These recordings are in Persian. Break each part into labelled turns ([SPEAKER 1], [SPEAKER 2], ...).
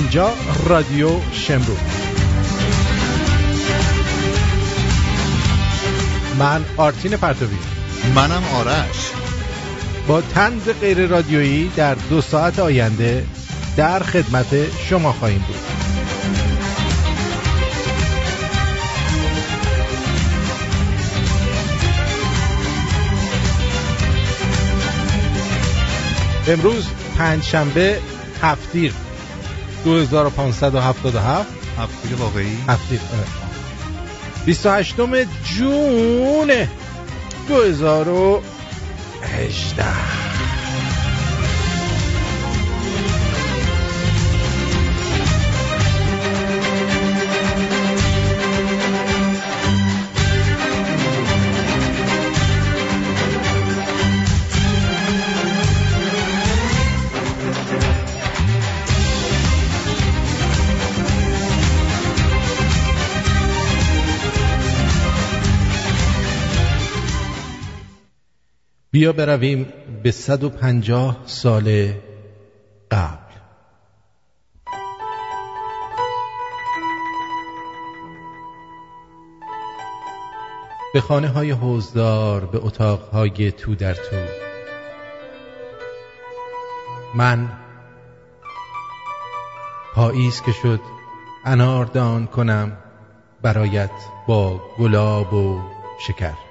[SPEAKER 1] اینجا رادیو شمرو من آرتین پرتوی.
[SPEAKER 2] منم آرش.
[SPEAKER 1] با تنز غیر رادیویی در دو ساعت آینده در خدمت شما خواهیم بود. امروز پنج شنبه هفتیر 2577
[SPEAKER 2] هفتیر واقعی؟
[SPEAKER 1] هفتیر 28 جون 2018 بیا برویم به 150 سال قبل. به خانه های حوزدار به اتاق های تو در تو. من پاییز که شد اناردان کنم برایت با گلاب و شکر.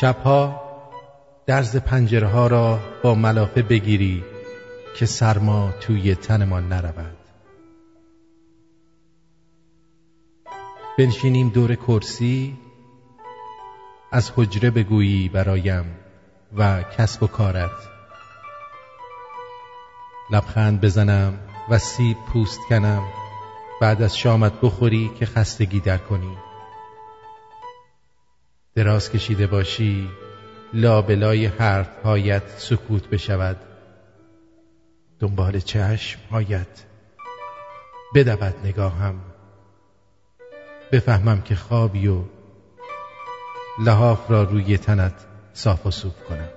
[SPEAKER 1] شبها درز پنجره ها را با ملافه بگیری که سرما توی تنمان نرود. بنشینیم دور کرسی از حجره بگویی برایم و کسب و کارت. لبخند بزنم و سیب پوست کنم بعد از شامت بخوری که خستگی در کنی دراز کشیده باشی لابلای هایت سکوت بشود. دنبال چشم هایت بدود نگاهم. بفهمم که خوابی و لحاف را روی تنت صاف و سوب کنم.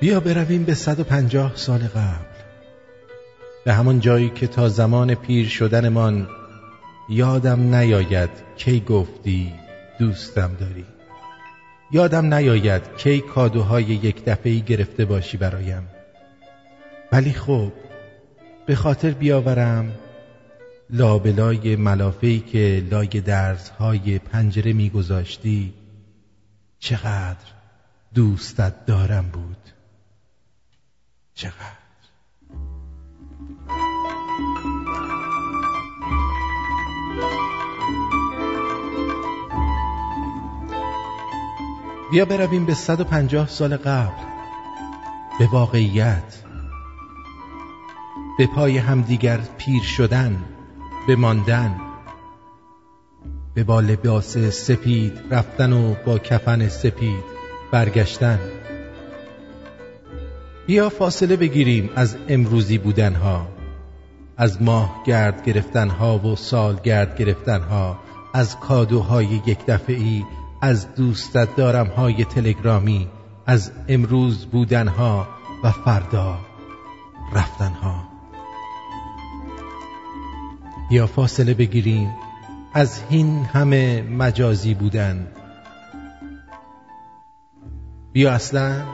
[SPEAKER 1] بیا برویم به صد و پنجاه سال قبل. به همان جایی که تا زمان پیر شدنمان یادم نیاید کی گفتی دوستم داری. یادم نیاید کی کادوهای یک دفعی گرفته باشی برایم. ولی خب به خاطر بیاورم لابلای ملافهی که لای درزهای پنجره میگذاشتی چقدر دوستت دارم بود. چقدر. بیا برویم به 150 سال قبل. به واقعیت. به پای همدیگر پیر شدن به ماندن. به با لباس سپید رفتن و با کفن سپید برگشتن. بیا فاصله بگیریم از امروزی بودنها از ماه گرد گرفتنها و سال گرد گرفتنها از کادوهای یک دفعی از دوستت دارم های تلگرامی از امروز بودنها و فردا رفتنها. یا فاصله بگیریم از این همه مجازی بودن. بیا اصلا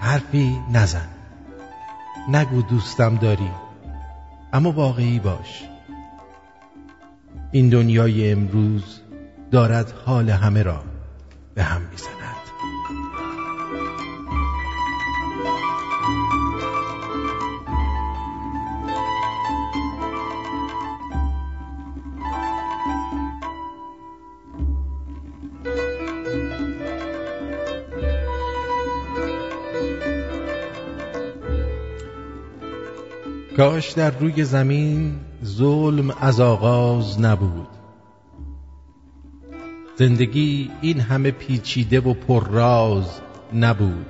[SPEAKER 1] حرفی نزن. نگو دوستم داری اما واقعی باش. این دنیای امروز دارد حال همه را به هم می‌زند. کاش در روی زمین ظلم از آغاز نبود. زندگی این همه پیچیده و پرراز نبود.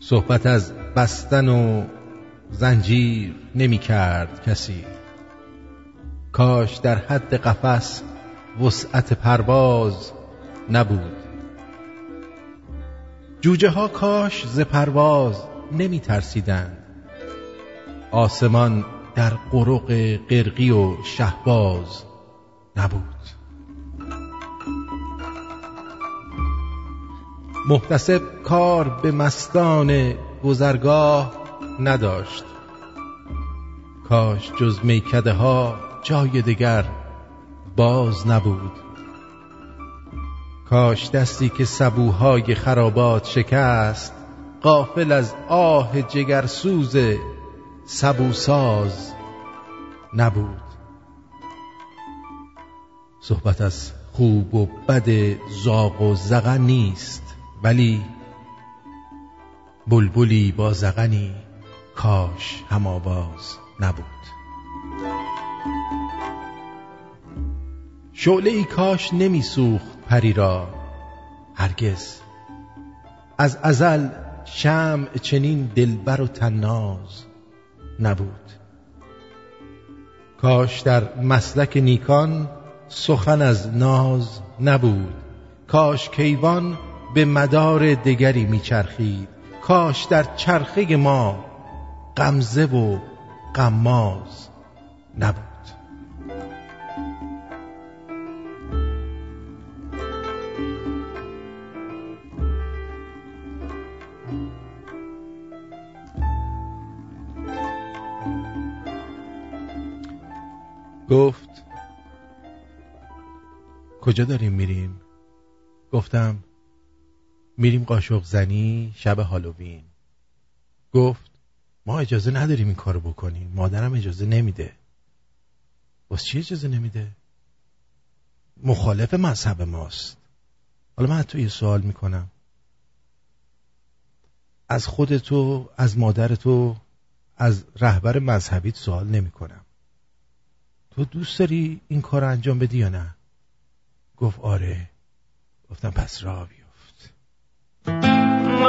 [SPEAKER 1] صحبت از بستن و زنجیر نمی کرد کسی. کاش در حد قفس وسعت پرواز نبود. جوجه ها کاش ز پرواز نمی ترسیدند آسمان در قرق قرقی و شهباز نبود. محتسب کار به مستان گذرگاه نداشت. کاش جز میکده ها جای دگر باز نبود. کاش دستی که سبوهای خرابات شکست قافل از آه جگرسوز سبوساز نبود. صحبت از خوب و بد زاغ و زغن نیست. ولی بلبلی با زغنی کاش هم آواز نبود. شعله ای کاش نمی سوخت پری را. هرگز. از ازل شمع چنین دلبر و تناز نبود. کاش در مسلک نیکان سخن از ناز نبود. کاش کیوان به مدار دگری میچرخید کاش در چرخه ما غمزه و غماز نبود. گفت کجا داریم میریم؟ گفتم میریم قاشق زنی شب هالووین. گفت ما اجازه نداریم این کارو بکنیم. مادرم اجازه نمیده. واسه چی اجازه نمیده؟ مخالف مذهب ماست. حالا من تو یه سوال می‌کنم. از خودتو از مادرتو از رهبر مذهبیت سوال نمی‌کنم. تو دوست داری این کار انجام بدی یا نه؟ گفت آره. گفتم پس را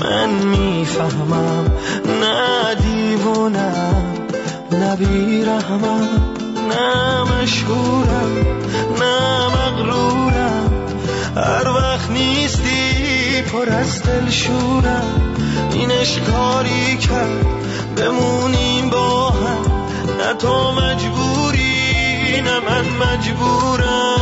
[SPEAKER 3] من می‌فهمم نه دیوونم نه بیرحمم نه مشهورم نه مغرورم. هر وقت نیستی پر از دلشورم. این اشکاری کرد بمونیم با هم. نه تو مجبوری نه من مجبورم.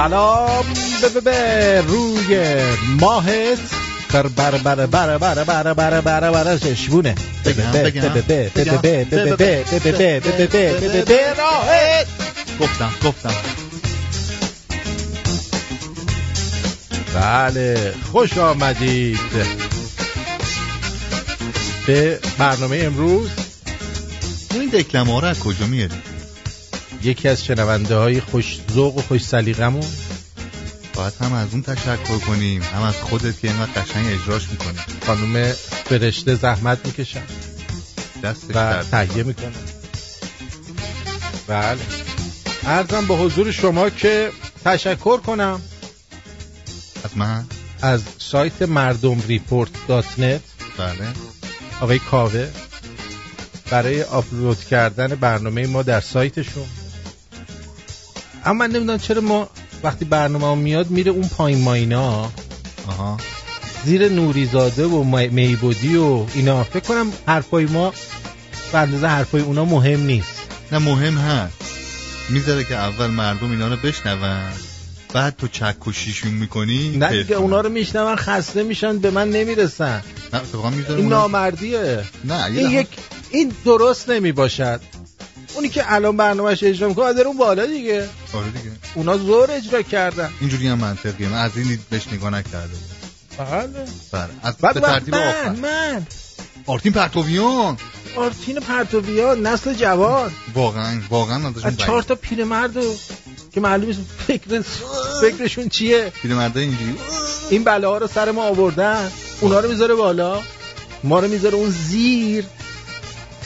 [SPEAKER 1] سلام به به به روی ماهت بر بر بر بر بر بر بر بر بر راهت
[SPEAKER 2] گفتم گفتم
[SPEAKER 1] بله خوش آمدید به برنامه امروز
[SPEAKER 2] این دکلمه رو از کجا میاری
[SPEAKER 1] یکی از شنونده های خوش ذوق و خوش سلیقمون
[SPEAKER 2] باید هم از اون تشکر کنیم هم از خودت که اینقدر قشنگ اجراش می‌کنی.
[SPEAKER 1] خانم فرشته زحمت می‌کشن
[SPEAKER 2] دستش
[SPEAKER 1] و تهیه می‌کنن. بله. عرضم به حضور شما که تشکر کنم
[SPEAKER 2] از من؟
[SPEAKER 1] از سایت مردم report dot net.
[SPEAKER 2] بله.
[SPEAKER 1] آقای کاوه. برای آپلود کردن برنامه ما در سایتشون. اما من نمی‌دونم چرا ما وقتی برنامه ها میاد میره اون پایین ماینا
[SPEAKER 2] آها.
[SPEAKER 1] زیر نوریزاده و می- میبودی و اینا. فکر کنم حرفای ما به اندازه حرفای اونا مهم نیست.
[SPEAKER 2] نه مهم هست. می‌ذاره که اول مردم اینا رو بشنون. بعد تو چک و شیشون می‌کنی
[SPEAKER 1] نه دیگه اونا رو میشنون خسته میشن به من نمی‌رسن.
[SPEAKER 2] نه
[SPEAKER 1] این. نامردیه.
[SPEAKER 2] نه
[SPEAKER 1] این یک این درست نمی باشد اونی که الان برنامهش اجرا می‌کنه از اون بالا دیگه.
[SPEAKER 2] آره دیگه.
[SPEAKER 1] اونا زور اجرا کردن.
[SPEAKER 2] اینجوری هم منطقیه. من از این بهش نگاه نکرده
[SPEAKER 1] بله.
[SPEAKER 2] بله. از
[SPEAKER 1] بعد
[SPEAKER 2] ترتیب
[SPEAKER 1] من
[SPEAKER 2] آخر.
[SPEAKER 1] من.
[SPEAKER 2] آرتین پرتویان.
[SPEAKER 1] آرتین پرتویان نسل جوان.
[SPEAKER 2] واقعا واقعا
[SPEAKER 1] از چهار تا پیرمرد که معلوم نیست فکر فکرشون چیه؟
[SPEAKER 2] پیرمرده اینجوری.
[SPEAKER 1] این بلاها رو سر ما آوردن. اونا رو می‌ذاره بالا. ما رو می‌ذاره اون زیر.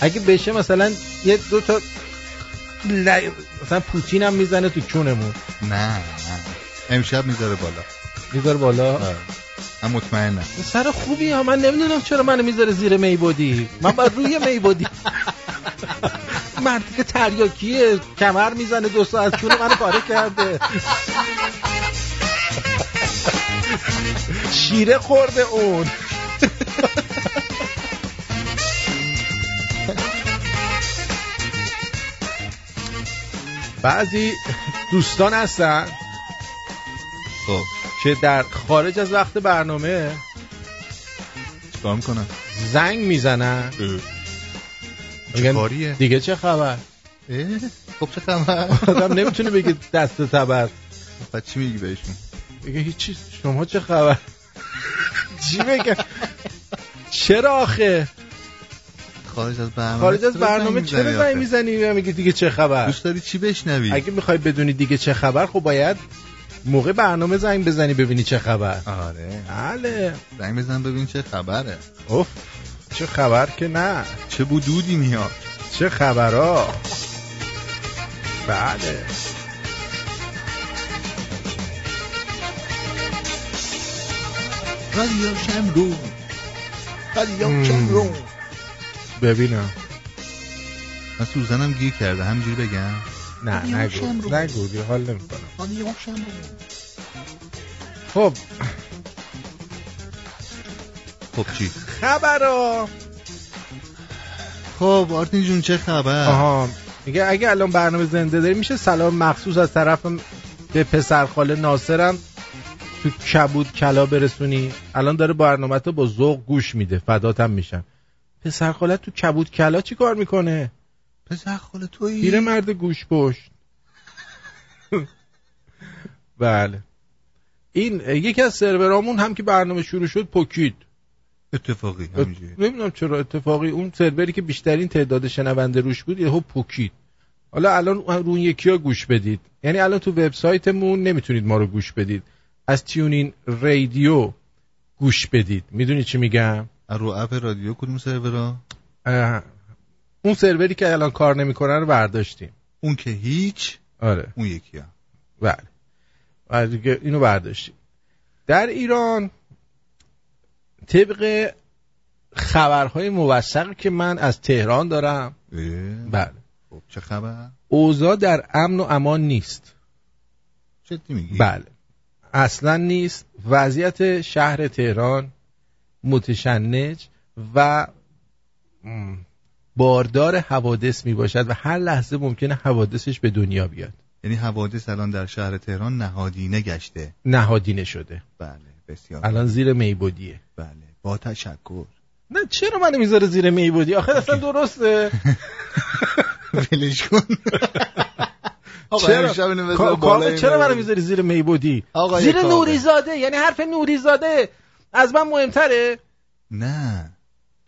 [SPEAKER 1] اگه بشه مثلا یه دو تا ل... مثلا پوتین هم می‌زنه تو کونمون
[SPEAKER 2] نه نه. امشب می‌ذاره بالا.
[SPEAKER 1] می‌ذاره بالا؟
[SPEAKER 2] آره. من مطمئنم.
[SPEAKER 1] سر خوبی ها من نمی‌دونم چرا منو می‌ذاره زیر میبودی. من باید روی میبودی. مردی که تریاکیه کمر می‌زنه دو ساعت کونه منو پاره کرده. شیره خورده اون. بعضی دوستان هستن.
[SPEAKER 2] خب
[SPEAKER 1] که در خارج از وقت برنامه
[SPEAKER 2] چیکار می‌کنم
[SPEAKER 1] زنگ می‌زنن.
[SPEAKER 2] چه
[SPEAKER 1] میگن
[SPEAKER 2] کاریه؟
[SPEAKER 1] دیگه چه خبر؟
[SPEAKER 2] خب چه خبر؟
[SPEAKER 1] آدم نمی‌تونه بگه دست تبر.
[SPEAKER 2] بعد چی میگی بهشون؟
[SPEAKER 1] بگه هیچی شما چه خبر؟ چی بگه؟ چرا آخه؟
[SPEAKER 2] خارج از برنامه
[SPEAKER 1] خارج از برنامه چرا زنگ؟ می‌زنی؟ و میگه دیگه چه خبر؟
[SPEAKER 2] دوست داری چی بشنوی؟
[SPEAKER 1] اگه می‌خوای بدونی دیگه چه خبر خب باید موقع برنامه زنگ بزنی ببینی چه خبر.
[SPEAKER 2] آره.
[SPEAKER 1] بله.
[SPEAKER 2] زنگ بزن ببین چه خبره.
[SPEAKER 1] اوف. چه خبر که نه.
[SPEAKER 2] چه بودودی میاد.
[SPEAKER 1] چه خبرها بله.
[SPEAKER 2] رادیو شمرو رادیو
[SPEAKER 1] مم. ببینم.
[SPEAKER 2] من سوزنم گیر کرده همینجوری بگم؟
[SPEAKER 1] نه
[SPEAKER 2] رادیو
[SPEAKER 1] نگو. نگو دیگه حال نمی‌کنم
[SPEAKER 2] شمرو
[SPEAKER 1] خب.
[SPEAKER 2] خب چی؟
[SPEAKER 1] خبرها
[SPEAKER 2] خب آرتین جون چه خبر؟
[SPEAKER 1] آها. میگه اگه الان برنامه زنده داری میشه سلام مخصوص از طرف به پسر خاله ناصرم تو کبود کلا برسونی. الان داره برنامه تو با ذوق گوش میده. فداتم میشم. پسر خاله تو کبود کلا چی کار می‌کنه؟
[SPEAKER 2] پسر خاله تویی؟
[SPEAKER 1] پیر مرد گوش پشت. بله. این یکی از سرورامون هم که برنامه شروع شد پکید
[SPEAKER 2] اتفاقی همینجوری.
[SPEAKER 1] نمی‌دونم چرا اتفاقی. اون سروری که بیشترین تعداد شنونده روش بود یهو پوکید. حالا الان رو اون یکی ها گوش بدید. یعنی الان تو وبسایتمون نمی‌تونید ما رو گوش بدید. از تیونین رادیو گوش بدید. می‌دونی چی میگم؟
[SPEAKER 2] رو اپ رادیو کدوم سرورا
[SPEAKER 1] اون سروری که الان کار نمی‌کنه رو برداشتیم.
[SPEAKER 2] اون که هیچ؟
[SPEAKER 1] آره.
[SPEAKER 2] اون یکی ها.
[SPEAKER 1] بله. اینو برداشتیم. در ایران طبق خبرهای موثقی که من از تهران دارم بله.
[SPEAKER 2] خب چه خبر؟
[SPEAKER 1] اوضاع در امن و امان نیست.
[SPEAKER 2] جدی میگی؟
[SPEAKER 1] بله. اصلا نیست. وضعیت شهر تهران متشنج و باردار حوادث می باشد و هر لحظه ممکنه حوادثش به دنیا بیاد.
[SPEAKER 2] یعنی حوادث الان در شهر تهران نهادینه گشته.
[SPEAKER 1] نهادینه شده.
[SPEAKER 2] بله بسیار
[SPEAKER 1] الان زیر میبودیه.
[SPEAKER 2] بله با تشکر.
[SPEAKER 1] نه چرا منو می‌ذاره زیر میبودی؟ آخه اصلا درسته.
[SPEAKER 2] ولش کن.
[SPEAKER 1] چرا؟ منو می‌ذاری زیر میبودی؟ زیر. نوری زاده یعنی حرف نوری زاده از من مهمتره؟
[SPEAKER 2] نه.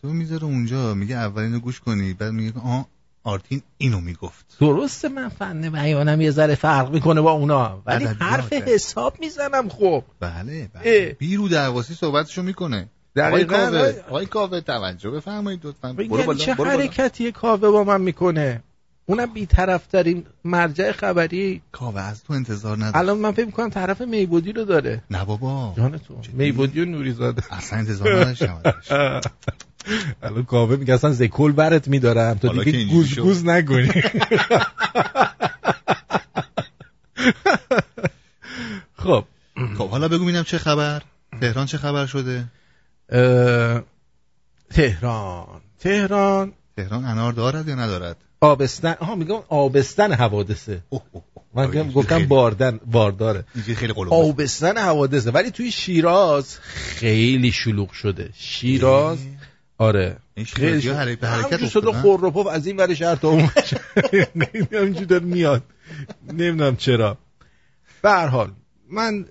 [SPEAKER 2] تو می‌ذاره اونجا میگه اول اینو گوش کنی بعد میگه آه آرتین اینو می‌گفت.
[SPEAKER 1] درسته من فن بیانم یه ذره فرق می‌کنه با اونا. ولی. حرف حساب می‌زنم خب.
[SPEAKER 2] بله. بله. بیرو درواسی صحبتشو می‌کنه. آقای
[SPEAKER 1] دقیقاً.
[SPEAKER 2] آقای کاوه توجه بفرمایید لطفا. برو
[SPEAKER 1] یعنی
[SPEAKER 2] بالا
[SPEAKER 1] چه. حرکتی کاوه با من می‌کنه؟ اونم بیطرفترین مرجع خبری.
[SPEAKER 2] کاوه از تو انتظار نداره
[SPEAKER 1] الان من فکر می‌کنم طرف میبودی رو داره.
[SPEAKER 2] نه بابا.
[SPEAKER 1] جان تو میبودی و نوری زاده.
[SPEAKER 2] اصلا انتظار نداشتم.
[SPEAKER 1] الان کاوه میگه اصلا زکل برت میدارم. تو دیگه گوز. گوز نکنی خب.
[SPEAKER 2] خب حالا بگو ببینم چه خبر. تهران چه خبر شده؟
[SPEAKER 1] اه، تهران. تهران.
[SPEAKER 2] تهران انار دارد یا ندارد؟
[SPEAKER 1] آبستن ها میگم آبستن حوادثه.
[SPEAKER 2] اوه اوه اوه.
[SPEAKER 1] من
[SPEAKER 2] آره،
[SPEAKER 1] گفتم- گفتم
[SPEAKER 2] خیلی-
[SPEAKER 1] باردن بارداره.
[SPEAKER 2] اینجوری خیلی
[SPEAKER 1] آبستن حوادثه. ولی توی شیراز خیلی شلوغ شده. شیراز آره.
[SPEAKER 2] حرکت- به حرکت
[SPEAKER 1] شده.
[SPEAKER 2] افتادن؟
[SPEAKER 1] پف از این ور شهر تا اون داره میاد. نمی‌دونم چرا. به هر حال من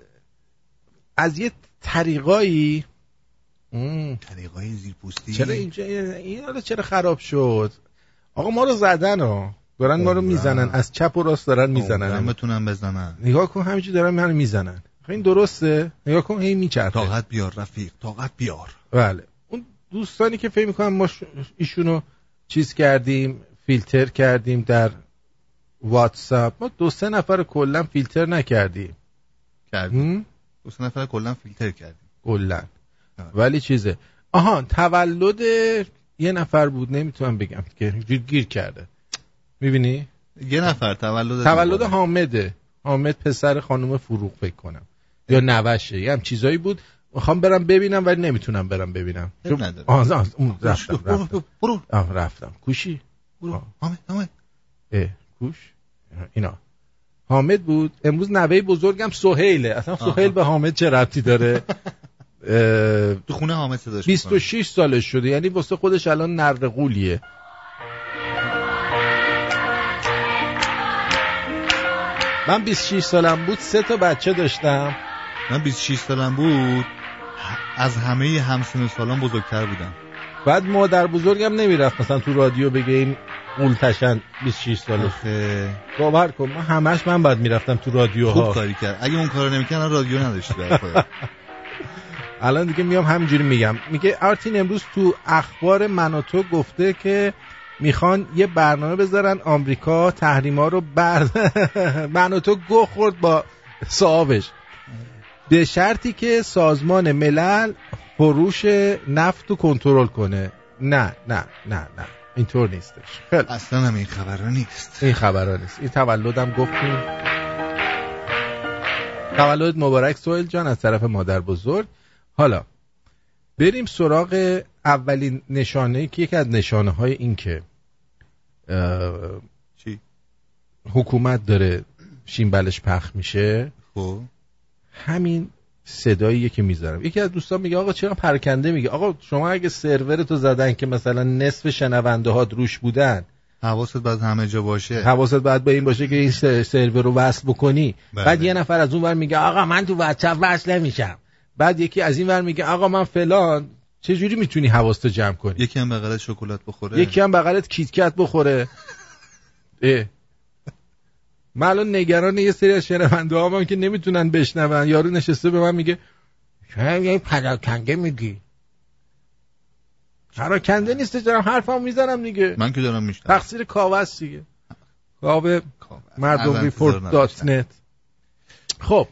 [SPEAKER 1] از یه طریقایی
[SPEAKER 2] طریقای زیرپوستی.
[SPEAKER 1] چرا اینجا این حالا چرا خراب شد؟ آقا ما رو زدن ها. دارن ما رو. می‌زنن. از چپ و راست دارن می‌زنن.
[SPEAKER 2] بتونم بزنن.
[SPEAKER 1] نگاه کن همینجور دارن منو می‌زنن. این درسته. نگاه کن هی میچرخه.
[SPEAKER 2] طاقت بیار رفیق طاقت بیار.
[SPEAKER 1] بله. اون دوستانی که فکر می‌کنم ما ش- ایشونو چیز کردیم فیلتر کردیم در واتساپ. ما دو سه نفر کلا فیلتر نکردیم.
[SPEAKER 2] کردیم؟ دو سه نفر کلا فیلتر کردیم.
[SPEAKER 1] کلا. ولی چیزه. آها تولد یه نفر بود نمی‌تونم بگم که گیر, کرده. می‌بینی؟
[SPEAKER 2] یه نفر تولد
[SPEAKER 1] تولد. حامده. حامد پسر خانم فروغ فکر کنم. یا نوشه. یه هم چیزایی بود. می‌خوام برم ببینم ولی نمی‌تونم برم ببینم. چون-. آه، آه، اون رفتم رفتم.
[SPEAKER 2] برو.
[SPEAKER 1] رفتم. کوشی؟
[SPEAKER 2] برو. حامد حامد.
[SPEAKER 1] اه، کوش؟ اینا. حامد بود. امروز نوه بزرگم سهیله. اصلا. سهیل به حامد چه ربطی داره؟
[SPEAKER 2] تو خونه حامد صداش می‌کنه.
[SPEAKER 1] 26 سالش شده. یعنی واسه خودش الان نرقولیه من 26 سالم بود. سه تا بچه داشتم.
[SPEAKER 2] من 26 سالم بود. از همه همسن و سالان بزرگتر بودم.
[SPEAKER 1] بعد مادر بزرگم نمی‌رفت مثلا تو رادیو بگه این قولتشن 26 سالش
[SPEAKER 2] آخه.
[SPEAKER 1] باور کن. من همش من بعد می‌رفتم تو
[SPEAKER 2] خوب
[SPEAKER 1] رادیوها
[SPEAKER 2] کاری کرد. اگه اون کارو نمی‌کرد الان رادیو نداشتی.
[SPEAKER 1] الان دیگه میام همینجوری میگم. میگه آرتین امروز تو اخبار من و تو گفته که می‌خوان یه برنامه بذارن آمریکا تحریما رو بر من و تو گو خورد با صاحبش. به شرطی که سازمان ملل فروش نفت رو کنترل کنه. نه نه نه نه. اینطور نیستش. خیلی.
[SPEAKER 2] اصلا هم این خبرها نیست.
[SPEAKER 1] این خبرها نیست. این تولدم گفتیم. تولد مبارک سوهل جان از طرف مادر بزرگ. حالا بریم سراغ اولین نشانه که یکی از نشانه های این که
[SPEAKER 2] چی؟
[SPEAKER 1] حکومت داره شیمبلش پخ میشه
[SPEAKER 2] خب.
[SPEAKER 1] همین صداییه که می‌ذارم. یکی از دوستان میگه آقا چرا پرکنده میگه؟ آقا شما اگه سرور تو زدن که مثلا نصف شنونده ها روش بودن
[SPEAKER 2] حواست باید همه جا باشه.
[SPEAKER 1] حواست باید به این باشه که این سرور رو وصل بکنی.
[SPEAKER 2] بله.
[SPEAKER 1] بعد یه نفر از اون ور میگه آقا من تو واتساپ وصل نمیشم. بعد یکی از این ور میگه آقا من فلان. چه جوری می‌تونی حواستو جمع کنی؟
[SPEAKER 2] یکی هم بغلت شکلات بخوره.
[SPEAKER 1] یکی هم بغلت کیتکت بخوره. اه. من الان نگران یه سری از شنونده هم که نمی‌تونن بشنون. یارو نشسته به من میگه چرا یه پراکنده میگی؟ پراکنده نیست دارم حرفم می‌زنم دیگه.
[SPEAKER 2] من که دارم میشنم
[SPEAKER 1] تقصیر کاوه است دیگه. کاوه مردم report
[SPEAKER 2] dot.
[SPEAKER 1] net خب.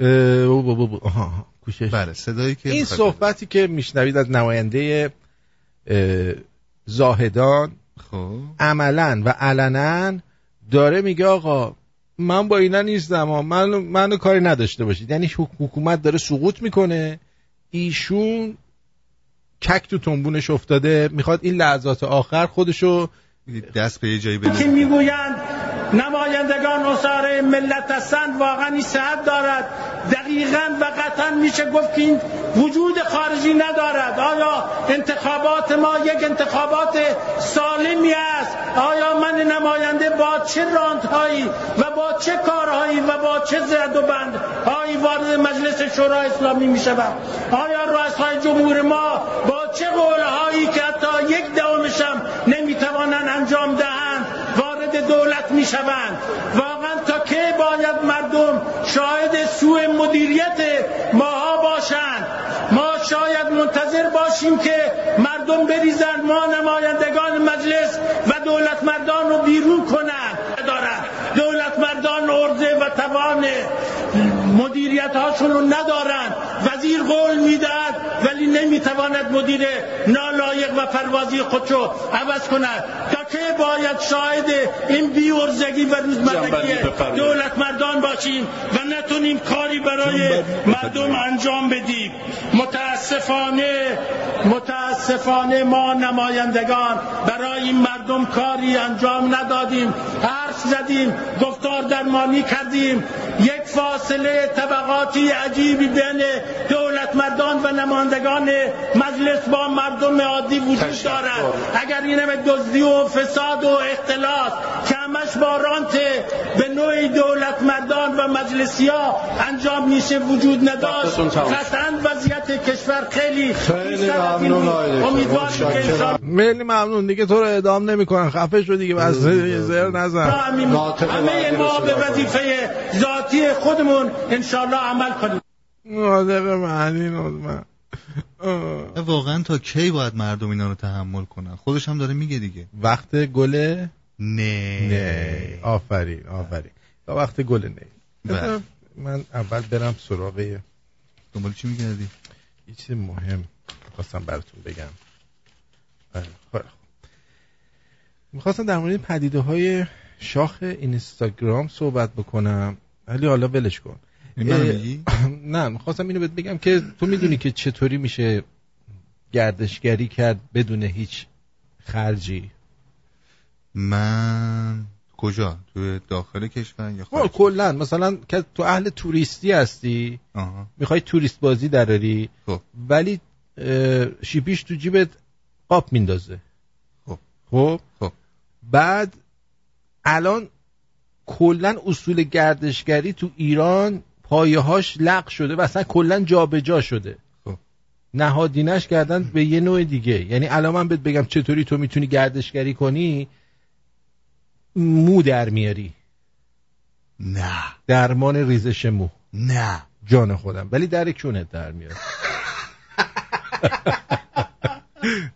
[SPEAKER 1] آها، آها. کوشش.
[SPEAKER 2] بله صدایی که
[SPEAKER 1] این صحبتی که میشنوید از نماینده اه، زاهدان
[SPEAKER 2] خب.
[SPEAKER 1] عملا و علنا داره میگه آقا من با اینا نیستم ها. من منو کاری نداشته باشید. یعنی حک- حکومت داره سقوط می‌کنه. ایشون کک تو تنبونش افتاده. می‌خواد این لحظات آخر خودشو
[SPEAKER 2] دست به یه جایی
[SPEAKER 4] که
[SPEAKER 2] بنه
[SPEAKER 4] می‌گویند نمایندگان اساره ملت هستند واقعا این صحت دارد. دقیقا و قطعا میشه گفت که این وجود خارجی ندارد. آیا انتخابات ما یک انتخابات سالمی است؟ آیا من نماینده با چه راندهایی و با چه کارهایی و با چه زد و بندهایی وارد مجلس شورای اسلامی می‌شوم؟ آیا رؤسای جمهور ما با چه قولهایی که حتی یک دهمشم دولت می‌شوند. واقعا تا کی باید مردم شاهد سوء مدیریت ماها باشند؟ ما شاید منتظر باشیم که مردم بریزند ما نمایندگان مجلس و دولت مردان رو بیرون کنند. دولت مردان ارزه و توان مدیریت هاشون رو ندارند وزیر قول می‌دهد ولی نمی‌تواند مدیر نالایق و پروازی خودشو عوض کند. تا که باید شاهد این بیورزگی و روزمرگی دولت مردان باشیم و نتونیم کاری برای مردم انجام بدیم. متاسفانه متاسفانه ما نمایندگان برای این مردم کاری انجام ندادیم. حرف زدیم گفتار درمانی کردیم. یک فاصله طبقاتی عجیبی بین دولت مردان و نمایندگان مجلس با مردم عادی وجود دارد. اگر این همه دزدی و فساد و اختلاس که همش با رانت به نوعی دولت مردان و مجلسی ها انجام میشه وجود نداشت قطعا وضعیت کشور خیلی
[SPEAKER 5] خیلی ممنون
[SPEAKER 1] خیلی ممنون. دیگه تو رو اعدام نمی‌کنن. خفه شو دیگه. بس. زر نزن.
[SPEAKER 4] همه ما به وظیفه ذاتی خودمون انشالله عمل کنیم.
[SPEAKER 1] ناطق معنی من.
[SPEAKER 2] واقعا تا کی باید مردم اینا رو تحمل کنن؟ خودش هم داره میگه دیگه.
[SPEAKER 1] وقت گله
[SPEAKER 2] نه.
[SPEAKER 1] نه. آفرین آفرین. تا وقت گل نه.
[SPEAKER 2] بله.
[SPEAKER 1] من اول برم سراغ
[SPEAKER 2] دنبال چی میگردی؟
[SPEAKER 1] یه چیز مهم خواستم براتون بگم. بله، خوب. می‌خواستم در مورد پدیده های شاخ اینستاگرام صحبت بکنم. ولی حالا ولش کن.
[SPEAKER 2] این
[SPEAKER 1] نه می‌خواستم اینو بهت بگم که تو می‌دونی که چطوری میشه گردشگری کرد بدون هیچ خرجی.
[SPEAKER 2] من کجا؟ تو داخل کشور یا خارج؟
[SPEAKER 1] کلا. مثلا که تو اهل توریستی هستی
[SPEAKER 2] آها.
[SPEAKER 1] می‌خوای توریست بازی دراری
[SPEAKER 2] خب.
[SPEAKER 1] ولی شیپیش تو جیبت قاب میندازه.
[SPEAKER 2] خب.
[SPEAKER 1] خب؟
[SPEAKER 2] خب.
[SPEAKER 1] بعد الان کلا اصول گردشگری تو ایران پایه هاش لغ شده و اصلا کلا جابجا شده.
[SPEAKER 2] خب.
[SPEAKER 1] نهادینش کردن به یه نوع دیگه. یعنی الان من بهت بگم چطوری تو می‌تونی گردشگری کنی مو در میاری.
[SPEAKER 2] نه.
[SPEAKER 1] درمان ریزش مو.
[SPEAKER 2] نه.
[SPEAKER 1] جان خودم. ولی در کونت در میاد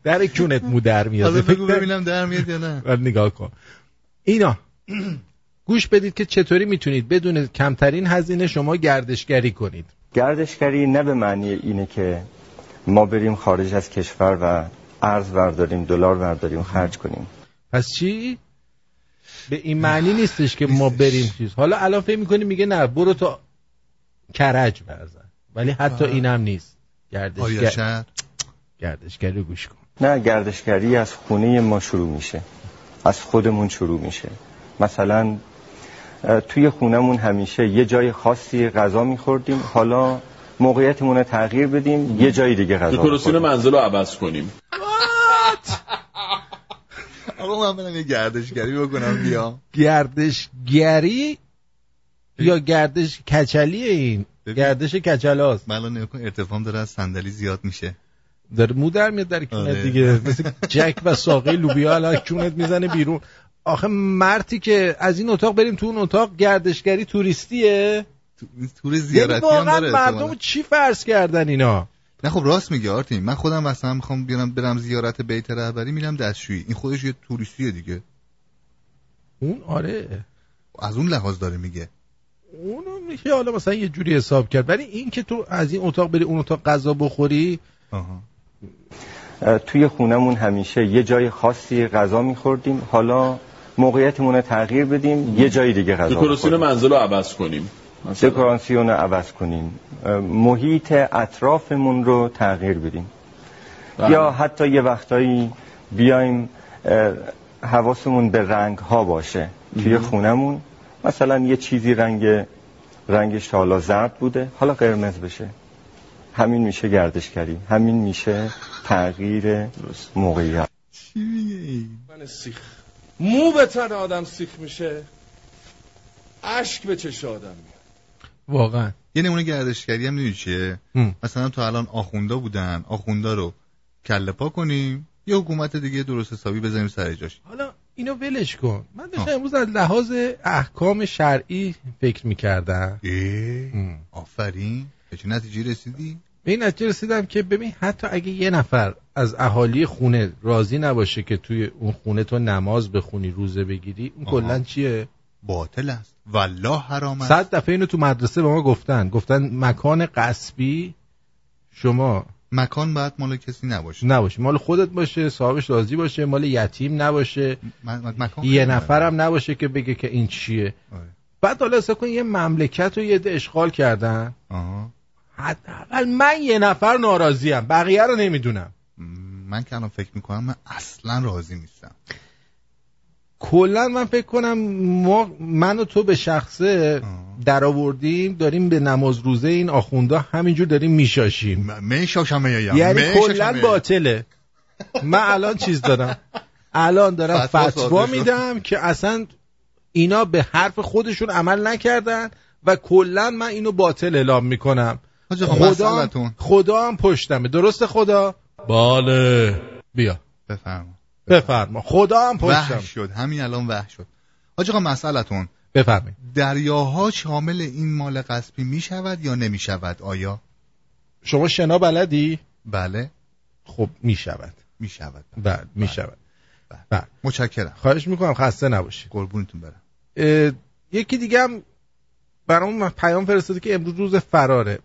[SPEAKER 1] در کونت مو در میاد
[SPEAKER 2] بگو ببینم در میاد یا نه.
[SPEAKER 1] نگاه کن. اینا. گوش بدید که چطوری می‌تونید بدون کمترین هزینه شما گردشگری کنید.
[SPEAKER 6] گردشگری نه به معنی اینه که ما بریم خارج از کشور و ارز برداریم دلار برداریم خرج کنیم.
[SPEAKER 1] پس چی؟ به این معنی نیستش که ما بریم چیز. حالا الان فکر می‌کنی میگه نه برو تا کرج برزن ولی حتی اینم نیست. گردشگر...
[SPEAKER 2] شهر؟
[SPEAKER 1] گردشگری رو گوش کن.
[SPEAKER 6] نه گردشگری از خونه ما شروع میشه. از خودمون شروع میشه. مثلا توی خونمون همیشه یه جای خاصی غذا میخوردیم. حالا موقعیتمون رو تغییر بدیم یه جای دیگه غذا
[SPEAKER 7] دکوراسیون. منزل رو عوض کنیم.
[SPEAKER 2] آقا من برم یه گردشگری بکنم بیام
[SPEAKER 1] گردشگری؟ یا گردش کچلیه این. گردش کچلاست.
[SPEAKER 2] من الان نگاه کن ارتفاعم داره از صندلی زیاد میشه.
[SPEAKER 1] داره مو در میاد در
[SPEAKER 2] آره.
[SPEAKER 1] دیگه. مثل جک و ساقه لوبیا الان کونت می‌زنه بیرون. آخه مرتی که از این اتاق بریم تو اون اتاق گردشگری توریستیه.
[SPEAKER 2] تو- تور زیارتی هم
[SPEAKER 1] واقعا
[SPEAKER 2] داره
[SPEAKER 1] مردم
[SPEAKER 2] احتمالاً.
[SPEAKER 1] چی فرض کردن اینا؟
[SPEAKER 2] نه خب راست میگه آرتین. من خودم مثلا می‌خوام بیارم برم زیارت بیت رهبری میرم دستشویی. این خودش یه توریستیه دیگه.
[SPEAKER 1] اون؟ آره.
[SPEAKER 2] از اون لحاظ داره میگه.
[SPEAKER 1] اونو میشه حالا مثلا یه جوری حساب کرد. ولی این که تو از این اتاق بری اون اتاق غذا بخوری؟
[SPEAKER 2] آها.
[SPEAKER 6] توی خونمون همیشه یه جای خاصی غذا میخوردیم. حالا موقعیتمون رو تغییر بدیم. یه جای دیگه غذا
[SPEAKER 5] دکوراسیون
[SPEAKER 6] بخوریم.
[SPEAKER 5] منزل رو عوض کنیم.
[SPEAKER 6] دکوراسیون رو عوض کنیم. محیط اطرافمون رو تغییر بدیم.
[SPEAKER 5] بله.
[SPEAKER 6] یا حتی یه وقتایی بیایم حواسمون به رنگ ها باشه توی خونمون مثلا یه چیزی رنگ رنگش تا حالا زرد بوده. حالا قرمز بشه. همین میشه گردشگری. همین میشه تغییر موقعیت.
[SPEAKER 2] چی میگه این
[SPEAKER 7] من سیخ. مو به تن آدم سیخ میشه اشک به چش آدم میاد.
[SPEAKER 1] واقعا.
[SPEAKER 2] یه نمونه گردشگری هم می‌دونی چیه. مثلا تو الان آخوندا بودن آخوندا رو کله پا کنیم یه حکومت دیگه درست حسابی بزنیم سر جاش.
[SPEAKER 1] حالا اینو ولش کن. من داشتم. امروز از لحاظ احکام شرعی فکر می‌کردم.
[SPEAKER 2] اه آفرین. به چه نتیجه رسیدی؟
[SPEAKER 1] به این نتیجه رسیدم که ببین حتی اگه یه نفر از اهالی خونه راضی نباشه که توی اون خونه تو نماز بخونی روزه بگیری اون. کلا چیه؟
[SPEAKER 2] باطل است. والله حرام است.
[SPEAKER 1] صد دفعه اینو تو مدرسه به ما گفتن. گفتن مکان قصبی شما
[SPEAKER 2] مکان باید مال کسی نباشه.
[SPEAKER 1] نباشه. مال خودت باشه صاحبش راضی باشه مال یتیم نباشه.
[SPEAKER 2] م- م- مکان
[SPEAKER 1] یه نفرم نباشه که بگه که این چیه.
[SPEAKER 2] آره.
[SPEAKER 1] بعد حالا کن یه مملکت رو یه اشغال کردن. حداقل من یه نفر ناراضیم. بقیه رو نمی‌دونم.
[SPEAKER 2] من که الان فکر می‌کنم من اصلا راضی نیستم.
[SPEAKER 1] کلا من فکر کنم ما من و تو به شخصه
[SPEAKER 2] آه.
[SPEAKER 1] در آوردیم داریم به نماز روزه این آخوندا همینجور داریم میشاشیم.
[SPEAKER 2] م- می شاشم میایم
[SPEAKER 1] یعنی کلا. باطله. من الان چیز دارم؟ الان دارم
[SPEAKER 2] فتوا.
[SPEAKER 1] میدم که اصلا اینا به حرف خودشون عمل نکردن و کلا من اینو باطل اعلام می‌کنم. خدا. خدا هم پشتمه. درسته خدا؟ بله. بیا.
[SPEAKER 2] بفرما.
[SPEAKER 1] بفرما. خدا هم پشتم.
[SPEAKER 2] شد. همین الان وحش شد. حاج آقا مسئلتون
[SPEAKER 1] بفرمایید.
[SPEAKER 2] دریاها شامل این مال غصبی می شود یا نمی شود آیا؟
[SPEAKER 1] شما شنا بلدی؟
[SPEAKER 2] بله.
[SPEAKER 1] خب می‌شود.
[SPEAKER 2] می شود
[SPEAKER 1] بله می‌شود.
[SPEAKER 2] بله.
[SPEAKER 1] بله.
[SPEAKER 2] متشکرم.
[SPEAKER 1] خواهش می‌کنم خسته نباشی
[SPEAKER 2] قربونتون برم.
[SPEAKER 1] یکی دیگه هم برام پیام فرستاده که امروز روز فراره.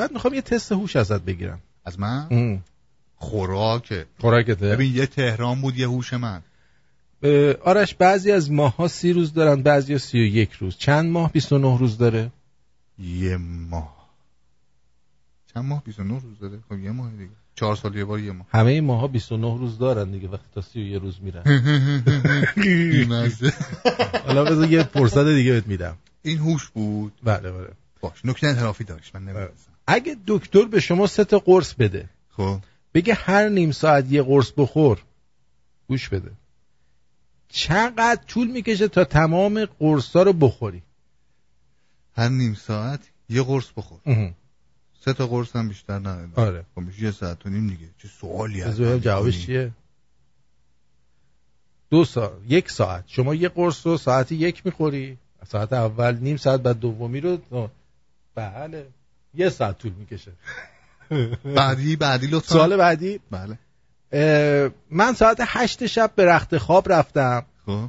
[SPEAKER 1] بعد می‌خوام یه تست هوش ازت بگیرم.
[SPEAKER 2] از من؟
[SPEAKER 1] ام.
[SPEAKER 2] خوراکه.
[SPEAKER 1] خوراکته.
[SPEAKER 2] ببین یه تهران بود یه هوش من.
[SPEAKER 1] آرش بعضی از ماه ها سی روز دارن بعضی ها سی و یک روز. چند ماه؟ 29 روز داره.
[SPEAKER 2] یه ماه. چند ماه؟ 29 روز داره؟ خب یه ماه دیگه. چهار سال یه بار یه ماه.
[SPEAKER 1] همه این ماه ها 29 روز دارن دیگه وقتی تا سی و یه روز میرن. حالا بذار یه فرصت دیگه بهت میدم.
[SPEAKER 2] این هوش بود؟
[SPEAKER 1] بله بله.
[SPEAKER 2] باش. نکته انحرافی داشت من نمی‌دونستم.
[SPEAKER 1] اگه دکتر به شما سه تا قرص بده
[SPEAKER 2] خب.
[SPEAKER 1] بگه هر نیم ساعت یه قرص بخور گوش بده. چقدر طول می‌کشه تا تمام قرصا رو بخوری؟
[SPEAKER 2] هر نیم ساعت یه قرص بخور.
[SPEAKER 1] اها.
[SPEAKER 2] سه تا قرص هم بیشتر نه.
[SPEAKER 1] آره.
[SPEAKER 2] خب میشه یه ساعت و نیم دیگه. چه سوالی هست؟
[SPEAKER 1] جوابش چیه؟ دو ساعت یک ساعت. شما یه قرص رو ساعتی یک می‌خوری. ساعت اول نیم ساعت بعد دومی رو. بله. یه ساعت طول می‌کشه.
[SPEAKER 2] بعدی بعدی لطفا.
[SPEAKER 1] سوال بعدی.
[SPEAKER 2] بله.
[SPEAKER 1] من ساعت هشت شب به رخت خواب رفتم
[SPEAKER 2] خب.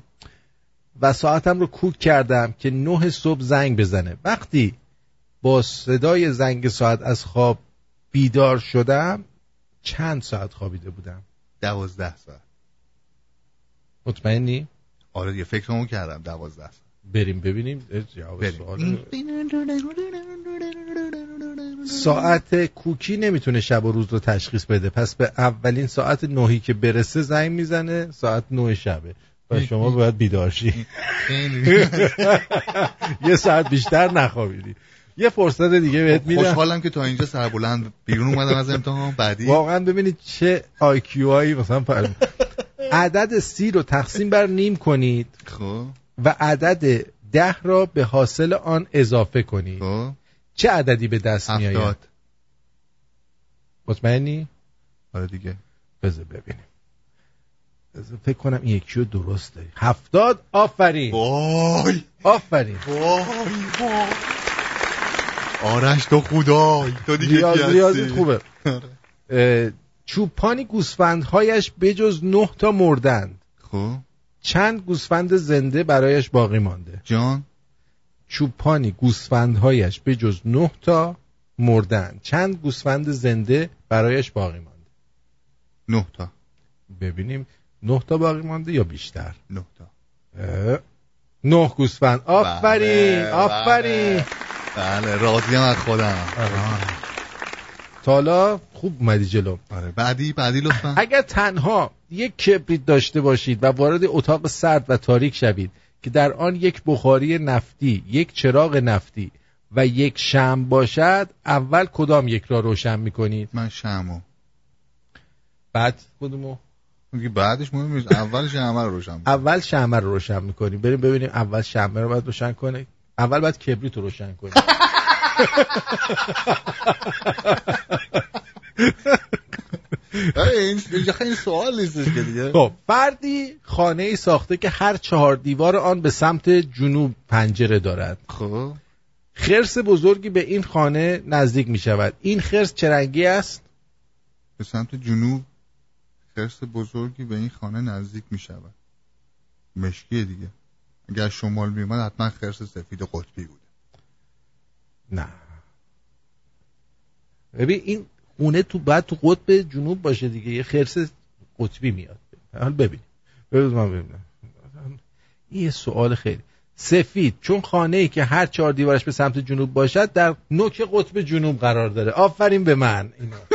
[SPEAKER 1] و ساعتم رو کوک کردم که نه صبح زنگ بزنه. وقتی با صدای زنگ ساعت از خواب بیدار شدم چند ساعت خوابیده بودم؟
[SPEAKER 2] دوازده ساعت.
[SPEAKER 1] مطمئنی؟
[SPEAKER 2] آره دیگه فکرمو کردم دوازده ساعت.
[SPEAKER 1] بریم ببینیم. جواب. سوال. ساعت کوکی نمی‌تونه شب و روز رو تشخیص بده. پس به اولین ساعت نهی که برسه زنگ می‌زنه ساعت نه شبه. و شما باید بیدار شی. یه ساعت بیشتر نخوابیدی. یه فرصت دیگه بهت میدم.
[SPEAKER 2] خوشحالم که تا اینجا سربلند بیرون اومدم از امتحان. بعدی؟
[SPEAKER 1] واقعا ببینید چه آیکیو هایی مثلا. عدد سی رو تقسیم بر نیم کنید.
[SPEAKER 2] خب.
[SPEAKER 1] و عدد ده را به حاصل آن اضافه کنید.
[SPEAKER 2] خب.
[SPEAKER 1] چه عددی به دست میآید
[SPEAKER 2] هفتاد.
[SPEAKER 1] مطمئنی؟
[SPEAKER 2] آره دیگه.
[SPEAKER 1] بذار ببینیم. بذار فکر کنم این یکی رو درست داری هفتاد آفرین.
[SPEAKER 2] وای.
[SPEAKER 1] آفرین.
[SPEAKER 2] وای وای. آرش تو خدای. تو دیگه
[SPEAKER 1] ریاض؟ ریاضیت خوبه. اه، چوپانی گوسفندهایش بجز نه تا مردند.
[SPEAKER 2] خب.
[SPEAKER 1] چند گوسفند زنده برایش باقی مانده.
[SPEAKER 2] جان؟
[SPEAKER 1] چوپانی گوسفندهایش به جز نه تا مردن. چند گوسفند زنده برایش باقی مانده؟
[SPEAKER 2] نه تا.
[SPEAKER 1] ببینیم نه تا باقی مانده یا بیشتر؟
[SPEAKER 2] نه تا.
[SPEAKER 1] نه گوسفند. آفرین
[SPEAKER 2] بله،
[SPEAKER 1] آفرین.
[SPEAKER 2] بله. راضیم از خودم.
[SPEAKER 1] تا حالا خوب اومدی جلو.
[SPEAKER 2] آره بعدی بعدی لطفا.
[SPEAKER 1] اگر تنها یک کبریت داشته باشید و وارد اتاق سرد و تاریک شوید که در آن یک بخاری نفتی یک چراغ نفتی و یک شم باشد اول کدام یک را روشن می‌کنید؟
[SPEAKER 2] من شمو.
[SPEAKER 1] بعد کدومو؟
[SPEAKER 2] میگه بعدش مهم نیست. اولش همه رو روشن می‌کنم.
[SPEAKER 1] اول شمع رو روشن می‌کنیم. بریم ببینیم اول شمع رو باید روشن کنه. اول باید کبریت رو روشن کنیم.
[SPEAKER 2] اینجا خیلی سوال نیستش که دیگه.
[SPEAKER 1] خب فردی خانه ای ساخته که هر چهار دیوار آن به سمت جنوب پنجره دارد.
[SPEAKER 2] خب.
[SPEAKER 1] خرس بزرگی به این خانه نزدیک می شود. این خرس چه رنگی است؟
[SPEAKER 2] به سمت جنوب خرس بزرگی به این خانه نزدیک می شود. مشکیه دیگه. اگر شمال می حتما خرس سفید قطبی بود.
[SPEAKER 1] نه. ببین این خونه تو بعد تو قطب جنوب باشه دیگه یه خرس قطبی میاد. حال ببین ببین من ببینم. این یه سوال خیلی. سفید چون خانه ای که هر چهار دیوارش به سمت جنوب باشد در نوک قطب جنوب قرار داره. آفرین به من. اینو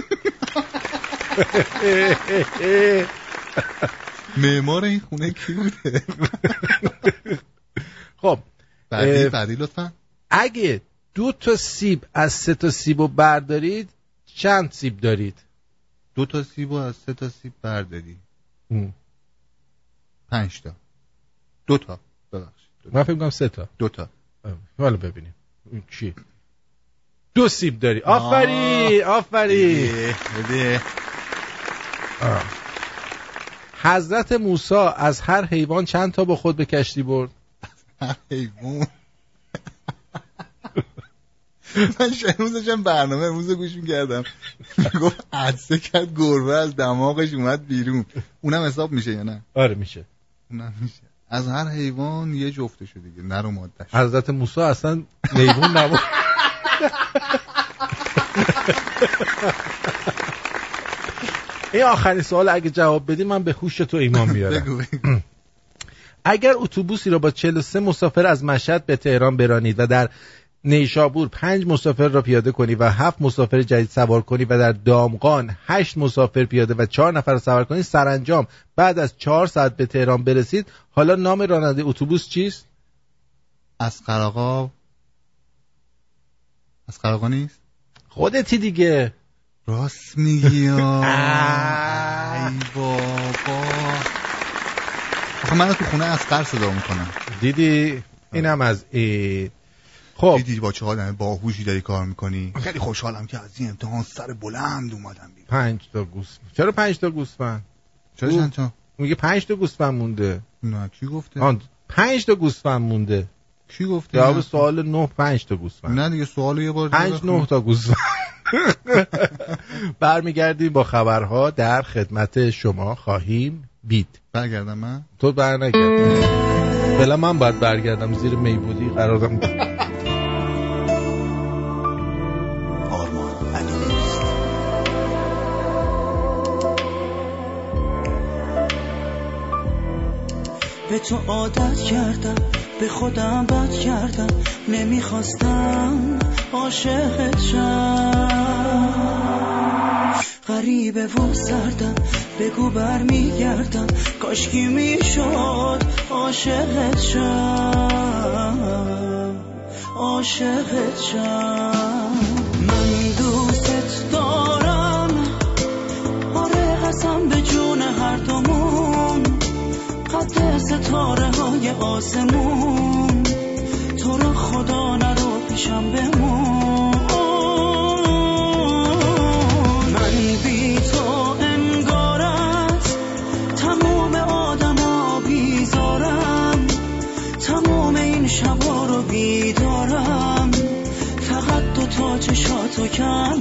[SPEAKER 2] معمار این خونه کی بوده؟
[SPEAKER 1] خب
[SPEAKER 2] بعدی بعدی لطفا.
[SPEAKER 1] اگه دو تا سیب از سه تا سیب رو بردارید چند سیب دارید؟
[SPEAKER 2] دو تا سیب و از سه تا سیب برداری. پنج تا. دو تا. ببخشید.
[SPEAKER 1] من فکر کنم سه تا.
[SPEAKER 2] دو تا.
[SPEAKER 1] حالا ببینیم. این چی دو سیب داری.
[SPEAKER 2] بده.
[SPEAKER 1] آه. حضرت موسی از هر حیوان چند تا با خود به کشتی برد؟
[SPEAKER 2] حیوان. من امروز داشتم برنامه امروز رو گوش می‌کردم. گفت عدسه کرد گربه از دماغش اومد بیرون. اونم حساب میشه یا نه؟
[SPEAKER 1] آره میشه.
[SPEAKER 2] اونم میشه. از هر حیوان یه جفته شده دیگه. نر و مادهش.
[SPEAKER 1] حضرت موسی اصلا میمون نبود این آخرین سوال اگه جواب بدی من به هوش تو ایمان بیارم.
[SPEAKER 2] بگو بگو.
[SPEAKER 1] اگر اتوبوسی را با 43 مسافر از مشهد به تهران برانید و در نیشابور پنج مسافر را پیاده کنی و هفت مسافر جدید سوار کنی و در دامغان هشت مسافر پیاده و چهار نفر را سوار کنی. سرانجام بعد از چهار ساعت به تهران برسید. حالا نام راننده اتوبوس چیست؟
[SPEAKER 2] از قراقا از قراقا نیست؟
[SPEAKER 1] خودتی دیگه.
[SPEAKER 2] راست میگی. ای بابا. آخه من تو خونه از قر صدا می‌کنم
[SPEAKER 1] دیدی؟ اینم از این. خب.
[SPEAKER 2] دیدی با چه آدم باهوشی داری کار می‌کنی؟ خیلی خوشحالم که از این امتحان سر بلند اومدم بیرون.
[SPEAKER 1] پنج تا گوسفند. چرا پنج تا گوسفند؟
[SPEAKER 2] چرا. چند تا؟
[SPEAKER 1] میگه پنج تا گوسفند مونده.
[SPEAKER 2] نه کی گفته؟
[SPEAKER 1] آن پنج تا گوسفند مونده.
[SPEAKER 2] کی گفته؟
[SPEAKER 1] جواب. سوال نه پنج تا گوسفند.
[SPEAKER 2] نه دیگه سوالو یه بار دیگه
[SPEAKER 1] پنج
[SPEAKER 2] بخون.
[SPEAKER 1] نه تا گوسفند. برمیگردیم با خبرها در خدمت شما خواهیم بید.
[SPEAKER 2] برگردم من؟
[SPEAKER 1] تو بر نگرد بلا من باید برگردم زیر میبودی قرارم.
[SPEAKER 3] آرمان به تو عادت کردم به خودم بد کردم نمی‌خواستم عاشقت شم. غریبه و سردم بگو برمیگردم کاشکی می‌شد عاشقت شم. عاشقت شم. من دوست دارم آره قسم به جون هر دومون. ستاره های آسمون تو رو خدا نرو پیشم بمون. من بی تو انگارت تمام آدما بیزارم. تمام این شبا رو بیدارم. فقط دو تا چشاتو کم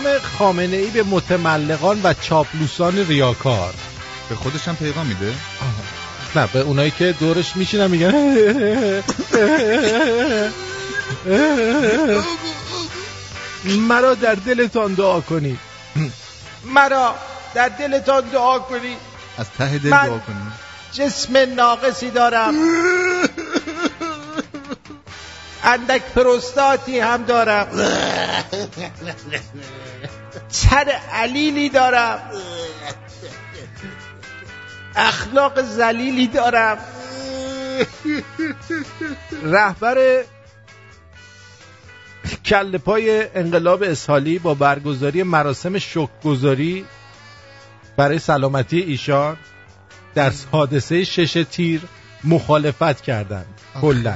[SPEAKER 1] پیغام خامنه ای به متملقان و چاپلوسان ریاکار.
[SPEAKER 2] به خودش هم پیغام میده؟
[SPEAKER 1] نه به اونایی که دورش میشینن میگن. مرا در دلتان دعا کنید مرا در دلتان دعا کنید
[SPEAKER 2] از ته دل دعا کنیم
[SPEAKER 1] جسم ناقصی دارم. اندک پروستاتی هم دارم. سر علیلی دارم. اخلاق زلیلی دارم. رهبر کل پای انقلاب اسحالی با برگزاری مراسم شکرگزاری برای سلامتی ایشان در حادثه شش تیر مخالفت کردند. کلا.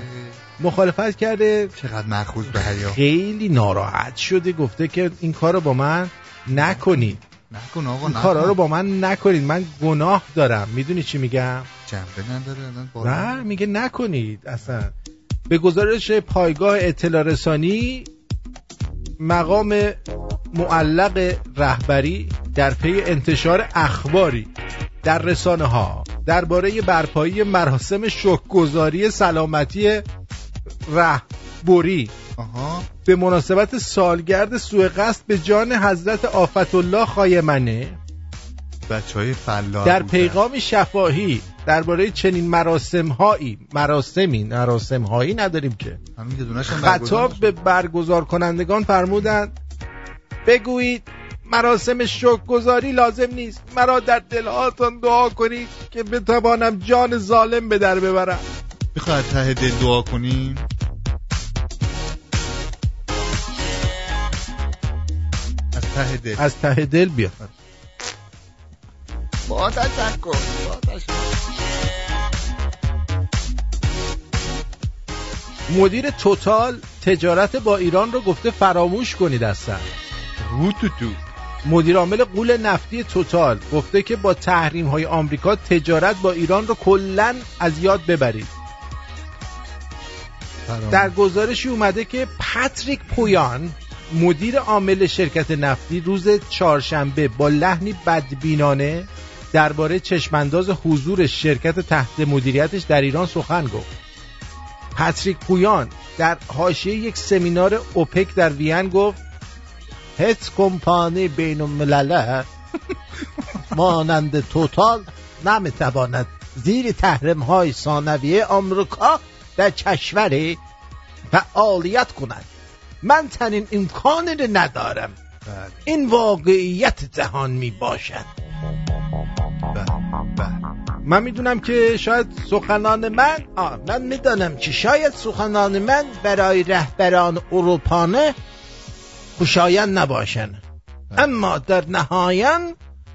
[SPEAKER 1] مخالفت کرده.
[SPEAKER 2] چقدر مخوض به حیا.
[SPEAKER 1] خیلی ناراحت شده. گفته که این کار رو با من نکنید.
[SPEAKER 2] نکن آقا نکن.
[SPEAKER 1] کارا رو با من نکنید. من گناه دارم. می‌دونی چی میگم؟
[SPEAKER 2] جنبه نداره
[SPEAKER 1] میگه نکنید اصلا. به گزارش پایگاه اطلاع رسانی مقام معلق رهبری در پی انتشار اخباری در رسانه ها درباره برپایی مراسم شکرگزاری سلامتی رهبری.
[SPEAKER 2] آها.
[SPEAKER 1] به مناسبت سالگرد سوء قصد به جان حضرت آفت الله خایمنه.
[SPEAKER 2] بچه های فلاح
[SPEAKER 1] در. پیغام شفاهی درباره چنین مراسم هایی مراسمی مراسم هایی نداریم که. خطاب به برگزار کنندگان فرمودند بگویید مراسم شکرگزاری لازم نیست. مرا در دلهاتان دعا کنید که بتوانم جان ظالم به در ببرم.
[SPEAKER 2] می‌خوای از ته دل دعا کنیم؟ ته دل.
[SPEAKER 1] از ته دل بیا.
[SPEAKER 2] با تشکر
[SPEAKER 1] مدیر توتال تجارت با ایران رو گفته فراموش کنید اصلا.
[SPEAKER 2] رو تو تو.
[SPEAKER 1] مدیر عامل قول نفتی توتال گفته که با تحریم های آمریکا تجارت با ایران رو کلا از یاد ببرید. در گزارشی اومده که پاتریک پویان مدیر عامل شرکت نفتی روز چهارشنبه با لحنی بدبینانه درباره چشمانداز حضور شرکت تحت مدیریتش در ایران سخن گفت. پاتریک پویان در حاشیه یک سمینار اوپک در وین گفت هیچ کمپانی بین الملله مانند توتال نمی‌تواند زیر تحریم های ثانویه آمریکا در کشوری فعالیت کند. من چنین امکانی رو ندارم.
[SPEAKER 2] بله.
[SPEAKER 1] این واقعیت جهان می باشد.
[SPEAKER 2] بله بله.
[SPEAKER 1] من می‌دونم که شاید سخنان من آه من می‌دانم که شاید سخنان من برای رهبران اروپانه خوشایند نباشند اما در نهایت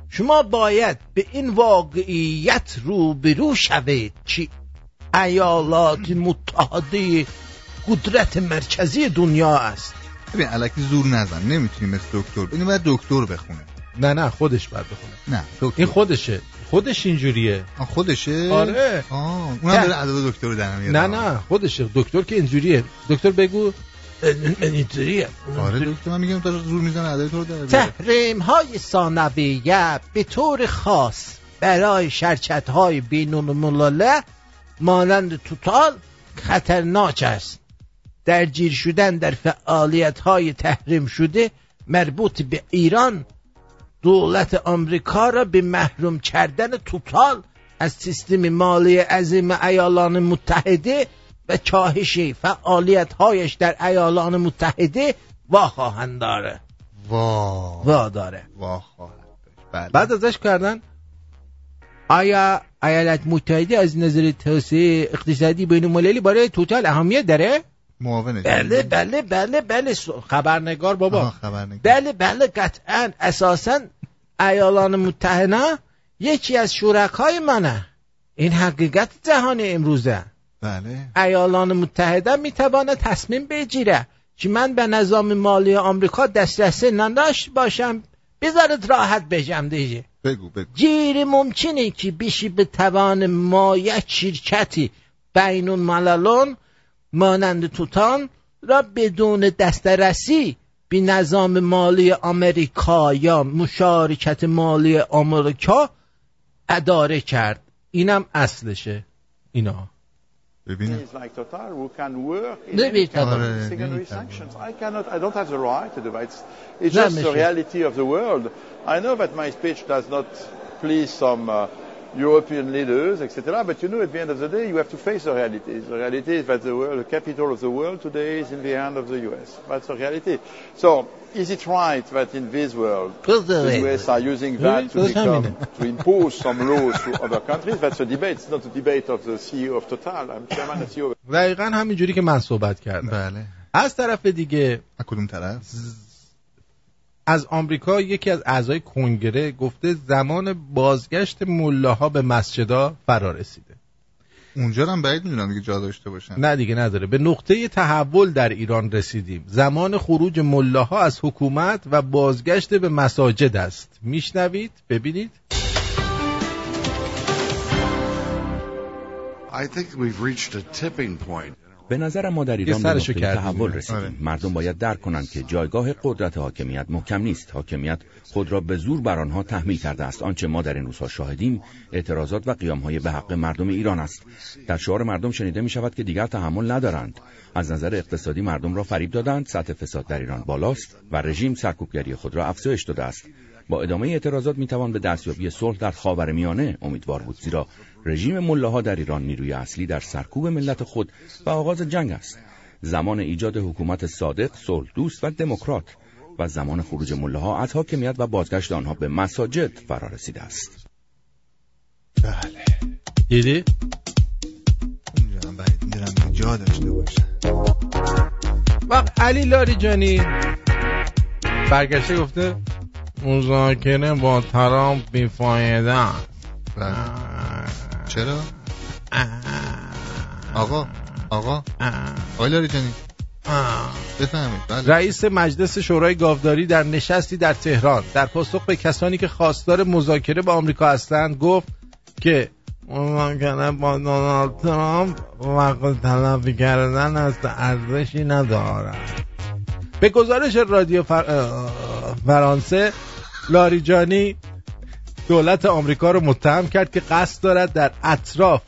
[SPEAKER 1] شما باید به این واقعیت روبرو شوید که ایالات متحده قدرت مرکزی دنیا است.
[SPEAKER 2] ببین الکی زور نزن. نمی‌تونی مثل دکتر اینو باید دکتر بخونه.
[SPEAKER 1] نه نه خودش باید بخونه.
[SPEAKER 2] نه دکتر.
[SPEAKER 1] این خودشه. خودش اینجوریه.
[SPEAKER 2] خودشه؟
[SPEAKER 1] آره.
[SPEAKER 2] آه اونم
[SPEAKER 1] نه.
[SPEAKER 2] داره ادب دکتر در میاره.
[SPEAKER 1] نه نه خودشه. دکتر که اینجوریه. دکتر بگو. من اینجوریه.
[SPEAKER 2] آره دکتر من میگم داره زور می‌زنه ادب تو رو در بیاره.
[SPEAKER 1] تحریم های ثانویه به طور خاص برای شرکت های بین الملله مانند توتال خطرناک است. درگیر شدن در فعالیت های تحریم شده مربوط به ایران دولت آمریکا را به محروم کردن توتال از سیستم مالی عظیم ایالان متحده و کاهش فعالیت هایش در ایالان متحده وا خواهند داره
[SPEAKER 2] وا
[SPEAKER 1] وا داره
[SPEAKER 2] وا. بله
[SPEAKER 1] بعد ازش کردن آیا ایالات متحده از نظر توسعه اقتصادی بین المللی برای توتال اهمیت داره؟
[SPEAKER 2] معاونش
[SPEAKER 1] بله بله بله بله خبرنگار بابا.
[SPEAKER 2] خبرنگار.
[SPEAKER 1] بله بله قطعا اساسا ایالان متحده یکی از شرکای منه. این حقیقت جهان امروزه.
[SPEAKER 2] بله.
[SPEAKER 1] ایالان متحده می‌تواند تصمیم بگیره که من به نظام مالی آمریکا دسترسی نداشت باشم. بذارید راحت بشم دیگه.
[SPEAKER 2] بگو بگو.
[SPEAKER 1] غیر ممکنه که بشی به توان ما یک شرکتی بین المللون مانند توتان را بدون دسترسی به نظام مالی آمریکا یا مشارکت مالی آمریکا اداره کرد. اینم اصلشه. اینا.
[SPEAKER 2] ببینیم.
[SPEAKER 8] Companies like Total who can work in
[SPEAKER 1] Maybe
[SPEAKER 8] any kind of
[SPEAKER 2] Total.
[SPEAKER 8] secondary
[SPEAKER 2] Maybe
[SPEAKER 8] sanctions. I cannot, I don't have the right to do that. It's, it's
[SPEAKER 1] No,
[SPEAKER 8] just the
[SPEAKER 1] monsieur.
[SPEAKER 8] reality of the world. I know that my speech does not please some uh, European leaders, etc. But you know, at the end of the day, you have to face the reality. The reality is that the, world, the capital of the world today is in the hand of the US. That's the reality. So, is it right that in this world, the US are using that to,
[SPEAKER 1] Just a
[SPEAKER 8] become,
[SPEAKER 1] minute.
[SPEAKER 8] to impose some laws to other countries? That's a debate. It's not a debate of the CEO of Total. I'm chairman and CEO of
[SPEAKER 1] دقیقا همینجوری که من صحبت کردم
[SPEAKER 2] بله
[SPEAKER 1] از طرف دیگه
[SPEAKER 2] از کدوم طرف
[SPEAKER 1] از آمریکا یکی از اعضای کنگره گفته زمان بازگشت ملاها به مسجدا فرا رسیده.
[SPEAKER 2] اونجا هم بعید می‌دونم دیگه جا داشته باشن.
[SPEAKER 1] نه دیگه نداره. به نقطه تحول در ایران رسیدیم. زمان خروج ملاها از حکومت و بازگشت به مساجد است. میشنوید؟ ببینید.
[SPEAKER 9] I think we've reached a tipping point.
[SPEAKER 10] به نظر ما در ایران به. تحول رسیدیم.
[SPEAKER 2] آره.
[SPEAKER 10] مردم باید درک کنند که جایگاه قدرت حاکمیت محکم نیست. حاکمیت خود را به زور بر آنها تحمیل کرده است. آنچه ما در این روزها شاهدیم اعتراضات و قیامهای به حق مردم ایران است. در شعار مردم شنیده می شود که دیگر تحمل ندارند. از نظر اقتصادی مردم را فریب دادند. سطح فساد در ایران بالاست و رژیم سرکوبگری خود را افزایش داده است. با ادامه اعتراضات می توان به دستیابی صلح در خاورمیانه امیدوار بود زیرا رژیم ملاها در ایران نیروی اصلی در سرکوب ملت خود و آغاز جنگ است. زمان ایجاد حکومت صادق، صلح دوست و دموکرات و زمان خروج ملاها از حاکمیت و بازگشت آنها به مساجد فرا رسیده است.
[SPEAKER 2] بله.
[SPEAKER 1] دیدی؟
[SPEAKER 2] بعید می‌دونم دیگه جا داشته باشن
[SPEAKER 1] وقت علی لاریجانی برگشته گفته مذاکره با ترامپ بیفایده است.
[SPEAKER 2] چرا؟ آقا آقا آقای لاریجانی. بفهمید بله.
[SPEAKER 1] رئیس مجلس شورای گاوداری در نشستی در تهران در پاسخ به کسانی که خواستار مذاکره با آمریکا هستند گفت که مذاکره با دونالد ترامپ وقت تلافی کردن است ارزشی ندارد. به گزارش رادیو فر... فرانسه لاریجانی دولت آمریکا را متهم کرد که قصد دارد در اطراف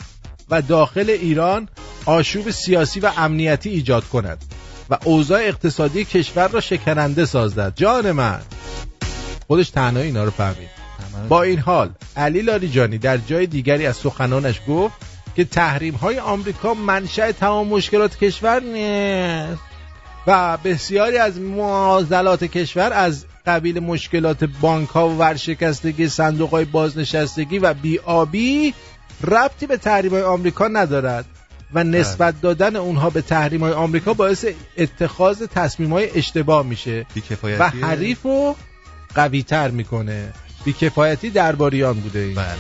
[SPEAKER 1] و داخل ایران آشوب سیاسی و امنیتی ایجاد کند و اوضاع اقتصادی کشور را شکننده سازد. جان من. خودش تنهایی اینا رو فهمید. با این حال علی لاریجانی در جای دیگری از سخنانش گفت که تحریم های آمریکا منشأ تمام مشکلات کشور نیست و بسیاری از معضلات کشور از قبیل مشکلات بانک ها و ورشکستگی صندوق های بازنشستگی و بیابی ربطی به تحریم های آمریکا ندارد و نسبت دادن اونها به تحریم های آمریکا باعث اتخاذ تصمیم های اشتباه میشه و حریف رو قوی تر می‌کنه. بیکفایتی درباریان بوده این.
[SPEAKER 2] بله.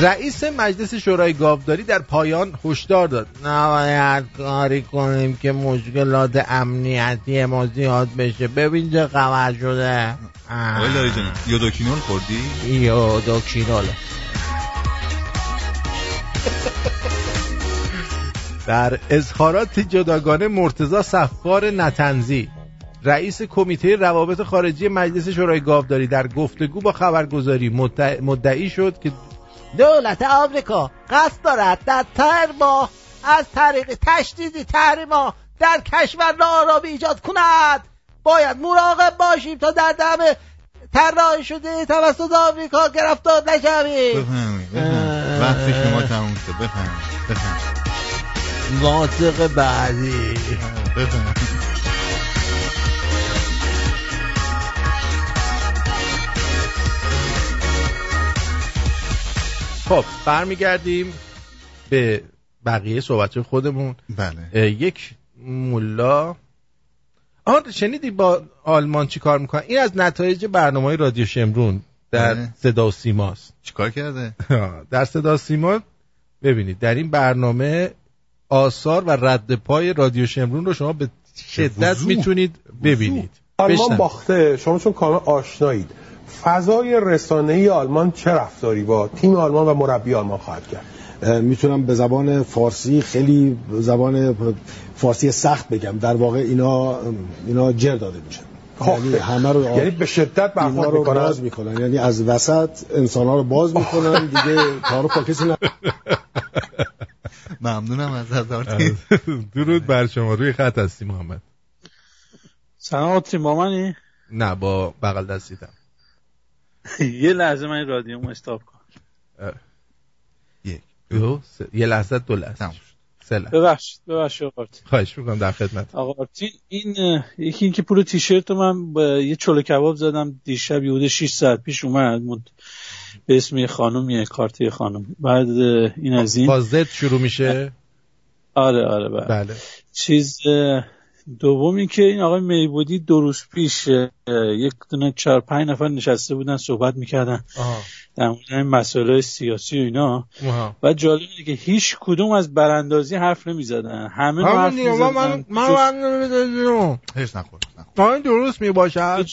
[SPEAKER 1] رئیس مجلس شورای گاوداری در پایان هشدار داد. نباید کاری کنیم که مشکلات امنیتی ما زیاد بشه. ببین چه خبر شده.
[SPEAKER 2] آقای لاری جان یودوکینول خوردی؟
[SPEAKER 1] یودوکینول در اظهارات جداگانه مرتزا صفار نتنزی رئیس کمیته روابط خارجی مجلس شورای گاوداری در گفتگو با خبرگزاری مدع- مدعی شد که
[SPEAKER 11] دولت آمریکا قصد دارد در ترما از طریق تشدیدی تحریما در کشور ناآرامی ایجاد کند. باید مراقب باشیم تا در دم طراحی شده توسط آمریکا گرفتار نشویم.
[SPEAKER 2] بفهمید بفهمید وقت شما تموم شد. بفهمید بفهمید
[SPEAKER 1] بعدی.
[SPEAKER 2] بفهمید
[SPEAKER 1] خب برمیگردیم به بقیه صحبت خودمون.
[SPEAKER 2] بله.
[SPEAKER 1] یک ملا. آن شنیدی با آلمان چی کار می‌کنن این از نتایج برنامه رادیو شمرون در
[SPEAKER 2] بله.
[SPEAKER 1] صدا و سیماست
[SPEAKER 2] چیکار کرده؟
[SPEAKER 1] در صدا و سیما ببینید در این برنامه آثار و رد پای رادیو شمرون رو شما به شدت. می‌تونید ببینید.
[SPEAKER 12] آلمان. باخته. شما چون کامل آشنایید. فضای رسانه‌ای آلمان چه رفتاری با تیم آلمان و مربی آلمان خواهد کرد؟
[SPEAKER 13] می‌تونم به زبان فارسی خیلی زبان فارسی سخت بگم. در واقع اینا اینا جر داده میشن یعنی همه رو
[SPEAKER 12] یعنی به شدت برخورد
[SPEAKER 13] رو
[SPEAKER 12] می‌کنن.
[SPEAKER 13] باز می‌کنن. یعنی از وسط انسان ها رو باز می‌کنن دیگه کارو با کسی نه
[SPEAKER 2] ممنونم از هزارتی
[SPEAKER 1] درود بر شما. روی خط هستی محمد.
[SPEAKER 14] سلام آتری با منی؟
[SPEAKER 1] نه با بغل دستیدم.
[SPEAKER 14] یه لحظه من این رادیومو استاپ کن.
[SPEAKER 2] یک
[SPEAKER 1] دو سه. یه لحظه دو لحظه. لحظه.
[SPEAKER 14] ببخشید ببخشید.
[SPEAKER 1] خواهش می‌کنم در خدمت.
[SPEAKER 14] آقا آرتین این یکی این که پول تیشرت من با یه چلو کباب زدم دیشب یهود 6 ساعت پیش اومد. مد- به اسم یه خانومیه کارت یه خانم. بعد این از این.
[SPEAKER 1] با زد شروع میشه؟
[SPEAKER 14] آره آره بله,
[SPEAKER 1] بله.
[SPEAKER 14] چیز اه، دوم این که این آقای میبودی دو روز پیش یک دونه چهار پنج نفر نشسته بودن صحبت می‌کردن در مورد این مسائل سیاسی و اینا.
[SPEAKER 1] آها.
[SPEAKER 14] و جالب اینه که هیچ کدوم از براندازی حرف نمی‌زدن. همه حرف
[SPEAKER 1] من
[SPEAKER 14] می‌زدن.
[SPEAKER 1] من من
[SPEAKER 2] هیچ نخور
[SPEAKER 1] این درست می‌باشد؟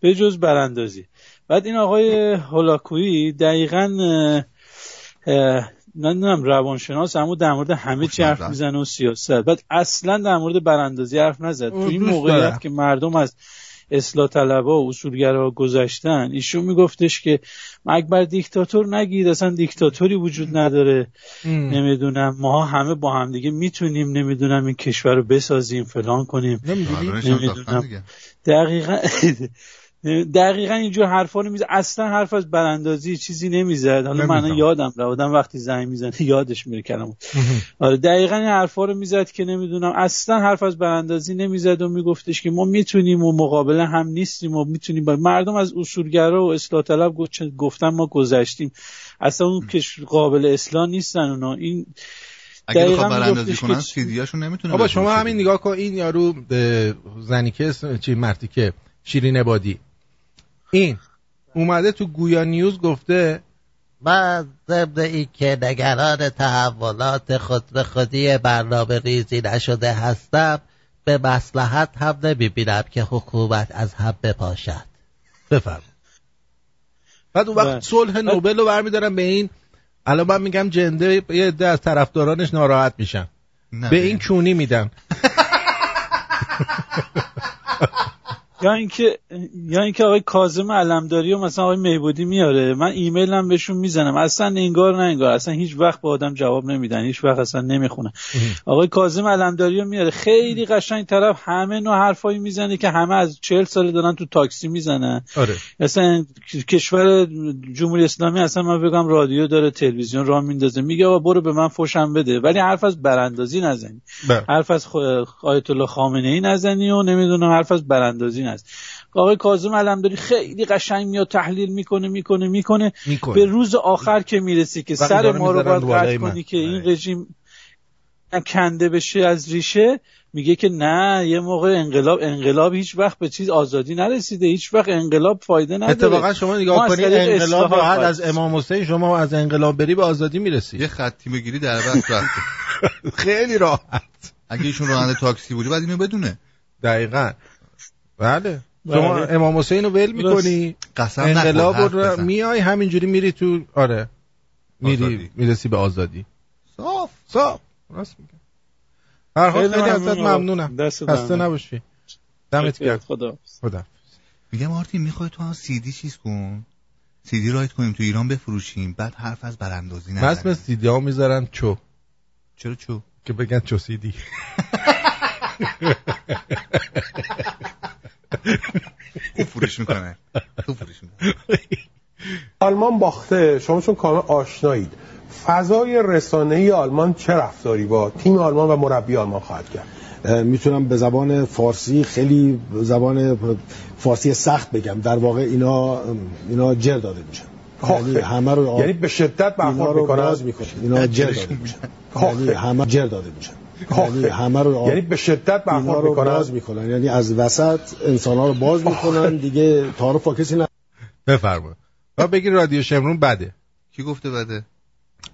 [SPEAKER 14] به جز براندازی. بعد این آقای هولاکویی دقیقا نمی‌دونم روانشناس اما در مورد همه چی حرف می‌زنه و سیاست. بعد اصلا در مورد براندازی حرف نزد. تو این موقعیت. که مردم از اصلاح طلبا و اصولگرا گذشتن ایشون میگفتش که اکبر دیکتاتور نگید اصلا دیکتاتوری وجود نداره. نمی‌دونم. ما همه با هم دیگه می‌تونیم نمی‌دونم این کشور رو بسازیم فلان کنیم. نمی‌دونم. دقیقا دقیقا اینجور حرفا رو می‌زد. اصلا حرف از براندازی چیزی نمی‌زد. حالا من. یادم رو آدم وقتی زنگ می‌زنه یادش میره کلمه. آره دقیقا این حرفا رو می‌زد که نمی‌دونم. اصلا حرف از براندازی نمی‌زد و میگفتش که ما می‌تونیم و مقابله هم نیستیم و می‌تونیم با مردم از اصولگرا و اصلاح طلب گفتن ما گذشتیم. اصلا اون که قابل اصلاح نیستن اونا. این
[SPEAKER 2] اگه بخواد براندازی کنن سیدیاشون نمی‌تونه
[SPEAKER 1] بابا شما همین. نگاه کن. این یارو زنی که اسم- چی مردی که شیرین عبادی. این اومده تو گویا نیوز گفته
[SPEAKER 11] من ضمن این که نگران تحولات خود به خودی برنامه ریزی نشده هستم به مسلحت هم نمی‌بینم که حکومت از هم بپاشد.
[SPEAKER 1] بفرم بعد اون وقت
[SPEAKER 11] بله.
[SPEAKER 1] صلح نوبل رو برمیدارم به این الان من میگم جنده یه عده از طرفدارانش ناراحت میشن. به این کونی میدن.
[SPEAKER 14] یا اینکه یا اینکه آقای کاظم علمداری و مثلا آقای میبودی میاره. من ایمیل هم بهشون می‌زنم. اصلا انگار نه انگار. اصلا هیچ وقت به آدم جواب نمیدن. هیچ وقت اصلا نمی‌خونه آقای کاظم علمداری رو میاره. خیلی قشنگ طرف همه نوع حرفایی می‌زنه که همه از چهل سال دارن تو تاکسی می‌زنن.
[SPEAKER 1] آره.
[SPEAKER 14] اصلا کشور جمهوری اسلامی اصلا من بگم رادیو داره تلویزیون راه میندازه. میگه آقا برو به من فوشم بده. ولی حرف از براندازی نزنی.
[SPEAKER 1] بله.
[SPEAKER 14] حرف از آیت الله خامنه ای نزنی و نمی‌دونم حرف از براندازی نزنی آقای کاظم علمداری خیلی قشنگ میاد تحلیل می‌کنه می‌کنه می‌کنه.
[SPEAKER 1] می‌کنه.
[SPEAKER 14] به روز آخر که می‌رسی که سر ما رو باید قطع. کنی که این رژیم کنده بشه از ریشه میگه که نه یه موقع انقلاب انقلاب هیچ وقت به چیز آزادی نرسیده هیچ وقت انقلاب فایده نداره.
[SPEAKER 1] اتفاقا شما
[SPEAKER 14] ما
[SPEAKER 1] نگاه کنید انقلاب راحت
[SPEAKER 14] باید
[SPEAKER 1] از امام حسین شما از انقلاب بری به آزادی می‌رسی.
[SPEAKER 2] یه خطی بگیری در بس رفته
[SPEAKER 1] خیلی راحت.
[SPEAKER 2] اگه ایشون راننده تاکسی بودی بعد اینو بدونه.
[SPEAKER 1] دقیقا. بله. شما
[SPEAKER 2] بله.
[SPEAKER 1] امام حسین رو ول می‌کنی.
[SPEAKER 2] قسم
[SPEAKER 1] انقلاب رو. میای همینجوری میری تو آره. میری. می‌رسی به آزادی.
[SPEAKER 2] صاف
[SPEAKER 1] صاف. راست میگم هر حال
[SPEAKER 14] خیلی
[SPEAKER 1] ازت. ممنونم. خسته نباشی. دمت گرم.
[SPEAKER 14] خدا
[SPEAKER 1] خدا
[SPEAKER 2] میگم آرتین می‌خوای تو هم سیدی چیز کن؟ سیدی رایت کنیم تو ایران بفروشیم. بعد حرف از براندازی نزنیم.
[SPEAKER 1] سیدی ها می‌ذارم چو.
[SPEAKER 2] چرا چو؟
[SPEAKER 1] که بگن چو سیدی
[SPEAKER 2] خوب فروش می‌کنه. خوب فروش می‌کنه.
[SPEAKER 12] آلمان باخته. شما چون کامل آشنایید. فضای رسانه‌ای آلمان چه رفتاری با تیم آلمان و مربی آلمان خواهد کرد؟
[SPEAKER 13] می‌تونم به زبان فارسی خیلی زبان فارسی سخت بگم. در واقع اینا اینا جر داده میشن. یعنی همه رو
[SPEAKER 12] یعنی به شدت
[SPEAKER 13] اینا
[SPEAKER 12] برخورد می‌کنن.
[SPEAKER 13] اینا جر داده میشن. یعنی همه جر داده میشن. همه رو
[SPEAKER 12] یعنی به شدت برخورد می‌کنن.
[SPEAKER 13] باز می‌کنن. یعنی از وسط انسان ها رو باز می‌کنن. دیگه تعارف با کسی نه.
[SPEAKER 1] بفرما و بگی رادیو شمرون بده.
[SPEAKER 2] کی گفته بده؟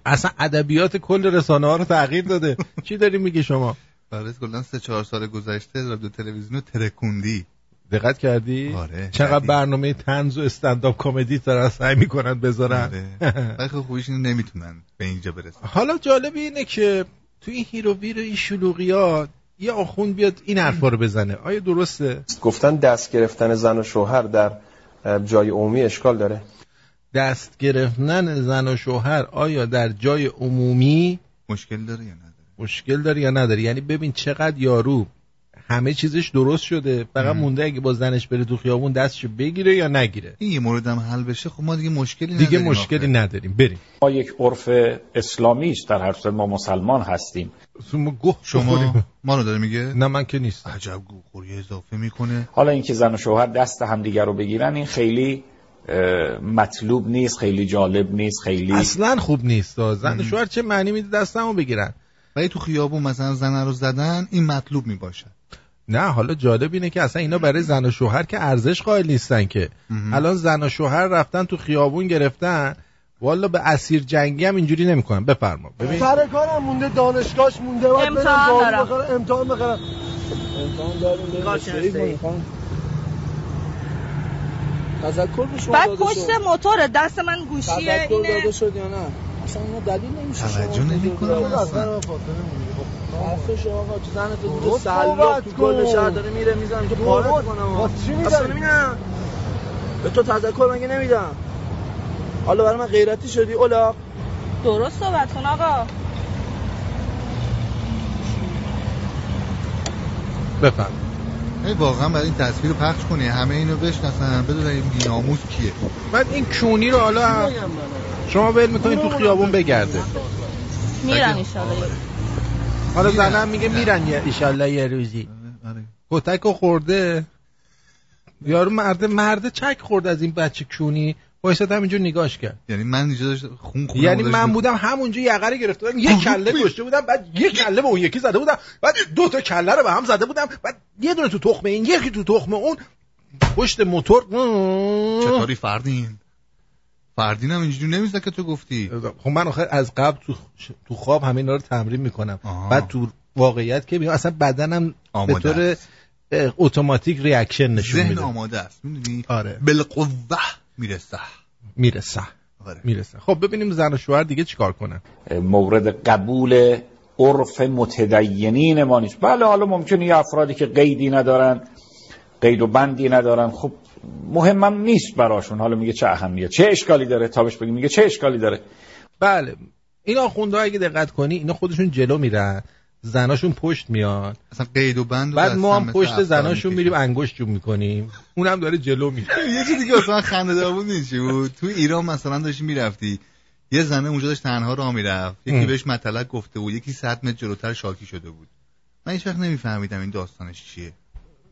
[SPEAKER 1] اصلا ادبیات کل رسانه ها رو تغییر داده. چی داری میگی شما؟
[SPEAKER 2] برای کلا سه چهار سال گذشته رادیو تلویزیون رو ترکوندی.
[SPEAKER 1] دقت کردی؟
[SPEAKER 2] آره
[SPEAKER 1] چقدر. برنامه طنز و استنداپ کمدی دارن سعی می‌کنن بذارن؟
[SPEAKER 2] آره. خب خوبیش نمی‌تونن به اینجا برسن.
[SPEAKER 1] حالا جالب اینه که تو این هیرو ویر و این شلوغیات یه آخوند بیاد این حرفا رو بزنه. آیا درسته؟
[SPEAKER 15] گفتن دست گرفتن زن و شوهر در جای عمومی اشکال داره؟
[SPEAKER 1] دست گرفتن زن و شوهر آیا در جای عمومی؟
[SPEAKER 2] مشکل داره یا نداره؟
[SPEAKER 1] مشکل داره یا نداره؟ یعنی ببین چقدر یارو همه چیزش درست شده. فقط مونده اگه با زنش بره تو خیابون دستشو بگیره یا نگیره.
[SPEAKER 2] این یه موردم حل بشه. خب ما دیگه مشکلی
[SPEAKER 1] دیگه
[SPEAKER 2] نداریم
[SPEAKER 1] مشکلی
[SPEAKER 2] آخه.
[SPEAKER 1] نداریم. بریم.
[SPEAKER 16] ما یک عرف اسلامی است. در هر صورت ما مسلمان هستیم.
[SPEAKER 1] ما گوه.
[SPEAKER 2] شما. ما رو داره میگه؟
[SPEAKER 1] نه من که نیست
[SPEAKER 2] عجب گوخوری اضافه می‌کنه.
[SPEAKER 16] حالا اینکه زن و شوهر دست همدیگر رو بگیرن این خیلی مطلوب نیست خیلی جالب نیست خیلی
[SPEAKER 1] اصلا خوب نیست. زن و شوهر چه معنی میده؟ دستمو بگیرن.
[SPEAKER 2] ولی تو خیابون مثلا زن رو زدن این مطلوب می‌باشه.
[SPEAKER 1] نه حالا جالب اینه که اصلا اینا برای زن و شوهر که ارزش قائل نیستن که. الان زن و شوهر رفتن تو خیابون گرفتن. والا به اسیر جنگی هم اینجوری نمی‌کنن. بفرما. ببین.
[SPEAKER 17] سر کارم مونده دانشگاهش مونده. باید برم
[SPEAKER 18] امتحان دارم.
[SPEAKER 17] بخرم امتحان بخرم امتحان داریم.
[SPEAKER 18] کارشناسی.
[SPEAKER 17] تذکر به شما
[SPEAKER 18] بعد پشت. موتور دست من گوشیه
[SPEAKER 17] تذکر
[SPEAKER 18] اینه.
[SPEAKER 17] داده شد یا نه؟ اصلا اینا دلیل نمیشه.
[SPEAKER 2] توجه
[SPEAKER 17] شما
[SPEAKER 2] نمی‌کنه اصلا.
[SPEAKER 17] شما آقا تو زن تو
[SPEAKER 18] صحبت
[SPEAKER 17] تو
[SPEAKER 18] کن.
[SPEAKER 17] شهر داره میره می‌زنم که. پاره کنم.
[SPEAKER 18] چی
[SPEAKER 17] نمیدم به تو تذکر مگه نمیدم. حالا برای من غیرتی شدی اولا.
[SPEAKER 18] درست صحبت کن آقا.
[SPEAKER 1] بفهم
[SPEAKER 2] ای واقعا برای این تصویر رو پخش کنی. همه اینو بشناسن بدونن این بی‌ناموس کیه.
[SPEAKER 1] بعد این کونی رو حالا شما ول می‌کنید تو خیابون بگرده.
[SPEAKER 18] میرن ایشالا
[SPEAKER 1] حالا زنم میگه میرن یه ایشالله یه روزی. کتک رو خورده. یارو مرد مرد چک خورد از این بچه کونی. وایساد همینجور نگاش کرد.
[SPEAKER 2] یعنی من اینجا داشت خون خون
[SPEAKER 1] یعنی من بودم همونجا یقه رو گرفته بودم. یه کله گشته بودم بعد یه کله به اون یکی زده بودم. بعد دو تا کله رو به هم زده بودم. بعد یه دونه تو تخم این یکی تو تخم اون. پشت موتور.
[SPEAKER 2] چطوری فردین؟ فردین هم اینجوری نمی‌زد که تو گفتی.
[SPEAKER 1] خب من آخر از قبل تو تو خواب همه اینا رو تمرین می‌کنم. بعد تو واقعیت که میام اصلا بدنم به
[SPEAKER 2] آماده
[SPEAKER 1] طور اتوماتیک ریاکشن نشون
[SPEAKER 2] ذهن
[SPEAKER 1] میده.
[SPEAKER 2] آماده است می‌دونی؟
[SPEAKER 1] آره.
[SPEAKER 2] بالقوه می‌رسه.
[SPEAKER 1] می‌رسه.
[SPEAKER 2] آره.
[SPEAKER 1] می‌رسه. خب ببینیم زن و شوهر دیگه چیکار کنن.
[SPEAKER 16] مورد قبول عرف متدینین ما نیست. بله حالا ممکنه یه افرادی که قیدی ندارن قید و بندی ندارن. خب مهمم نیست براشون. حالا میگه چه اهمیت. چه اشکالی داره؟ تا بهش بگیم میگه چه اشکالی داره؟
[SPEAKER 1] بله. این آخونده اگه دقت کنی اینا خودشون جلو میرن. زناشون پشت میاد.
[SPEAKER 2] اصلا قید و بند
[SPEAKER 1] بعد ما هم پشت زناشون. میریم انگشت جون می‌کنیم. اونم داره جلو میره.
[SPEAKER 2] یه چیز دیگه اصلا خنده دار بود چی بود؟ تو ایران مثلا داشتی می‌رفتی. یه زنه اونجا داشت تنها راه می‌رفت. یکی. بهش مطلق گفته بود. یکی صد متر جلوتر شاکی شده بود. من هیچ وقت نمیفهمیدم این داستانش چیه.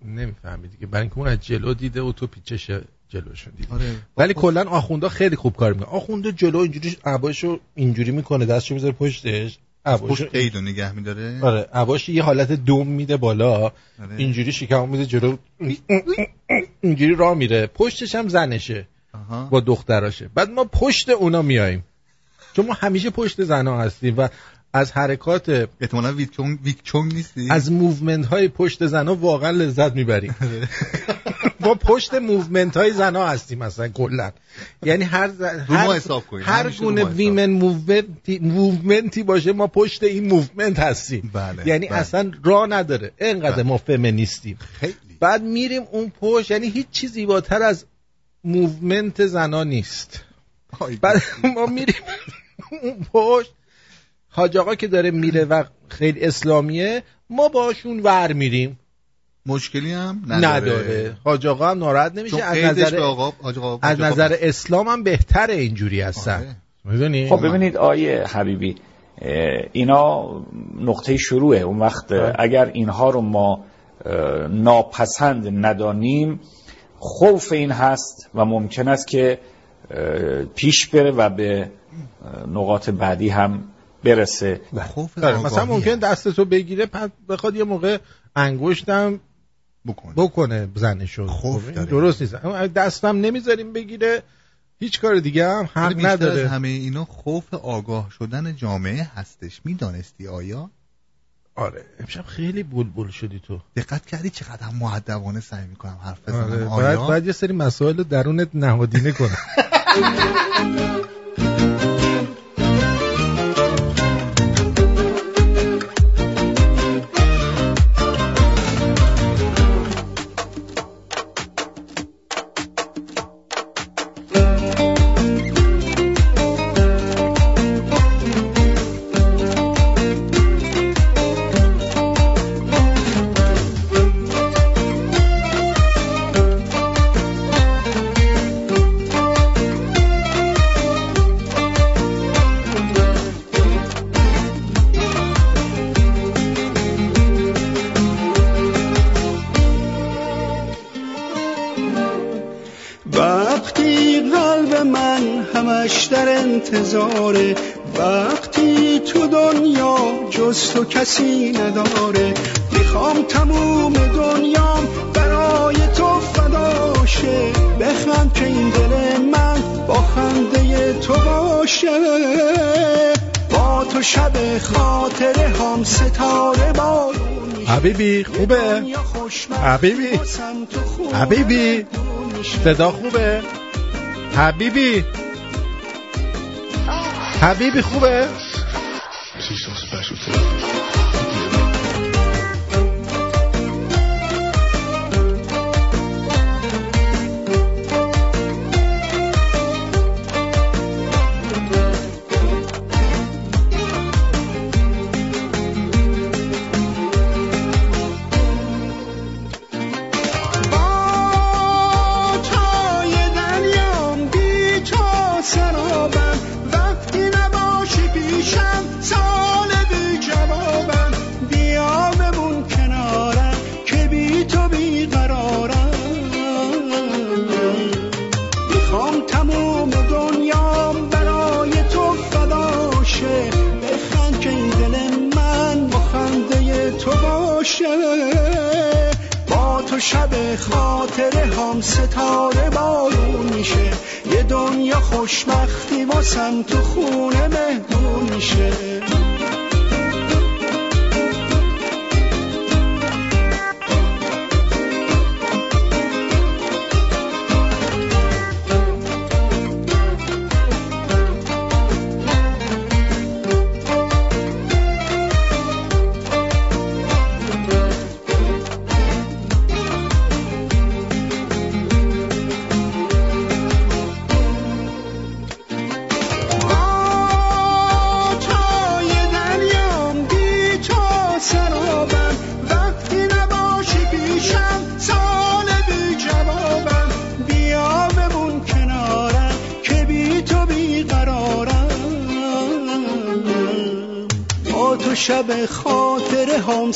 [SPEAKER 1] نمی‌فهمی دیگه برای اینکه اون از جلو دیده و تو پیچش جلوشون دیده.
[SPEAKER 2] آره.
[SPEAKER 1] ولی کلا آخوندا خیلی خوب کار می‌کنه. آخونده جلو اینجوری عباشو اینجوری می‌کنه دستشو می‌ذاره پشتش عباشو
[SPEAKER 2] پشت قید رو نگه میداره.
[SPEAKER 1] آره عباشو یه حالت دوم میده بالا.
[SPEAKER 2] آره.
[SPEAKER 1] اینجوری شکم میده جلو اینجوری راه میره. پشتش هم زنشه
[SPEAKER 2] آها.
[SPEAKER 1] با دختراشه. بعد ما پشت اونا میایم چون ما همیشه پشت زنا هستیم و از حرکات
[SPEAKER 2] احتمالاً ویکچونگ ویکچونگ نیستی؟
[SPEAKER 1] از movement های پشت زنا واقعا لذت می‌بریم ما پشت movement های زنا هستیم مثلا کلا. یعنی هر ز... هر,
[SPEAKER 2] حساب کنید.
[SPEAKER 1] هر گونه.
[SPEAKER 2] women movement
[SPEAKER 1] ی movement ی باشه ما پشت این movement هستیم.
[SPEAKER 2] بله،
[SPEAKER 1] یعنی
[SPEAKER 2] بله.
[SPEAKER 1] اصلا راه نداره. اینقدر
[SPEAKER 2] بله.
[SPEAKER 1] ما فمینیستیم.
[SPEAKER 2] خیلی.
[SPEAKER 1] بعد میریم اون پشت یعنی هیچ چیزی زیباتر از movement زنا نیست. بعد ما میریم اون پشت. حاج آقا که داره میره و خیلی اسلامیه ما باشون ور میریم.
[SPEAKER 2] مشکلی هم
[SPEAKER 1] نداره,
[SPEAKER 2] نداره,
[SPEAKER 1] حاج آقا هم ناراحت نمیشه. از نظر
[SPEAKER 2] آقا آقا
[SPEAKER 1] از نظر اسلام هم بهتره اینجوری هستن.
[SPEAKER 2] آره.
[SPEAKER 1] می‌دونی؟
[SPEAKER 16] خب ببینید آیه حبیبی اینا نقطه شروعه. اون وقت اه، اگر اینها رو ما ناپسند ندانیم خوف این هست و ممکن است که پیش بره و به نقاط بعدی هم برسه.
[SPEAKER 2] خوف
[SPEAKER 1] آره، مثلا ممکن. دستتو بگیره پس بخواد یه موقع انگشتم
[SPEAKER 2] بکنه.
[SPEAKER 1] بکنه زنشو
[SPEAKER 2] خوف
[SPEAKER 1] خب،
[SPEAKER 2] داره.
[SPEAKER 1] درست نیست. اما دستم نمی‌ذاریم بگیره هیچ کار دیگه هم حق
[SPEAKER 2] بیشتر از
[SPEAKER 1] نداره.
[SPEAKER 2] همه اینا خوف آگاه شدن جامعه هستش. می‌دانستی آیا؟
[SPEAKER 1] آره. امشب خیلی بلبل شدی تو.
[SPEAKER 2] دقت کردی چقدر هم معدبانه سعی می‌کنم حرف بزنم؟
[SPEAKER 1] آره.
[SPEAKER 2] آیا؟
[SPEAKER 1] باید, باید یه سری مسائل رو درونت نهادینه کنم.
[SPEAKER 19] نداره. می‌خوام تموم دنیام برای تو فداشه بخند که این دل من با خنده تو باشه. با تو شب خاطره هم ستاره بارون میشه.
[SPEAKER 1] حبیبی خوبه؟ حبیبی؟ حبیبی؟ صدا خوبه؟ حبیبی؟ حبیبی خوبه؟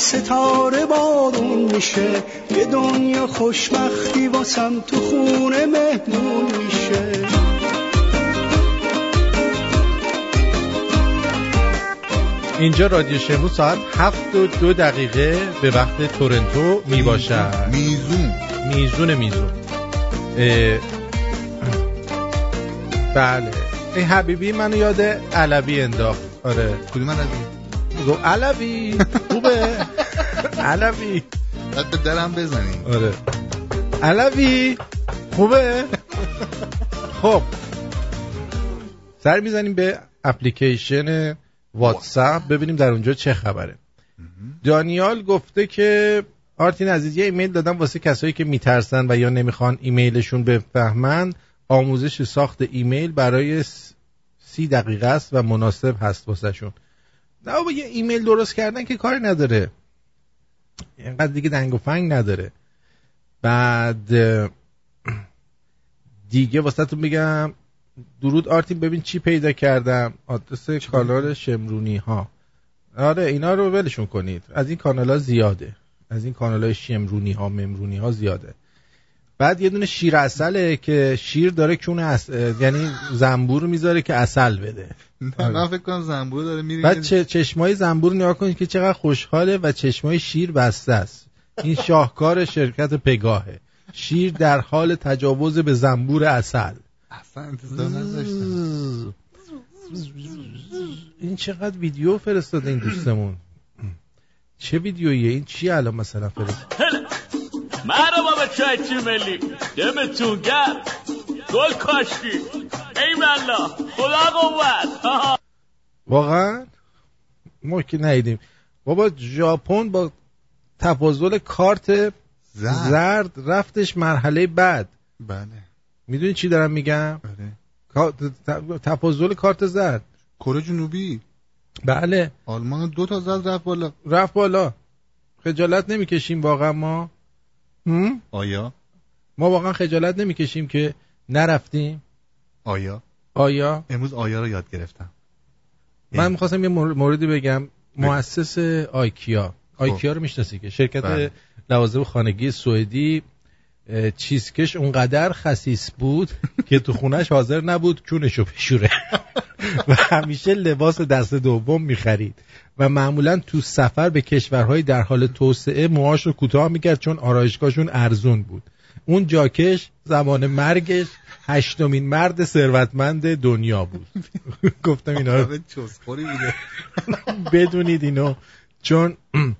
[SPEAKER 19] ستاره بارون میشه. یه دنیا خوشبختی واسم تو خونه مهمون میشه.
[SPEAKER 1] اینجا رادیو شمرو ساعت هفت و دو دقیقه به وقت تورنتو می باشد
[SPEAKER 2] میزون.
[SPEAKER 1] میزون میزون. اه، بله. این حبیبی منو یاد علوی انداخت. آره.
[SPEAKER 2] کدوم علوی؟
[SPEAKER 1] گو علوی. علوی.
[SPEAKER 2] بعد به درم بزنی
[SPEAKER 1] آره. علوی خوبه؟ خب. سر می‌زنیم به اپلیکیشن واتساپ ببینیم در اونجا چه خبره. دانیال گفته که آرتین عزیز یه ایمیل دادم واسه کسایی که میترسن و یا نمی‌خوان ایمیلشون بفهمن. آموزش ساخت ایمیل برای سی دقیقه است و مناسب هست واسه شون نه بابا یه ایمیل درست کردن که کاری نداره. اینقدر دیگه دنگ و فنگ نداره. بعد دیگه واسه بگم درود آرتین ببین چی پیدا کردم. آدرس کانال شمرونی ها آره اینا رو ولشون کنید. از این کانال ها زیاده. از این کانال های شمرونی ها ممرونی ها زیاده. بعد یه دونه شیر اصله که شیر داره که اون اص... یعنی زنبور می‌ذاره که اصل بده.
[SPEAKER 2] من فکر کنم زنبور داره میره
[SPEAKER 1] بعد چه چشمای زنبور نگاه کنید که چقدر خوشحاله و چشمای شیر بسته است. این شاهکار شرکت پگاهه. شیر در حال تجاوز به زنبور اصل
[SPEAKER 2] اصلا انتظار نداشتم
[SPEAKER 1] این چقدر ویدیو فرستاده این دوستمون. چه ویدیویه؟ این چی الان مثلا فرست
[SPEAKER 20] مرحبا به چای تیم ملی دمتون گرم گل کاشکی ای ملا خدا قوت
[SPEAKER 1] واقعا ما که ندیدیم بابا ژاپن با تفاضل کارت زرد, رفتش مرحله بعد
[SPEAKER 2] بله
[SPEAKER 1] می‌دونی چی دارم میگم ت- تفاضل کارت زرد
[SPEAKER 2] کره جنوبی
[SPEAKER 1] بله
[SPEAKER 2] آلمان دو تا زد رفت بالا
[SPEAKER 1] رفت بالا خجالت نمی‌کشیم واقعا ما؟
[SPEAKER 2] آیا؟
[SPEAKER 1] ما واقعا خجالت نمی‌کشیم که نرفتیم.
[SPEAKER 2] آیا؟
[SPEAKER 1] آیا؟
[SPEAKER 2] امروز آیا رو یاد گرفتم.
[SPEAKER 1] من می‌خواستم یه مور- موردی بگم. مؤسس آیکیا. آیکیا رو می‌شناسی که شرکت
[SPEAKER 2] بله.
[SPEAKER 1] لوازم خانگی سوئدی چیزکش اونقدر خسیس بود که تو خونش حاضر نبود کونشو بشوره. و همیشه لباس دست دوم می‌خرید. و معمولا تو سفر به کشورهای در حال توسعه موهاش رو کوتاه می‌کرد چون آرایشگاهشون ارزون بود. اون جاکش زمان مرگش هشتمین مرد ثروتمند دنیا بود. گفتم اینا رو بدونید اینو. چون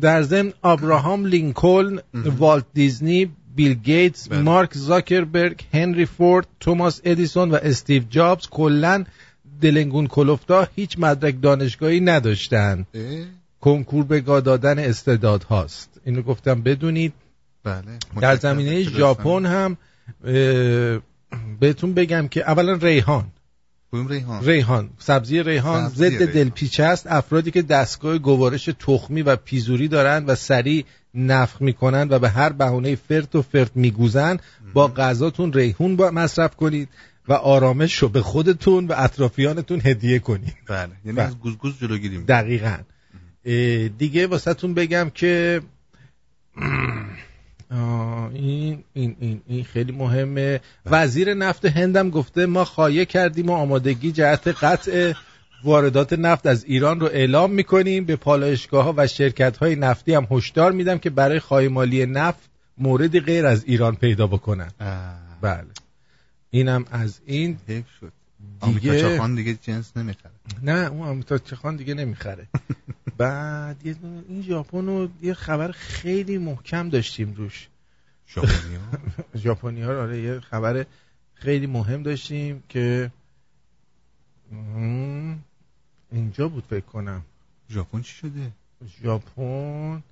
[SPEAKER 1] در ضمن ابراهام لینکلن والت دیزنی بیل گیتس
[SPEAKER 2] بله.
[SPEAKER 1] مارک زاکربرگ هنری فورد توماس ادیسون و استیو جابز کلا دلنگون کلفتا هیچ مدرک دانشگاهی نداشتند
[SPEAKER 2] اه؟
[SPEAKER 1] کنکور به گا دادن استعداد هاست. اینو گفتم بدونید.
[SPEAKER 2] بله
[SPEAKER 1] در. زمینه. ژاپن هم بهتون بگم که اولا ریحان.
[SPEAKER 2] ریحان؟
[SPEAKER 1] ریحان. سبزی ریحان ضد. دلپیچه است. افرادی که دستگاه گوارش تخمی و پیزوری دارند و سریع نفخ می‌کنند و به هر بهونه فرت و فرت میگوزند با غذاتون ریحون با مصرف کنید. و آرامش رو به خودتون و اطرافیانتون هدیه کنید
[SPEAKER 2] بله. یعنی
[SPEAKER 1] بله.
[SPEAKER 2] از گوزگوز جلوگیری.
[SPEAKER 1] دقیقا. دیگه واسهتون بگم که این, این, این, این خیلی مهمه. وزیر نفت هندم گفته ما خواهی کردیم و آمادگی جهت قطع واردات نفت از ایران رو اعلام می‌کنیم. به پالایشگاه ها و شرکت های نفتی هم هشدار میدم که برای خواهی نفت موردی غیر از ایران پیدا بکنن. بله. اینم از این.
[SPEAKER 2] حیف شد.
[SPEAKER 1] دیگه-
[SPEAKER 2] چاخان دیگه جنس نمی‌خره.
[SPEAKER 1] نه اون آمریکا چخان دیگه نمی‌خره. بعد یه این ژاپن رو یه خبر خیلی محکم داشتیم روش.
[SPEAKER 2] ژاپنیا
[SPEAKER 1] ژاپنی ها آره یه خبر خیلی مهم داشتیم که اینجا بود فکر کنم.
[SPEAKER 2] ژاپن چی شده؟
[SPEAKER 1] ژاپن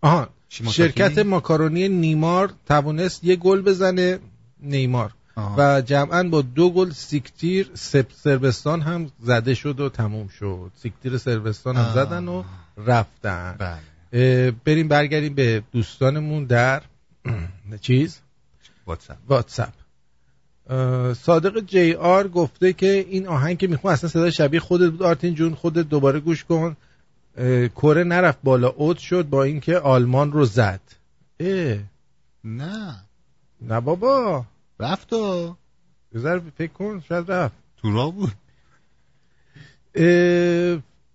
[SPEAKER 1] آها؟ شرکت ماکارونی نیمار توانست یه گل بزنه. نیمار. و جمعا با دو گل سیکتیر سربستان هم زده شد و تموم شد. سیکتیر سربستان هم
[SPEAKER 2] آه.
[SPEAKER 1] زدن و رفتن.
[SPEAKER 2] بله.
[SPEAKER 1] بریم برگردیم به دوستانمون در چیز؟
[SPEAKER 2] واتساپ.
[SPEAKER 1] واتساپ. صادق جی آر گفته که این آهنگ که می‌خوام اصلا صدای شبیه خودت بود آرتین جون خودت دوباره گوش کن. کره نرفت بالا اوت شد با اینکه آلمان رو زد. اه.
[SPEAKER 2] نه.
[SPEAKER 1] نه بابا.
[SPEAKER 2] رفت و
[SPEAKER 1] ذره فکر کن شاید رفت.
[SPEAKER 2] تو راه بود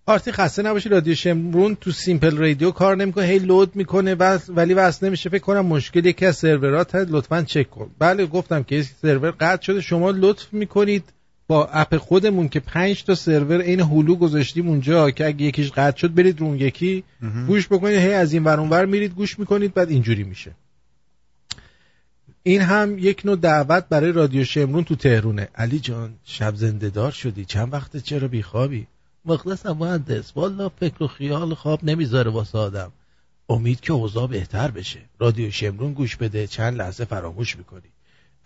[SPEAKER 1] آرتی خسته نباشی رادیو شمرون تو Simple Radio کار نمی‌کنه هی load می‌کنه بس ولی وصل نمیشه. فکر کنم مشکل یکی از سرورات هست لطفا چک کن. بله گفتم که سرور قطع شده. شما لطف می‌کنید با اپ خودمون که پنج تا سرور این هلو گذاشتیم اونجا که اگه یکیش قطع شد برید رو اون یکی گوش بکنید. هی از این ور اون ور میرید گوش می‌کنید بعد اینجوری میشه. این هم یک نوع دعوت برای رادیو شمرون تو تهرونه. علی جان شب زنده دار شدی. چند وقت چرا بیخوابی؟ مخلصم مهندس. والا فکر و خیال خواب نمی‌ذاره واسه آدم. امید که اوضاع بهتر بشه. رادیو شمرون گوش بده. چند لحظه فراموش می‌کنی.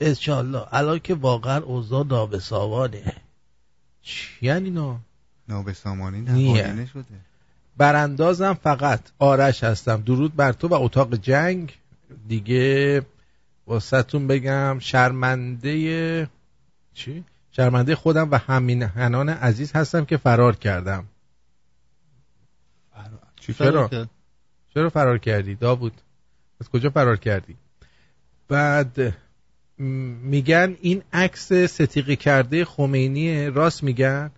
[SPEAKER 1] انشالله الان که واقعا اوضاع نابسامانه. یعنی نه
[SPEAKER 2] نابسامانی
[SPEAKER 1] نیه.
[SPEAKER 2] نه نشده.
[SPEAKER 1] براندازم فقط. آرش هستم. درود بر تو و اتاق جنگ. دیگه واسهتون بگم شرمنده چی؟ شرمنده خودم و همین هنان عزیز هستم که فرار کردم.
[SPEAKER 2] چی
[SPEAKER 1] چرا؟
[SPEAKER 2] فرار؟
[SPEAKER 1] چرا فرار کردی؟ داوود از کجا فرار کردی؟ بعد میگن این عکس ستیقی کرده خمینی راست میگن؟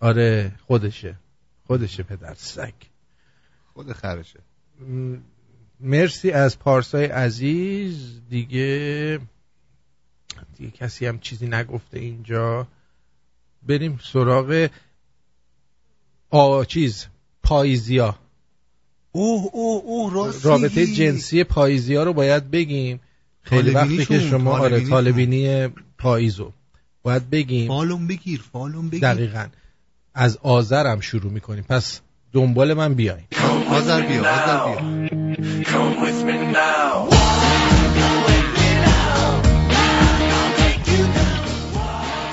[SPEAKER 1] آره خودشه. خودشه پدر سگ.
[SPEAKER 2] خود خرشه.
[SPEAKER 1] مرسی از پارسای عزیز. دیگه دیگه کسی هم چیزی نگفته اینجا. بریم سراغ آ چیز پاییزیا.
[SPEAKER 2] اوه اوه اوه
[SPEAKER 1] رابطه. جنسی پاییزیا رو باید بگیم. خیلی وقتی که شما آره. طالبینی پاییزو. باید بگیم.
[SPEAKER 2] فالون بگیر فالون بگیر.
[SPEAKER 1] دقیقا. از آذرم شروع می‌کنیم. پس دنبال من بیاین.
[SPEAKER 2] آذر بیا آذر بیا.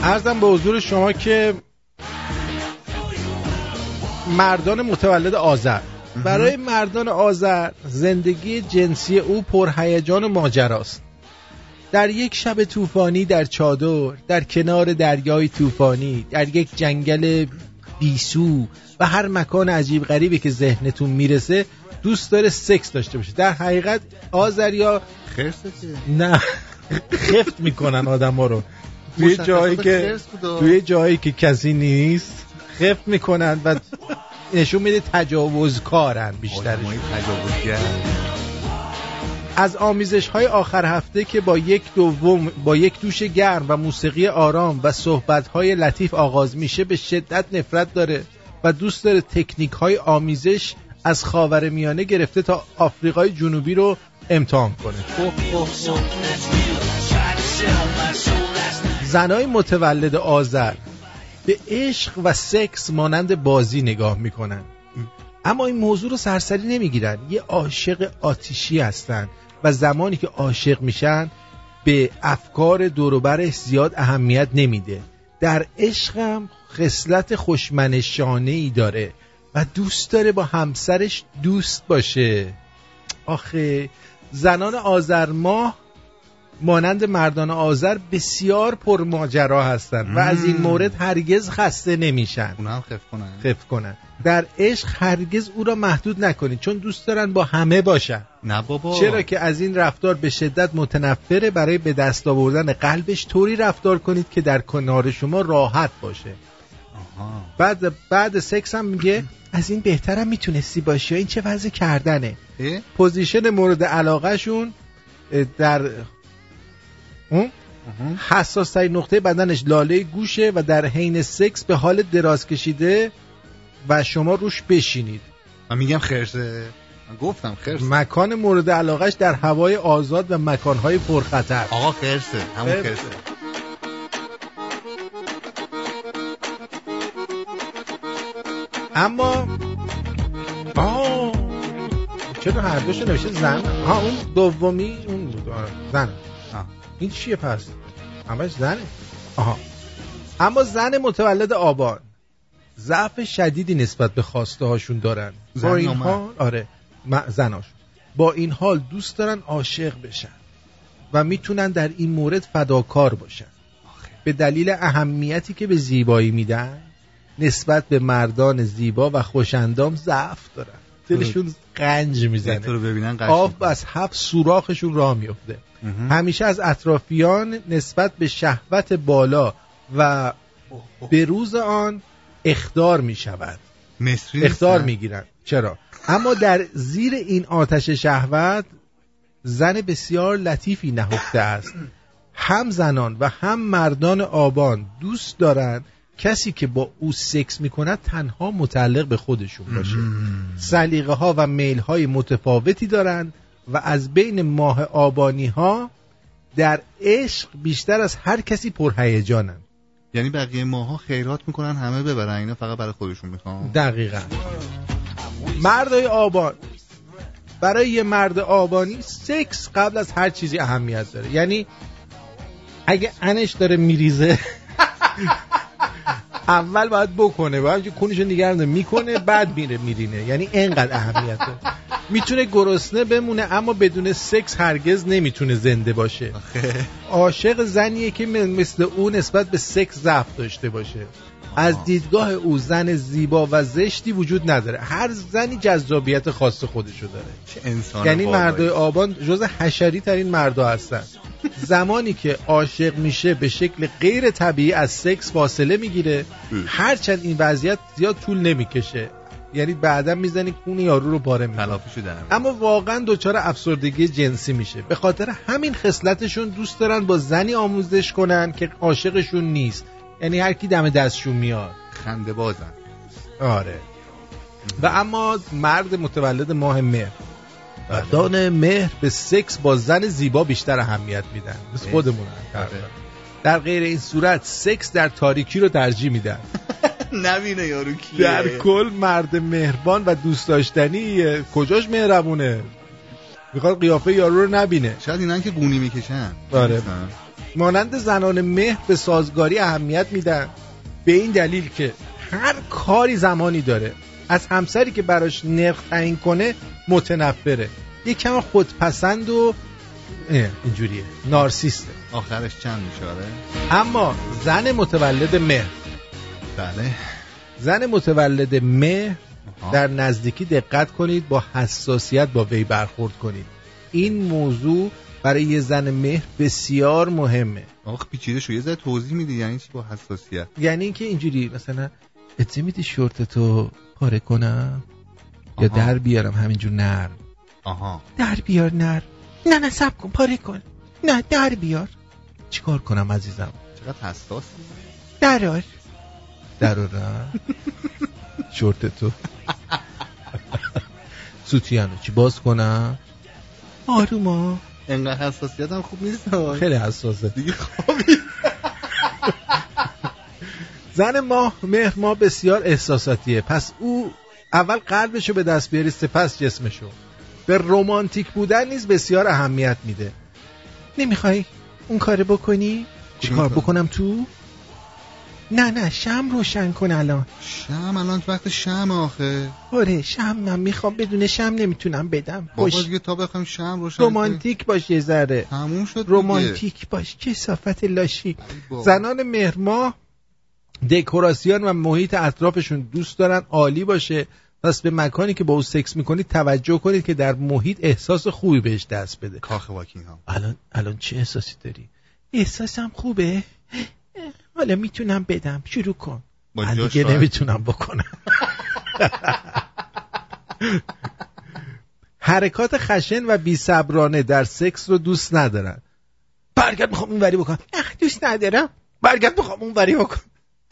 [SPEAKER 1] ارزم به حضور شما که مردان متولد آذر. برای مردان آذر زندگی جنسی او پرهیجان و ماجراست. در یک شب طوفانی در چادر در کنار دریای طوفانی در یک جنگل بیسو و هر مکان عجیب غریبی که ذهنتون می‌رسه دوست داره سکس داشته باشه. در حقیقت آذریا نه خفت می‌کنن آدم ها رو. توی جایی که. توی جایی که کسی نیست خفت می‌کنن و نشون میده تجاوزکارن بیشترش
[SPEAKER 2] آدمای تجاوزگر.
[SPEAKER 1] از آمیزش های آخر هفته که با یک دوم با یک دوش گرم و موسیقی آرام و صحبت های لطیف آغاز میشه به شدت نفرت داره و دوست داره تکنیک های آمیزش از خاور میانه گرفته تا آفریقای جنوبی رو امتحان کنه. زنای متولد آذر به عشق و سکس مانند بازی نگاه می‌کنن. اما این موضوع رو سرسری نمی‌گیرن. یه عاشق آتیشی هستن و زمانی که عاشق میشن به افکار دوروبرش زیاد اهمیت نمیده. در عشقم خصلت خوشمنشانه ای داره. و دوست داره با همسرش دوست باشه. آخه زنان آذرماه مانند مردان آذر بسیار پرماجرا هستند و از این مورد هرگز خسته نمیشن.
[SPEAKER 2] اونا هم خف کنن.
[SPEAKER 1] خف کنن. در عشق هرگز او را محدود نکنید چون دوست دارن با همه باشن.
[SPEAKER 2] نه بابا.
[SPEAKER 1] چرا که از این رفتار به شدت متنفره برای به دست آوردن قلبش طوری رفتار کنید که در کنار شما راحت باشه. بعد بعد سکس هم میگه از این بهترم می‌تونستی باشی این چه وضع کردنه؟ position مورد علاقه شون در اون حساس ترین نقطه بدنش لاله گوشه و در حین سکس به حال دراز کشیده و شما روش بشینید.
[SPEAKER 2] من میگم خرسه من گفتم خرسه
[SPEAKER 1] مکان مورد علاقش در هوای آزاد و مکانهای پرخطر.
[SPEAKER 2] آقا خرسه همون
[SPEAKER 1] خرسه.
[SPEAKER 2] خرسه.
[SPEAKER 1] اما آه چرا هر دوش نوشته زن؟ ها اون دومی اون بود. زن.
[SPEAKER 2] آه.
[SPEAKER 1] این چیه پس؟ همش زنه آها. اما زن متولد آبان. ضعف شدیدی نسبت به خواسته هاشون دارن
[SPEAKER 2] زن
[SPEAKER 1] با این؟ حال آره زناشون. با این حال دوست دارن عاشق بشن و می‌تونن در این مورد فداکار باشن. به دلیل اهمیتی که به زیبایی میدن نسبت به مردان زیبا و خوشندام ضعف دارن. دلشون قنج می‌زنه.
[SPEAKER 2] رو ببینن.
[SPEAKER 1] آب از هفت سوراخشون راه میفته همیشه از اطرافیان نسبت به شهوت بالا و به روز آن اخدار می شود
[SPEAKER 2] مصری
[SPEAKER 1] اخدار
[SPEAKER 2] نیستن؟
[SPEAKER 1] می گیرن چرا؟ اما در زیر این آتش شهوت زن بسیار لطیفی نهفته است. هم زنان و هم مردان آبان دوست دارند کسی که با او سکس می کند تنها متعلق به خودشون باشه. سلیقه ها و میل های متفاوتی دارند و از بین ماه آبانی ها در عشق بیشتر از هر کسی پرهیجانند.
[SPEAKER 2] یعنی بقیه ماها خیرات می‌کنن همه ببرن اینا فقط برای خودشون می‌خوان.
[SPEAKER 1] دقیقا. مردای آبان. برای یه مرد آبانی سکس قبل از هر چیزی اهمیت داره. یعنی اگه انش داره میریزه اول باید بکنه باید کنشو نگرم داره. می‌کنه بعد میره میرینه. یعنی انقدر اهمیت داره می‌تونه گرسنه بمونه اما بدون سکس هرگز نمی‌تونه زنده باشه. عاشق زنیه که مثل او نسبت به سکس ضعف داشته باشه. از دیدگاه او زن زیبا و زشتی وجود نداره. هر زنی جذابیت خاص خودشو داره.
[SPEAKER 2] چه انسان
[SPEAKER 1] یعنی. مردای آبان جز حشری ترین مردا هستن. زمانی که عاشق میشه به شکل غیر طبیعی از سکس فاصله می‌گیره. هرچند این وضعیت زیاد طول نمی‌کشه. یعنی بعدا می‌زنی کون یارو رو پاره می‌کنه. اما واقعا دچار افسردگی جنسی میشه. به خاطر همین خصلتشون دوست دارن با زنی آموزش کنن که عاشقشون نیست. یعنی هر کی دم دستشون میاد.
[SPEAKER 2] خنده بازن.
[SPEAKER 1] آره. و اما مرد متولد ماه مهر. مردان مهر به سکس با زن زیبا بیشتر اهمیت میدن. مثل خودمون در غیر این صورت سکس در تاریکی رو ترجیح میدن.
[SPEAKER 2] نبینه یارو کیه
[SPEAKER 1] در کل مرد مهربان و دوست داشتنی کجاش مهربونه؟ می‌خواد قیافه یارو رو نبینه.
[SPEAKER 2] شاید اینا که گونی می‌کشن.
[SPEAKER 1] آره. مانند زنان مهر به سازگاری اهمیت میدن. به این دلیل که هر کاری زمانی داره. از همسری که براش نرخ تعیین کنه متنفره. یه کم خودپسند و اینجوریه. نارسیسته.
[SPEAKER 2] آخرش چند میشه آره؟
[SPEAKER 1] اما زن متولد مهر
[SPEAKER 2] بله.
[SPEAKER 1] زن متولد مهر در نزدیکی دقت کنید با حساسیت با وی برخورد کنید. این موضوع برای یه زن مهر بسیار مهمه.
[SPEAKER 2] آخ پیچیده شو. یه ذره توضیح میدی یعنی چی با حساسیت؟
[SPEAKER 1] یعنی اینکه اینجوری مثلا اجازه میدی شورتتو پاره کنم یا
[SPEAKER 2] آها.
[SPEAKER 1] در بیارم همینجور نرم؟
[SPEAKER 2] آها.
[SPEAKER 1] در بیار نر. نه نه سب کن پاره کن. نه در بیار. چیکار کنم عزیزم؟
[SPEAKER 2] چقدر حساس
[SPEAKER 1] درار. درارم شورتتو سوتیانو چی باز کنم؟ آروما.
[SPEAKER 2] انقدر حساسیت هم خوب نیست
[SPEAKER 1] خیلی حساسه.
[SPEAKER 2] دیگه
[SPEAKER 1] زن ما مهر ما بسیار احساساتیه. پس او اول قلبشو به دست بیاری سپس جسمشو. به رومانتیک بودن نیز بسیار اهمیت میده. نمی‌خوای اون کار بکنی؟ چیکار؟ بکنم تو؟ نه نه شم روشن کن الان.
[SPEAKER 2] شم؟ الان وقت شم آخه.
[SPEAKER 1] آره شم من می‌خوام بدون شم نمی‌تونم بدم.
[SPEAKER 2] بابا
[SPEAKER 1] خوش
[SPEAKER 2] دیگه تا بخوایم شم روشن
[SPEAKER 1] رومانتیک باش یه ذره.
[SPEAKER 2] تموم شد دیگه.
[SPEAKER 1] رومانتیک باش کسافت لاشی.
[SPEAKER 2] بابا.
[SPEAKER 1] زنان مهرما دکوراسیون و محیط اطرافشون دوست دارن عالی باشه. پس به مکانی که با او سکس می‌کنید توجه کنید که در محیط احساس خوبی بهش دست بده.
[SPEAKER 2] کاخ واکینگ هم
[SPEAKER 1] الان الان چه احساسی داری؟ احساسم خوبه. حالا می‌تونم بدم. شروع کن. من دیگه. نمی‌تونم بکنم. حرکات خشن و بیصبرانه در سکس رو دوست ندارن. برگرد می‌خوام اون وری بکنم. نه دوست ندارم. برگرد می‌خوام اون وری بکنم.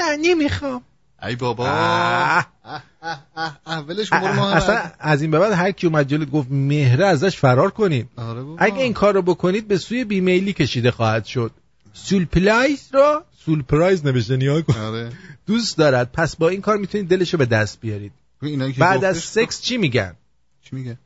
[SPEAKER 1] نه نمی‌خوام.
[SPEAKER 2] ای بابا.
[SPEAKER 1] آه.
[SPEAKER 2] اه، اه، اه، اه، ولش کن برو ما
[SPEAKER 1] اصلا از این به بعد هر کی اومد جلوت گفت مهره ازش فرار کنیم.
[SPEAKER 2] آره.
[SPEAKER 1] اگه این کار رو بکنید به سوی بیمیلی کشیده خواهد شد. سولپلایز رو سولپرایز نوشته نیا کن.
[SPEAKER 2] آره.
[SPEAKER 1] دوست دارد. پس با این کار می‌تونید دلشو به دست بیارید.
[SPEAKER 2] که
[SPEAKER 1] بعد از سکس چی میگن؟
[SPEAKER 2] چی میگه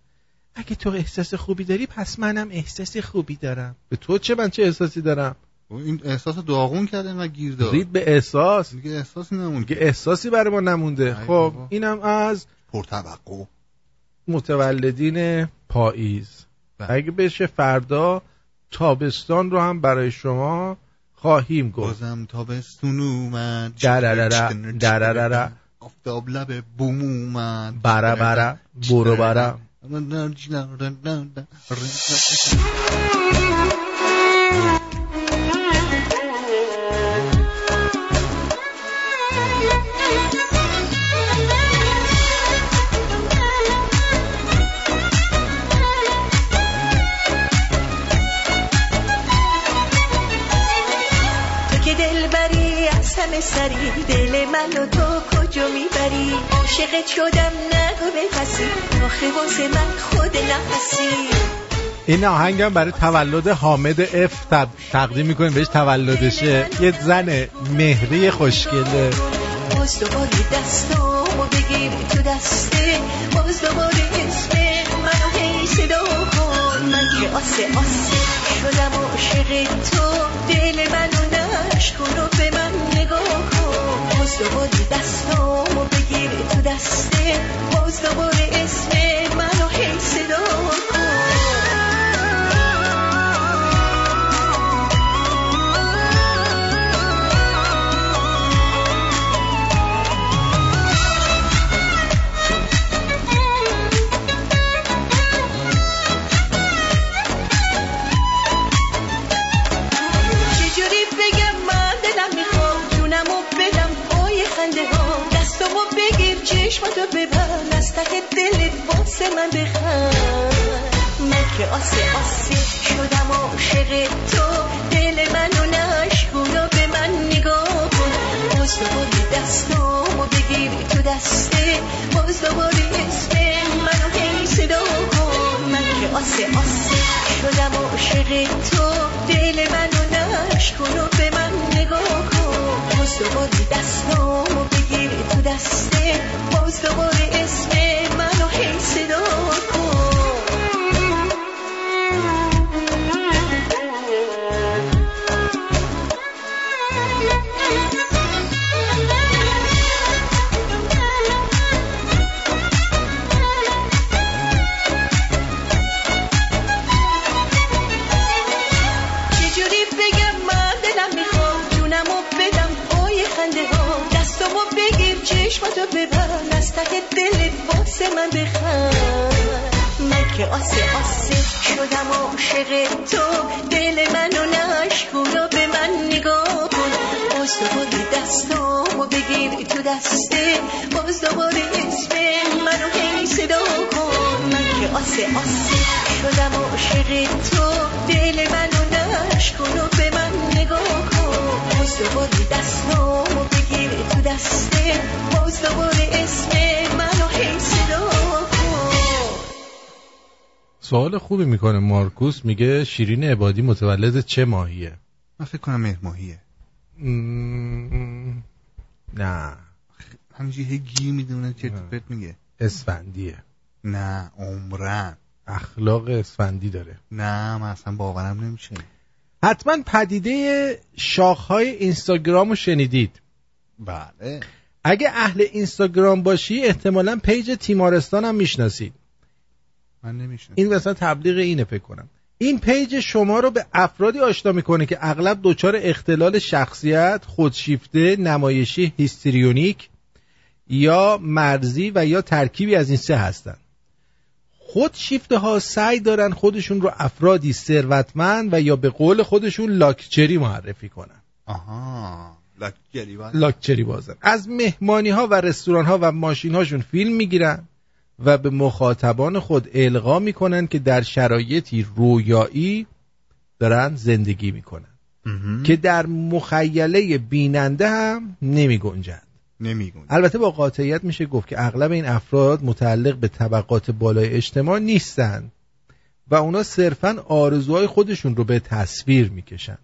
[SPEAKER 1] اگه تو احساس خوبی داری پس منم احساس خوبی دارم. به تو چه من چه احساسی دارم؟
[SPEAKER 2] این احساس داغون کرده اینقدر گیر داد
[SPEAKER 1] رید به احساس
[SPEAKER 2] دیگه احساسی نمون
[SPEAKER 1] که احساسی برای ما نمونده خب
[SPEAKER 2] بابا.
[SPEAKER 1] اینم از
[SPEAKER 2] پرتوقع
[SPEAKER 1] متولدین پاییز
[SPEAKER 2] بله.
[SPEAKER 1] اگه بشه فردا تابستان رو هم برای شما خواهیم گفت
[SPEAKER 2] بازم تابستون اومد
[SPEAKER 1] دررره دررره
[SPEAKER 2] آفتاب لب بوم اومد
[SPEAKER 1] برا برا برو برا
[SPEAKER 21] همه سری دل من و تو کجا می‌بری؟ عاشقت شدم نگو بپسی. آخه واسه من خود نفسی.
[SPEAKER 1] این آهنگم برای تولد حامد اف تب- تقدیم می‌کنیم بهش تولدشه. یه زن مهری خوشگله.
[SPEAKER 21] باز دوباره دستامو بگیر تو دسته. باز دوباره اسم منو هی صدا کن. من که آسه آسه شدم عاشق تو. دل منو نشکن و به من باز دوباره دستامو بگیر تو دسته. باز دوباره اسم منو هی صدا واسه من بخند من که آسه آسه شدم عاشق تو دل منو نشکونا به من نگاه کن. باز دوباره دستامو بگیر تو دسته. باز دوباره اسم منو هی صدا کن. من که آسه آسه شدم عاشق تو دل منو نشکن و به من نگاه کن. باز دوباره دستامو بگیر تو دسته. باز دوباره اسم من بخند من که آسه آسه شدم عاشق تو. دل منو نشکونا به من نگاه کن. باز دوباره دستامو بگیر تو دسته. باز دوباره اسم منو هی صدا کن. من که آسه آسه شدم عاشق تو. دل منو نشکن و به من نگاه کن. باز دوباره دستامو
[SPEAKER 1] سوال خوبی می‌کنه مارکوس میگه شیرین عبادی متولد چه ماهیه؟
[SPEAKER 2] من فکر کنم مهر ماهیه.
[SPEAKER 1] نه.
[SPEAKER 2] همینجوری هی گیر می‌دونه چه پرت میگه.
[SPEAKER 1] اسفندیه.
[SPEAKER 2] نه عمرن
[SPEAKER 1] اخلاق اسفندی داره.
[SPEAKER 2] نه من اصلا باورم نمیشه.
[SPEAKER 1] حتما پدیده شاخهای اینستاگرام رو شنیدید.
[SPEAKER 2] بله.
[SPEAKER 1] اگه اهل اینستاگرام باشی احتمالا پیج تیمارستان هم می‌شناسید.
[SPEAKER 2] من نمیشنم
[SPEAKER 1] این مثلا تبلیغ اینه فکر کنم. این page شما رو به افرادی آشنا می‌کنه که اغلب دچار اختلال شخصیت خودشیفته نمایشی histrionic یا مرزی و یا ترکیبی از این سه هستن. خودشیفته ها سعی دارن خودشون رو افرادی ثروتمند و یا به قول خودشون لاکچری معرفی کنن.
[SPEAKER 2] آها. لاکچری باز.
[SPEAKER 1] لاکچری بازن. از مهمانی ها و رستوران ها و ماشین هاشون فیلم می‌گیرن. و به مخاطبان خود القا می‌کنن که در شرایطی رویایی دارن زندگی می‌کنن. که در مخیله بیننده هم نمی گنجند البته با قاطعیت میشه گفت که اغلب این افراد متعلق به طبقات بالای اجتماع نیستند و اونا صرفا آرزوهای خودشون رو به تصویر می‌کشن.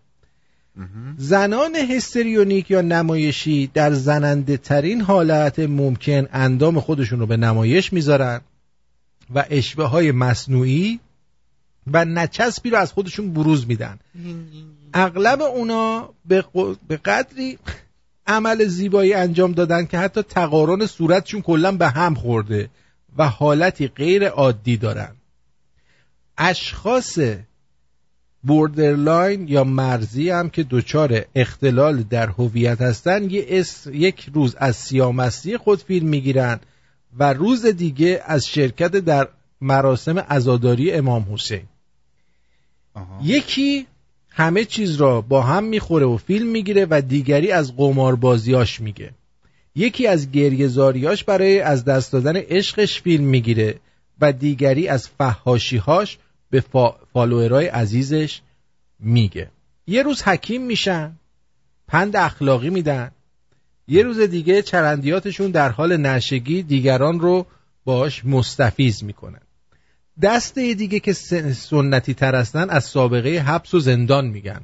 [SPEAKER 1] زنان هستریونیک یا نمایشی در زننده ترین حالت ممکن اندام خودشون رو به نمایش می‌ذارن و عشوه های مصنوعی و نچسبی رو از خودشون بروز میدن. اغلب اونا به قدری عمل زیبایی انجام دادن که حتی تقارن صورتشون کلا به هم خورده و حالتی غیر عادی دارن. اشخاص borderline یا مرزی هم که دچار اختلال در هویت هستن یه اس... یک روز از سیاه‌مستی خود فیلم می‌گیرن و روز دیگه از شرکت در مراسم عزاداری امام حسین. یکی همه چیز را با هم می‌خوره و فیلم می‌گیره و دیگری از قماربازیاش میگه. یکی از گریهزاریاش برای از دست دادن عشقش فیلم می‌گیره و دیگری از فهاشیهاش به فا... فالوورای عزیزش میگه. یه روز حکیم میشن پند اخلاقی میدن. یه روز دیگه چرندیاتشون در حال نشگی دیگران رو باش مستفیز می‌کنن. دسته دیگه که سنتی تر هستن از سابقه حبس و زندان میگن.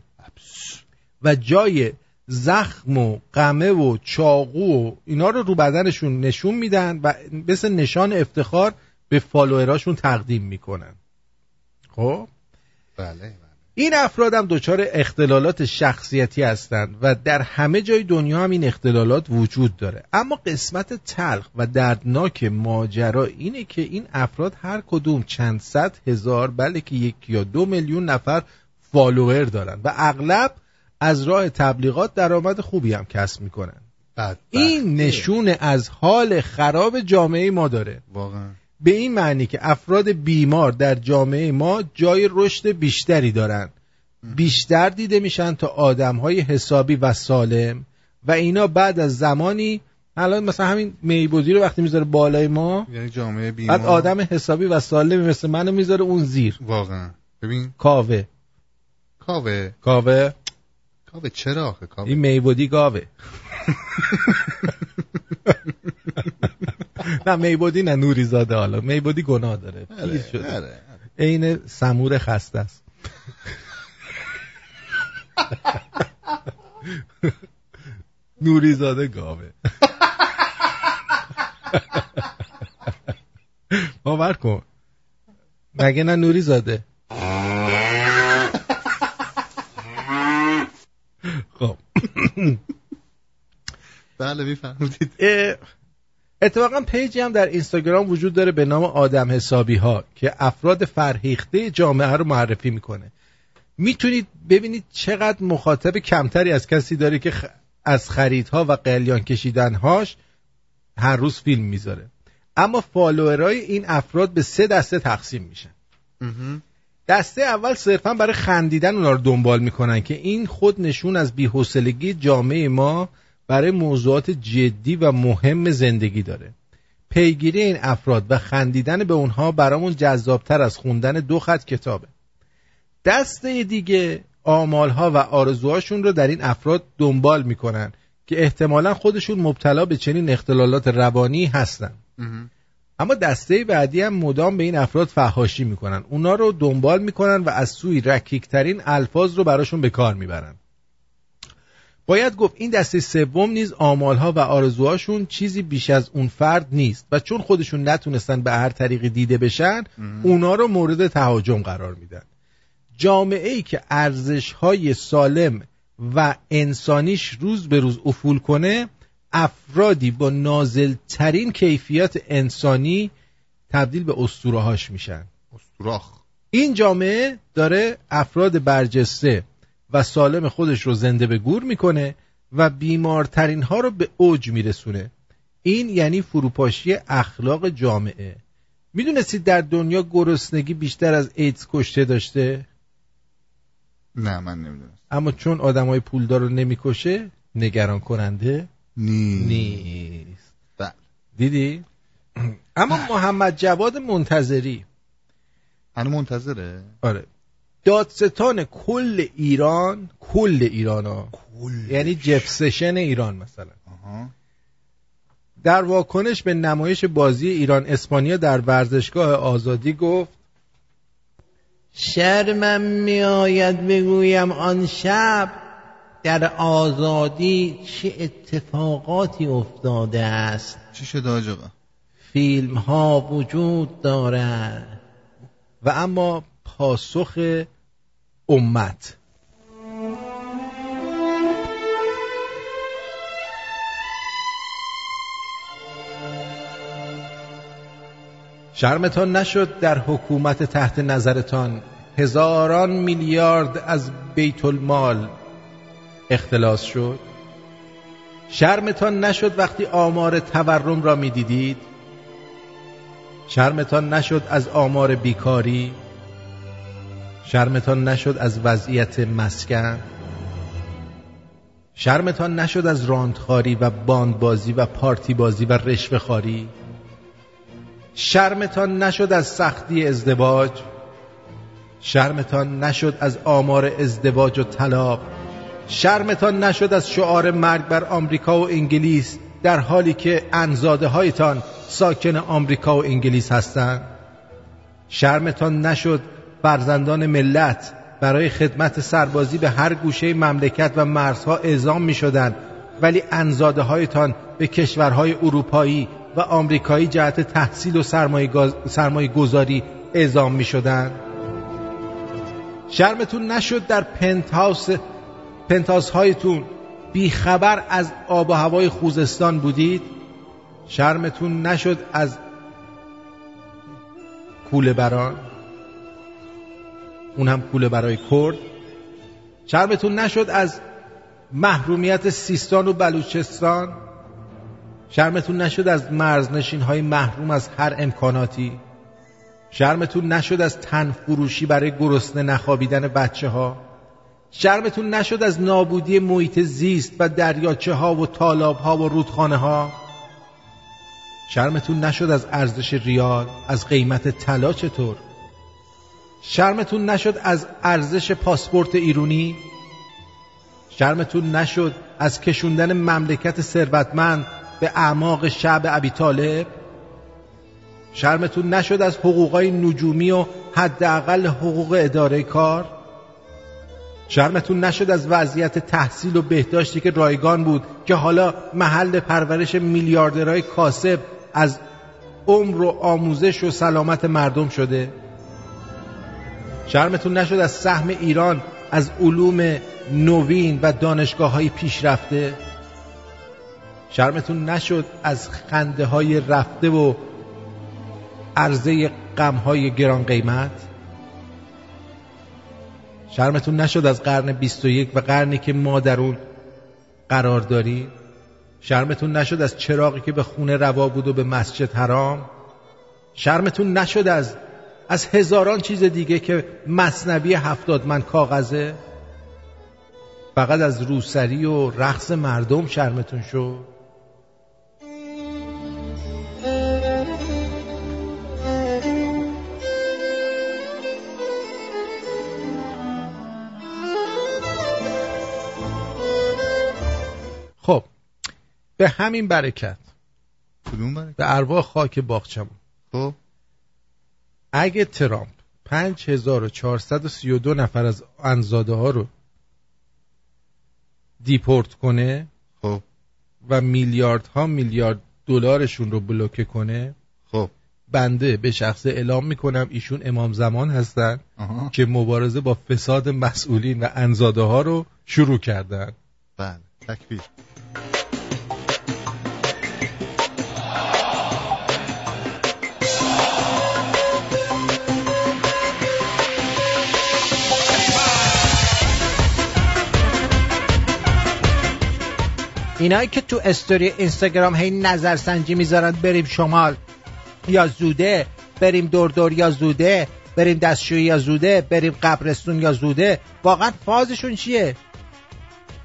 [SPEAKER 1] و جای زخم و قمه و چاقو و اینا رو رو بدنشون نشون میدن و مثل نشان افتخار به فالووراشون تقدیم می‌کنن. خب؟
[SPEAKER 2] بله
[SPEAKER 1] این افراد هم دچار اختلالات شخصیتی هستند و در همه جای دنیا هم این اختلالات وجود داره. اما قسمت تلخ و دردناک ماجرا اینه که این افراد هر کدوم چند صد هزار بلکه یک یا دو میلیون نفر فالوور دارن و اغلب از راه تبلیغات درآمد خوبی هم کسب می‌کنن. این نشون از حال خراب جامعه ما داره.
[SPEAKER 2] واقعا.
[SPEAKER 1] به این معنی که افراد بیمار در جامعه ما جای رشد بیشتری دارند بیشتر دیده میشن تا آدم های حسابی و سالم و اینا بعد از زمانی الان مثلا همین میبودی رو وقتی می‌ذاره بالای ما
[SPEAKER 2] یعنی جامعه بیمار.
[SPEAKER 1] بعد آدم حسابی و سالمی مثل منو می‌ذاره اون زیر.
[SPEAKER 2] واقعا. ببین.
[SPEAKER 1] کاوه.
[SPEAKER 2] کاوه.
[SPEAKER 1] کاوه.
[SPEAKER 2] کاوه چرا آخه؟ کاوه.
[SPEAKER 1] این میبودی گاوه نه میبودی نه نوری زاده حالا. میبودی گناه داره. پیر شده. عین سمور خسته است. نوری زاده گاوه. باور کن. مگه نه نوری زاده؟ خب.
[SPEAKER 2] بله می‌فهمید
[SPEAKER 1] اتفاقا پیجی هم در اینستاگرام وجود داره به نام آدم حسابی ها که افراد فرهیخته جامعه رو معرفی می‌کنه. می‌تونید ببینید چقدر مخاطب کمتری از کسی داره که از خریدها و قلیان کشیدنهاش هر روز فیلم می‌ذاره. اما فالوورای این افراد به سه دسته تقسیم میشن. دسته اول صرفا برای خندیدن اونا رو دنبال می‌کنن که این خود نشون از بیحوصلگی جامعه ما برای موضوعات جدی و مهم زندگی داره. پیگیری این افراد و خندیدن به اونها برامون جذابتر از خوندن دو خط کتابه. دسته دیگه آمالها و آرزوهاشون رو در این افراد دنبال می‌کنن که احتمالا خودشون مبتلا به چنین اختلالات روانی هستن. اما دسته بعدی هم مدام به این افراد فحاشی می‌کنن. اونا رو دنبال می‌کنن و از سوی رکیکترین الفاظ رو براشون به کار می‌برن. باید گفت این دسته سوم نیز آمالها و آرزوهاشون چیزی بیش از اون فرد نیست و چون خودشون نتونستن به هر طریقی دیده بشن اونا رو مورد تهاجم قرار میدن. جامعه ای که ارزش های سالم و انسانیش روز به روز افول کنه افرادی با نازلترین کیفیت انسانی تبدیل به اسطوره‌هاش میشن.
[SPEAKER 2] استوراخ
[SPEAKER 1] این جامعه داره افراد برجسته و سالم خودش رو زنده به گور می‌کنه و بیمارترین ها رو به اوج میرسونه این یعنی فروپاشی اخلاق جامعه می‌دونستید در دنیا گرسنگی بیشتر از ایدز کشته داشته؟
[SPEAKER 2] نه من نمی‌دونم
[SPEAKER 1] اما چون آدم های پولدار رو نمی‌کشه نگران کننده
[SPEAKER 2] نیست
[SPEAKER 1] نیست
[SPEAKER 2] بله.
[SPEAKER 1] دیدی؟ اما محمد جواد منتظری
[SPEAKER 2] هنو منتظره؟
[SPEAKER 1] آره دادستان کل ایران کل ایران ها. یعنی جفسشن ایران مثلا. در واکنش به نمایش بازی ایران اسپانیا در ورزشگاه آزادی گفت شرمم میآید بگویم آن شب در آزادی چه اتفاقاتی افتاده است.
[SPEAKER 2] چی شده آجاقا؟
[SPEAKER 1] فیلم ها وجود دارد. و اما پاسخ امت. شرمتان نشد در حکومت تحت نظرتان. هزاران میلیارد از بیت المال اختلاس شد. شرمتان نشد وقتی آمار تورم را می‌دیدید. شرمتان نشد از آمار بیکاری. شرمتان نشد از وضعیت مسکن؟ شرمتان نشد از راندخاری و باندبازی و پارتی بازی و رشوه خاری شرمتان نشد از سختی ازدواج؟ شرمتان نشد از آمار ازدواج و طلاق؟ شرمتان نشد از شعار مرگ بر آمریکا و انگلیس در حالی که انزاده هایتان ساکن آمریکا و انگلیس هستند؟ شرمتان نشد فرزندان ملت برای خدمت سربازی به هر گوشه مملکت و مرزها اعزام می شدن ولی انزاده هایتان به کشورهای اروپایی و آمریکایی جهت تحصیل و سرمایه گذاری اعزام می شدن شرمتون نشد در پنتهاوس پنتاس هایتون بیخبر از آب و هوای خوزستان بودید؟ شرمتون نشد از کوله بران اون هم کوله برای کرد. شرمتون نشد از محرومیت سیستان و بلوچستان؟ شرمتون نشد از مرزنشین های محروم از هر امکاناتی؟ شرمتون نشد از تن فروشی برای گرسنه نخوابیدن بچه ها شرمتون نشد از نابودی محیط زیست و دریاچه ها و تالاب ها و رودخانه ها شرمتون نشد از ارزش ریال از قیمت طلا چطور؟ شرمتون نشد از ارزش پاسپورت ایرونی؟ شرمتون نشد از کشوندن مملکت ثروتمند به اعماق شعب ابی طالب؟ شرمتون نشد از حقوقای نجومی و حداقل حقوق اداره کار؟ شرمتون نشد از وضعیت تحصیل و بهداشتی که رایگان بود که حالا محل پرورش میلیاردرهای کاسب از عمر و آموزش و سلامت مردم شده؟ شرمتون نشد از سهم ایران از علوم نوین و دانشگاه های پیشرفته؟ شرمتون نشد از خنده های رفته و عرضه غم های گران قیمت؟ شرمتون نشد از قرن 21 و قرنی که ما در اون قرار داریم؟ شرمتون نشد از چراغی که به خونه روا بود و به مسجد حرام؟ شرمتون نشد از از هزاران چیز دیگه که مصنبی هفتاد من کاغذه. فقط از روسری و رقص مردم شرمتون شد. خب به همین برکت.
[SPEAKER 2] کدوم برکت؟
[SPEAKER 1] به ارواح خاک باغچمون
[SPEAKER 2] خب.
[SPEAKER 1] اگه ترامپ 5432 نفر از انزاده ها رو دیپورت کنه
[SPEAKER 2] خب.
[SPEAKER 1] و میلیاردها میلیارد دلارشون رو بلوکه کنه
[SPEAKER 2] خب.
[SPEAKER 1] بنده به شخص اعلام می‌کنم ایشون امام زمان هستن که مبارزه با فساد مسئولین و انزاده ها رو شروع کردن.
[SPEAKER 2] بله تکبیر.
[SPEAKER 11] اینایی که تو استوری اینستاگرام هی نظرسنجی می‌ذارن بریم شمال یا زوده بریم دور دور یا زوده بریم دستشویی یا زوده بریم قبرستون یا زوده. واقعا فازشون چیه؟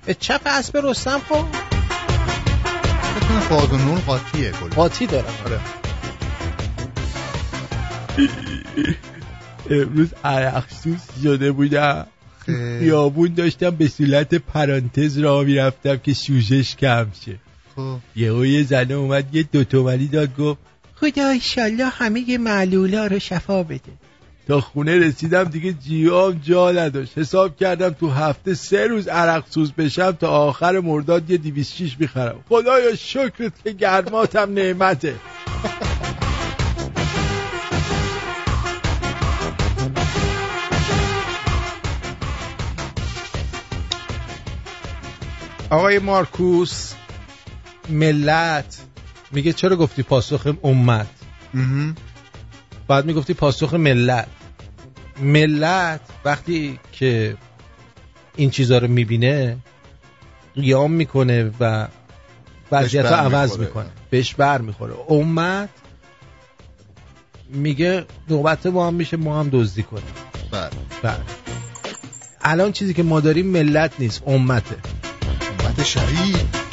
[SPEAKER 11] به چپ اسب رستم خب.
[SPEAKER 2] بکنه فاز و نون قاطیه کلا
[SPEAKER 1] قاطی دارم آره. امروز عرقسوس شده بودم. خیابون داشتم به صورت پرانتز را می‌رفتم که سوزش کم شه.
[SPEAKER 2] خب.
[SPEAKER 1] یهو یه زنه اومد یه دو تومنی داد گفت خدا ایشالله همه معلولا رو شفا بده. تا خونه رسیدم دیگه جیام جا نداشت. حساب کردم تو هفته سه روز عرق سوز بشم تا آخر مرداد یه دیویس شیش می‌خرم. خدایا شکرت که گرماتم نعمته. آقای مارکوس ملت. میگه چرا گفتی پاسخ امت؟ بعد می‌گفتی پاسخ ملت. ملت وقتی که این چیزها رو می‌بینه قیام می‌کنه و وضعیت رو عوض. می‌کنه. بهش بر می‌خوره. امت میگه نوبت ما هم میشه ما هم دزدی کنیم.
[SPEAKER 2] بله.
[SPEAKER 1] بله. الان چیزی که ما داریم ملت نیست امته.
[SPEAKER 2] امت شهید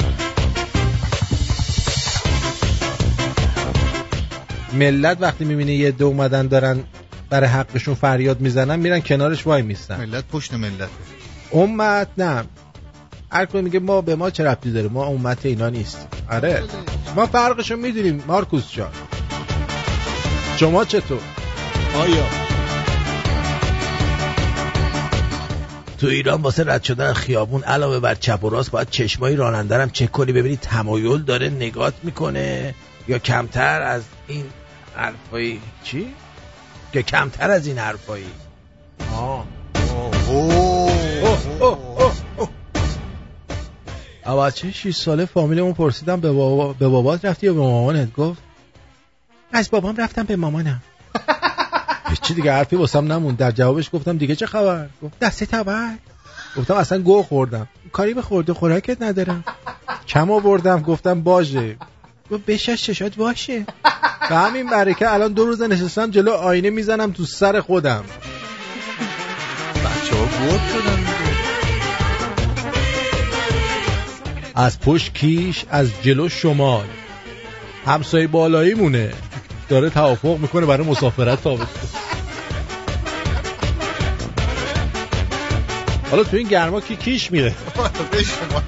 [SPEAKER 1] ملت وقتی می‌بینه یه دو اومدن دارن برای حقشون فریاد می‌زنن میرن کنارش وای میستن
[SPEAKER 2] ملت پشت ملت.
[SPEAKER 1] امت نه. هر میگه ما به ما چه ربطی داره؟ ما امت اینا نیست. آره. ما فرقشو می‌دونیم مارکوس جان. شما چطور؟ آیا؟ تو ایران واسه رد شدن خیابون علاوه بر چپ و راست باید چشمای راننده هم چک کنی ببینی تمایل داره نگات می‌کنه یا کمتر از این حرفایی؟ چی؟ که کمتر از این حرفایی. آه اوه بچه 6 ساله فامیلمون پرسیدم به, بابا به بابات رفتی یا به مامانت؟ گفت از بابام رفتم به مامانم. هیچی دیگه حرفی واسم نموند. در جوابش گفتم دیگه چه خبر؟ گفت دسته تبر گفتم اصلا گو خوردم. کاری به خورده خوراکت ندارم. کم آوردم. گفتم باشه. گفت بشش چشات باشه. به همین برکه الان دو روز نشستم جلو آینه می‌زنم تو سر خودم.
[SPEAKER 2] بچه ها شدن.
[SPEAKER 1] از پشت کیش از جلو شمال. همسایه بالایی مونه داره توافق می‌کنه برای مسافرت تابستون. حالا تو این گرما کی کیش میره
[SPEAKER 2] به شما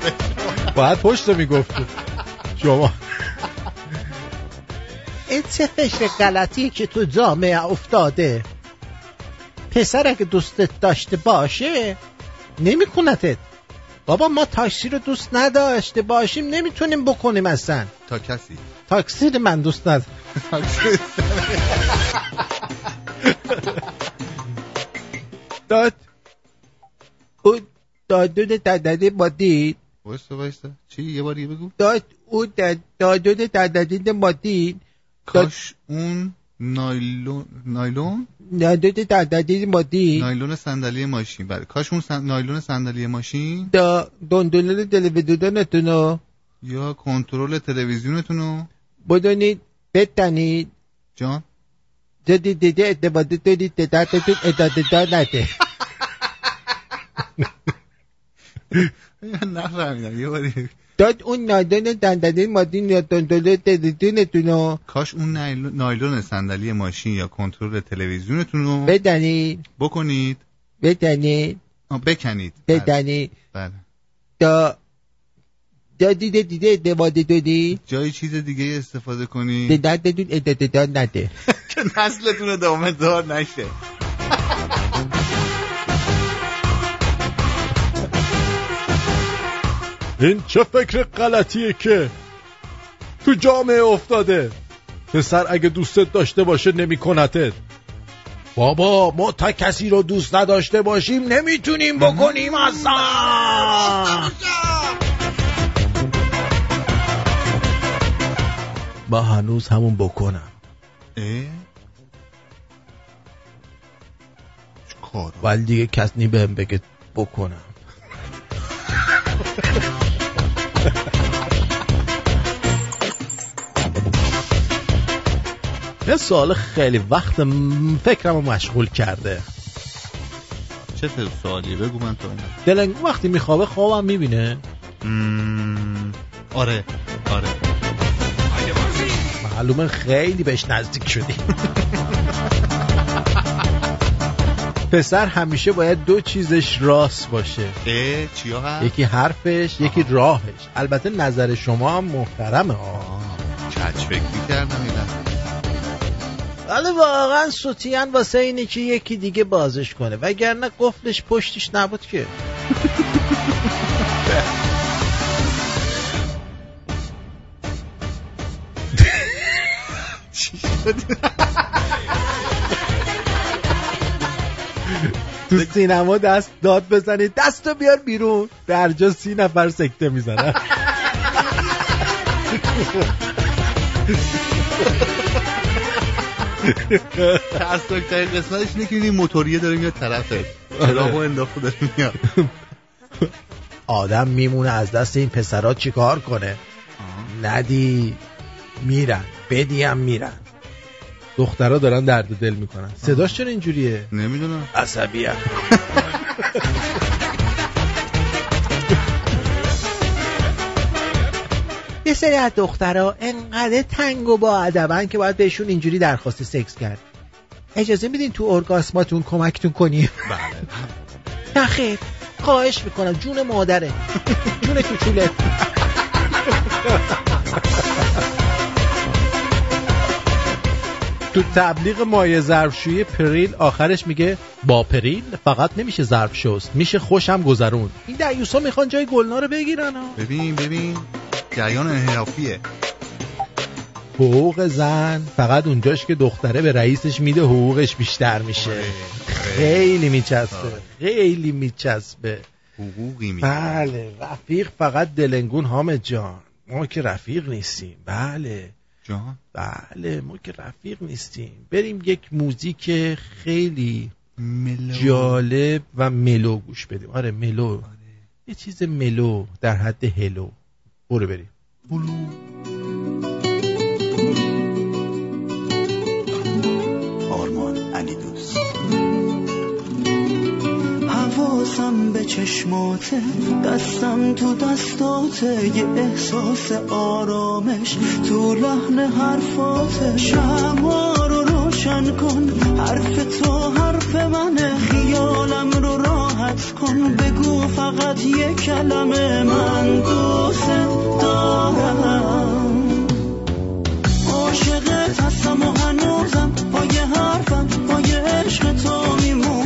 [SPEAKER 1] باید پشت رو می‌گفتی. شما.
[SPEAKER 11] این چه فکر غلطی که تو جامعه افتاده؟ پسر اگه دوستت داشته باشه نمیکنتت بابا ما تاکسی رو دوست نداشته باشیم نمی‌تونیم بکنیم اصلا.
[SPEAKER 2] تا کسی.
[SPEAKER 11] تاکسی رو من دوست ندارم. داد. او دادون داداده ما دید
[SPEAKER 2] وایستا وایستا. چی؟ یه بار بگو.
[SPEAKER 11] داد او داد- دادون داداده ما دید
[SPEAKER 2] کاش اون نایلون نایلون؟
[SPEAKER 11] دادون داداده ما دید
[SPEAKER 2] نایلون صندلی ماشین. بله. کاش اون سن... نایلون صندلی ماشین.
[SPEAKER 11] دا دندونل تلویزیونتونو
[SPEAKER 2] یا کنترل تلویزیونتونو.
[SPEAKER 11] بدونید بتنید.
[SPEAKER 2] جان.
[SPEAKER 11] جدی دیده اتباده دارید دادتون اداده دار نده
[SPEAKER 2] نفهمیدم یه بار دیگه.
[SPEAKER 11] داد اون نادن دندانی مادین یا دندونل تلویزیونتونو
[SPEAKER 2] کاش اون نایلون, نایلون صندلی ماشین یا کنترل تلویزیونتونو
[SPEAKER 11] بدنید.
[SPEAKER 2] بکنید.
[SPEAKER 11] بدنید.
[SPEAKER 2] بکنید. بله.
[SPEAKER 11] بدنید.
[SPEAKER 2] بله.
[SPEAKER 11] دا دا دیده دیده اتباده دادی
[SPEAKER 2] جای چیز دیگه استفاده کنید
[SPEAKER 11] دادتون اداده دار نده
[SPEAKER 2] که نسلتون ادامه دار نشه.
[SPEAKER 1] این چه فکر غلطیه که تو جامعه افتاده؟ پسر اگه دوستت داشته باشه نمیکنتت بابا ما تا کسی رو دوست نداشته باشیم نمی‌تونیم بکنیم اصلا با هنوز همون بکنم
[SPEAKER 2] اه؟
[SPEAKER 1] ولی دیگه کسی بهم بگه بکنم یه سوال خیلی وقت فکرم رو مشغول کرده.
[SPEAKER 2] چه تر سوالیه بگو من اینا
[SPEAKER 1] دلنگو وقتی میخوابه خوابم می‌بینه.
[SPEAKER 2] آره.
[SPEAKER 1] معلومه خیلی بهش نزدیک شدی پسر همیشه باید دو چیزش راست باشه.
[SPEAKER 2] اه چیا هست
[SPEAKER 1] یکی حرفش یکی راهش. البته نظر شما هم محترمه. ها
[SPEAKER 2] کچ فکر می‌کردم
[SPEAKER 11] ولی واقعا سوتیان واسه اینه که یکی دیگه بازش کنه. وگرنه قفلش پشتش نبود که.
[SPEAKER 1] تو سینما دست داد بزنید دست رو بیار بیرون. در جا سی نفر سکته می‌زنن.
[SPEAKER 2] ترسناکترین قسمتش اینه که این موتوریه داره میاد طرفه. چراغو انداخته داره میاد.
[SPEAKER 22] آدم میمونه از دست این پسرات چیکار کنه؟ ندی میرن. بدی هم میرن.
[SPEAKER 1] دخترها دارن درد دل می‌کنن. صداش چرا اینجوریه؟
[SPEAKER 2] نمی‌دونم.
[SPEAKER 22] عصبیه. یه سری از دخترها انقدر تنگ و با ادبن که باید بهشون اینجوری درخواست سکس کرد. اجازه میدین تو ارگاسماتون کمکتون کنیم؟
[SPEAKER 2] بله.
[SPEAKER 22] نه خیر. خواهش می‌کنم. جون مادره. جون کوچولت.
[SPEAKER 1] تو تبلیغ مایه ظرفشویی پریل آخرش میگه با پریل فقط نمیشه ظرف شست میشه خوشم گذرون این دیوسا می‌خوان جای گلنا رو بگیرن ها.
[SPEAKER 2] ببین ببین. جریان انحرافیه.
[SPEAKER 1] حقوق زن فقط اونجاش که دختره به رئیسش میده حقوقش بیشتر میشه. خیلی میچسبه خیلی میچسبه.
[SPEAKER 2] حقوقی میده
[SPEAKER 1] بله رفیق فقط دلنگون حامد جان. ما که رفیق نیستیم. بله.
[SPEAKER 2] جان؟
[SPEAKER 1] بله ما که رفیق نیستیم. بریم یک موزیک خیلی
[SPEAKER 2] ملو.
[SPEAKER 1] جالب و ملو گوش بدیم. آره ملو. یه چیز ملو در حد هلو. برو بریم.
[SPEAKER 3] آرمان حواسم به چشماته دستم تو دستاته یه احساس آرامش تو لحن حرفاته شما رو روشن کن حرف تو حرف منه. خیالم رو راحت کن بگو فقط یه کلمه. من دوست دارم. عاشقت هستم و هنوزم با یه حرفم با یه عشق تو میمونم.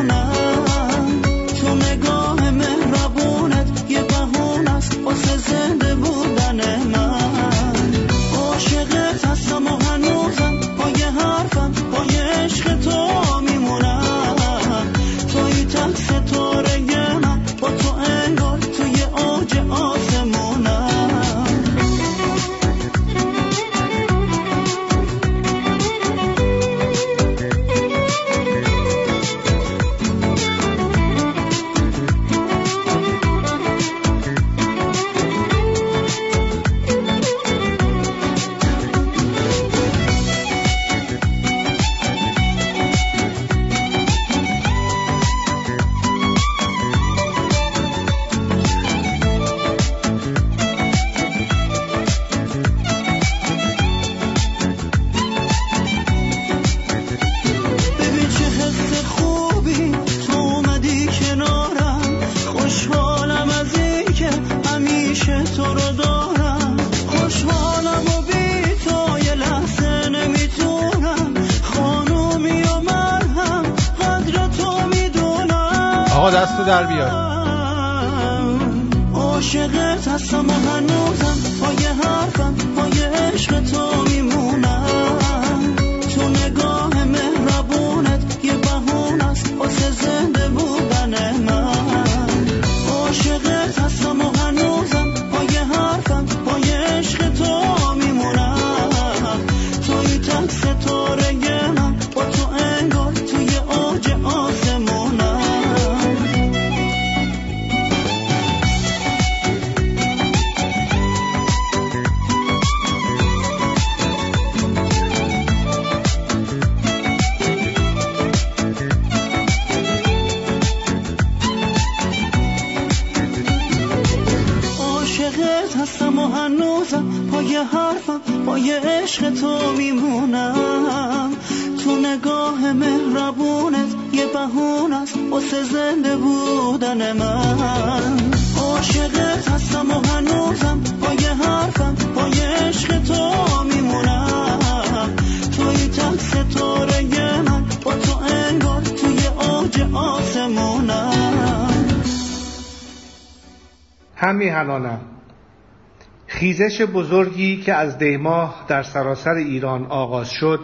[SPEAKER 23] خیزش بزرگی که از دیماه در سراسر ایران آغاز شد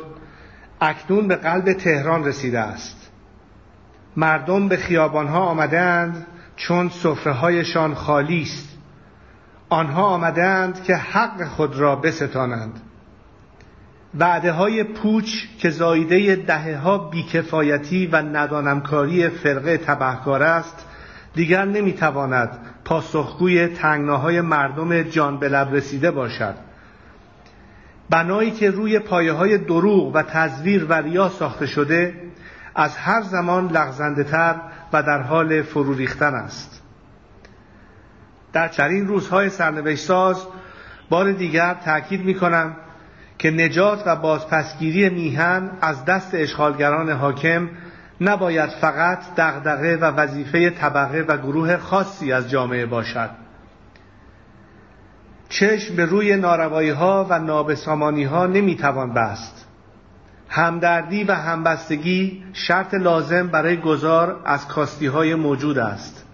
[SPEAKER 23] اکنون به قلب تهران رسیده است. مردم به خیابانها آمدند چون صفرههایشان خالی است. آنها آمدند که حق خود را بستانند.
[SPEAKER 24] وعده های پوچ که زایده دهه ها بیکفایتی و ندانمکاری فرقه تبهکار است دیگر نمی‌تواند پاسخگوی تنگناهای مردم جان به لب رسیده باشد. بنایی که روی پایه های دروغ و تزویر و ریا ساخته شده از هر زمان لغزنده تر و در حال فرو ریختن است. در این روزهای سرنوشت ساز بار دیگر تأکید می کنم که نجات و بازپسگیری میهن از دست اشغالگران حاکم نباید فقط دغدغه و وظیفه طبقه و گروه خاصی از جامعه باشد. چشم به روی ناروایی ها و نابسامانی ها نمی توان بست. همدردی و همبستگی شرط لازم برای گذار از کاستی های موجود است.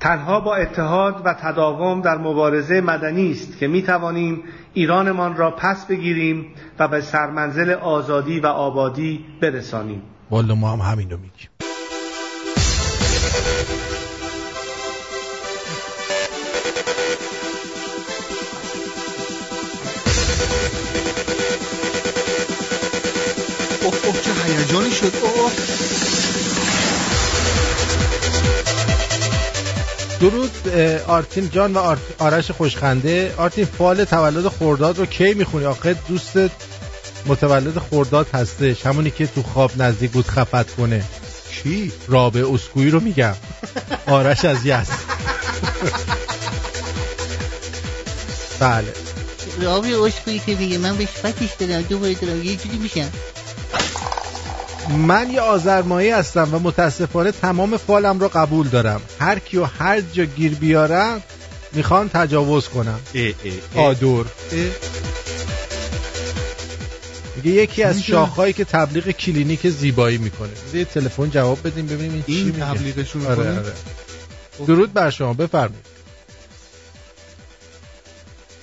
[SPEAKER 24] تنها با اتحاد و تداوم در مبارزه مدنی است که می توانیم ایرانمان را پس بگیریم و به سرمنزل آزادی و آبادی برسانیم.
[SPEAKER 1] والا ما هم همین رو میگیم.
[SPEAKER 2] اوه اوه چه هیجانی شد. اوه
[SPEAKER 1] درود آرتین جان و آرت... آرش خوشخنده. آرتین فال تولد خورداد رو کی می‌خونی؟ آخه دوست متولد خورداد هستش. همونی که تو خواب نزدیک بود خفت کنه.
[SPEAKER 2] چی؟
[SPEAKER 1] رابع اسکویی رو میگم. آرش از یس بله.
[SPEAKER 25] رابع اسکویی که میگه من بهش فتش دادم. دوباره دارم. یه جوری میشم.
[SPEAKER 1] من یه آزرمایی هستم و متاسفانه تمام فالم رو قبول دارم. هر کیو هر جا گیر بیارم می‌خوان تجاوز کنم.
[SPEAKER 2] اه اه اه.
[SPEAKER 1] آدور. میگه یکی از شاخهایی که تبلیغ کلینیک زیبایی می‌کنه. یه تلفن جواب بدیم ببینیم این,
[SPEAKER 2] این
[SPEAKER 1] چی میگه.
[SPEAKER 2] تبلیغشون
[SPEAKER 1] آره
[SPEAKER 2] می‌کنه؟
[SPEAKER 1] آره. درود بر شما بفرمایید.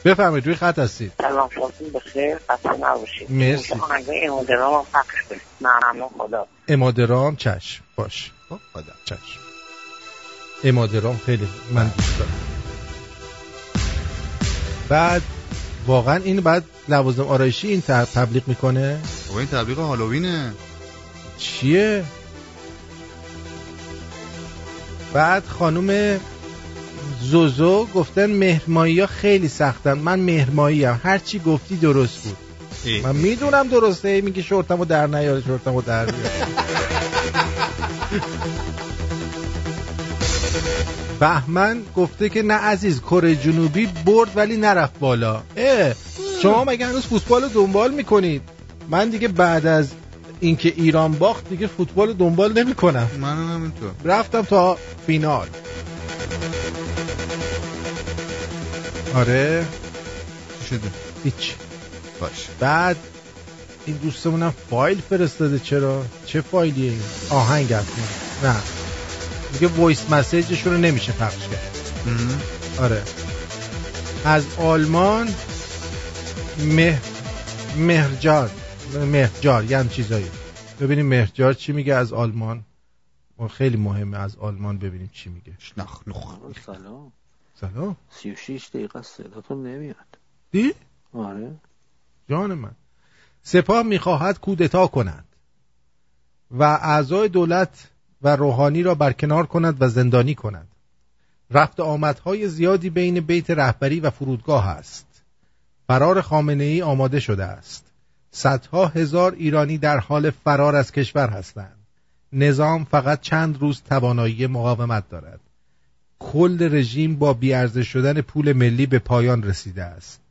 [SPEAKER 1] بفرمایید روی خط هستید.
[SPEAKER 26] سلام شبتون بخیر خسته نباشید.
[SPEAKER 1] مرسی.
[SPEAKER 26] آهنگای امادرام هم پخش کنید. ممنون خدا.
[SPEAKER 1] امادرام چشم. باش.
[SPEAKER 2] خب،
[SPEAKER 1] چشم. امادرام خیلی من دوست دارم. بعد واقعا این بعد لوازم آرایشی این تبلیغ می‌کنه؟
[SPEAKER 2] بابا این تبلیغ هالووینه.
[SPEAKER 1] چیه؟ بعد خانم زوزو گفتن مهرمایی ها خیلی سختن. من مهرمایی هم هر چی گفتی درست بود. من می‌دونم درسته. میگه شورتمو در نیاره شورتمو در بیاره بهمن گفته که نه عزیز کره جنوبی برد ولی نرفت بالا. اه شما مگه هنوز فوتبال رو دنبال می‌کنید؟ من دیگه بعد از اینکه ایران باخت دیگه فوتبال رو دنبال نمی‌کنم.
[SPEAKER 2] منم همینطور.
[SPEAKER 1] رفتم تا فینال. آره.
[SPEAKER 2] چی شده؟
[SPEAKER 1] هیچ.
[SPEAKER 2] باش
[SPEAKER 1] بعد این دوستمونم فایل فرستاده. چرا؟ چه فایلیه این؟ آهنگ نه. میگه وایس مسیجشون رو نمیشه پخش کرد. آره. از آلمان مه... مهرجار مهرجار یه هم چیزایی. ببینیم مهرجار چی میگه از آلمان. ما خیلی مهمه از آلمان ببینیم چی میگه.
[SPEAKER 2] نخ. نخ
[SPEAKER 27] سلام.
[SPEAKER 1] سلام.
[SPEAKER 27] 36 دقیقه صداتون نمیاد.
[SPEAKER 1] دی؟
[SPEAKER 27] آره.
[SPEAKER 1] جان من. سپاه می‌خواهد کودتا کند و اعضای دولت و روحانی را برکنار کند و زندانی کند. رفت آمدهای زیادی بین بیت رهبری و فرودگاه است. فرار خامنه ای آماده شده است. صدها هزار ایرانی در حال فرار از کشور هستند. نظام فقط چند روز توانایی مقاومت دارد. کل رژیم با بیارزش شدن پول ملی به پایان رسیده است.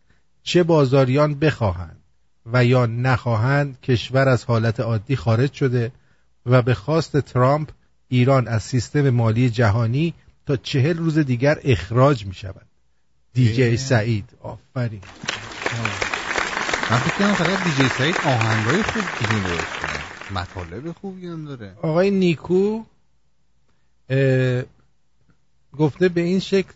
[SPEAKER 1] چه بازاریان بخواهند و یا نخواهند کشور از حالت عادی خارج شده و به خواست ترامپ ایران از سیستم مالی جهانی تا چهل روز دیگر اخراج می شود دیجی سعید آفرین.
[SPEAKER 2] من فکر کنم فقط دیجی سعید آهنگای خوب دیگه درست کنه مطالب خوبی هم داره.
[SPEAKER 1] آقای نیکو گفته به این شکل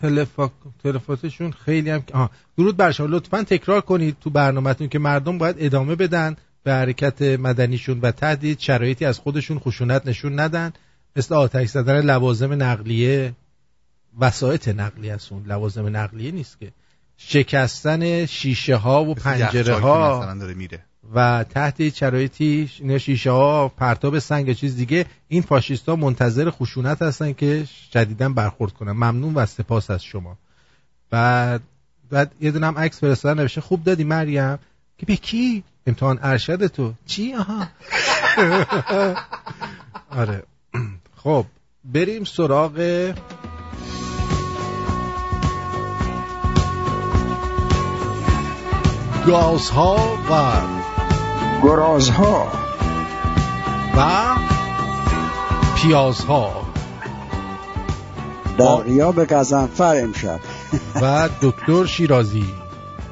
[SPEAKER 1] تلفا... تلفاتشون خیلی هم آه. درود بر شما. لطفا تکرار کنید تو برنامهتون که مردم باید ادامه بدن. به حرکت مدنیشون و تحت شرایطی از خودشون خشونت نشون ندن. مثل آتش زدن لوازم نقلیه وسایط نقلیه است اون لوازم نقلیه نیست که. شکستن شیشه ها و پنجره ها
[SPEAKER 2] میره.
[SPEAKER 1] و تحت شرایطی شیشه ها پرتاب سنگ چیز دیگه این فاشیستا منتظر خشونت هستن که شدیدا برخورد کنن. ممنون و سپاس از شما. بعد بعد یه دونه هم عکس فرستادن نوشته خوب دادی مریم. که به کی؟ امتحان ارشد تو. چی؟ آها. آره. خب بریم سراغ گازها و
[SPEAKER 28] گرازها.
[SPEAKER 1] و پیازها.
[SPEAKER 28] در غیاب قزنفر امشب.
[SPEAKER 1] و دکتر شیرازی.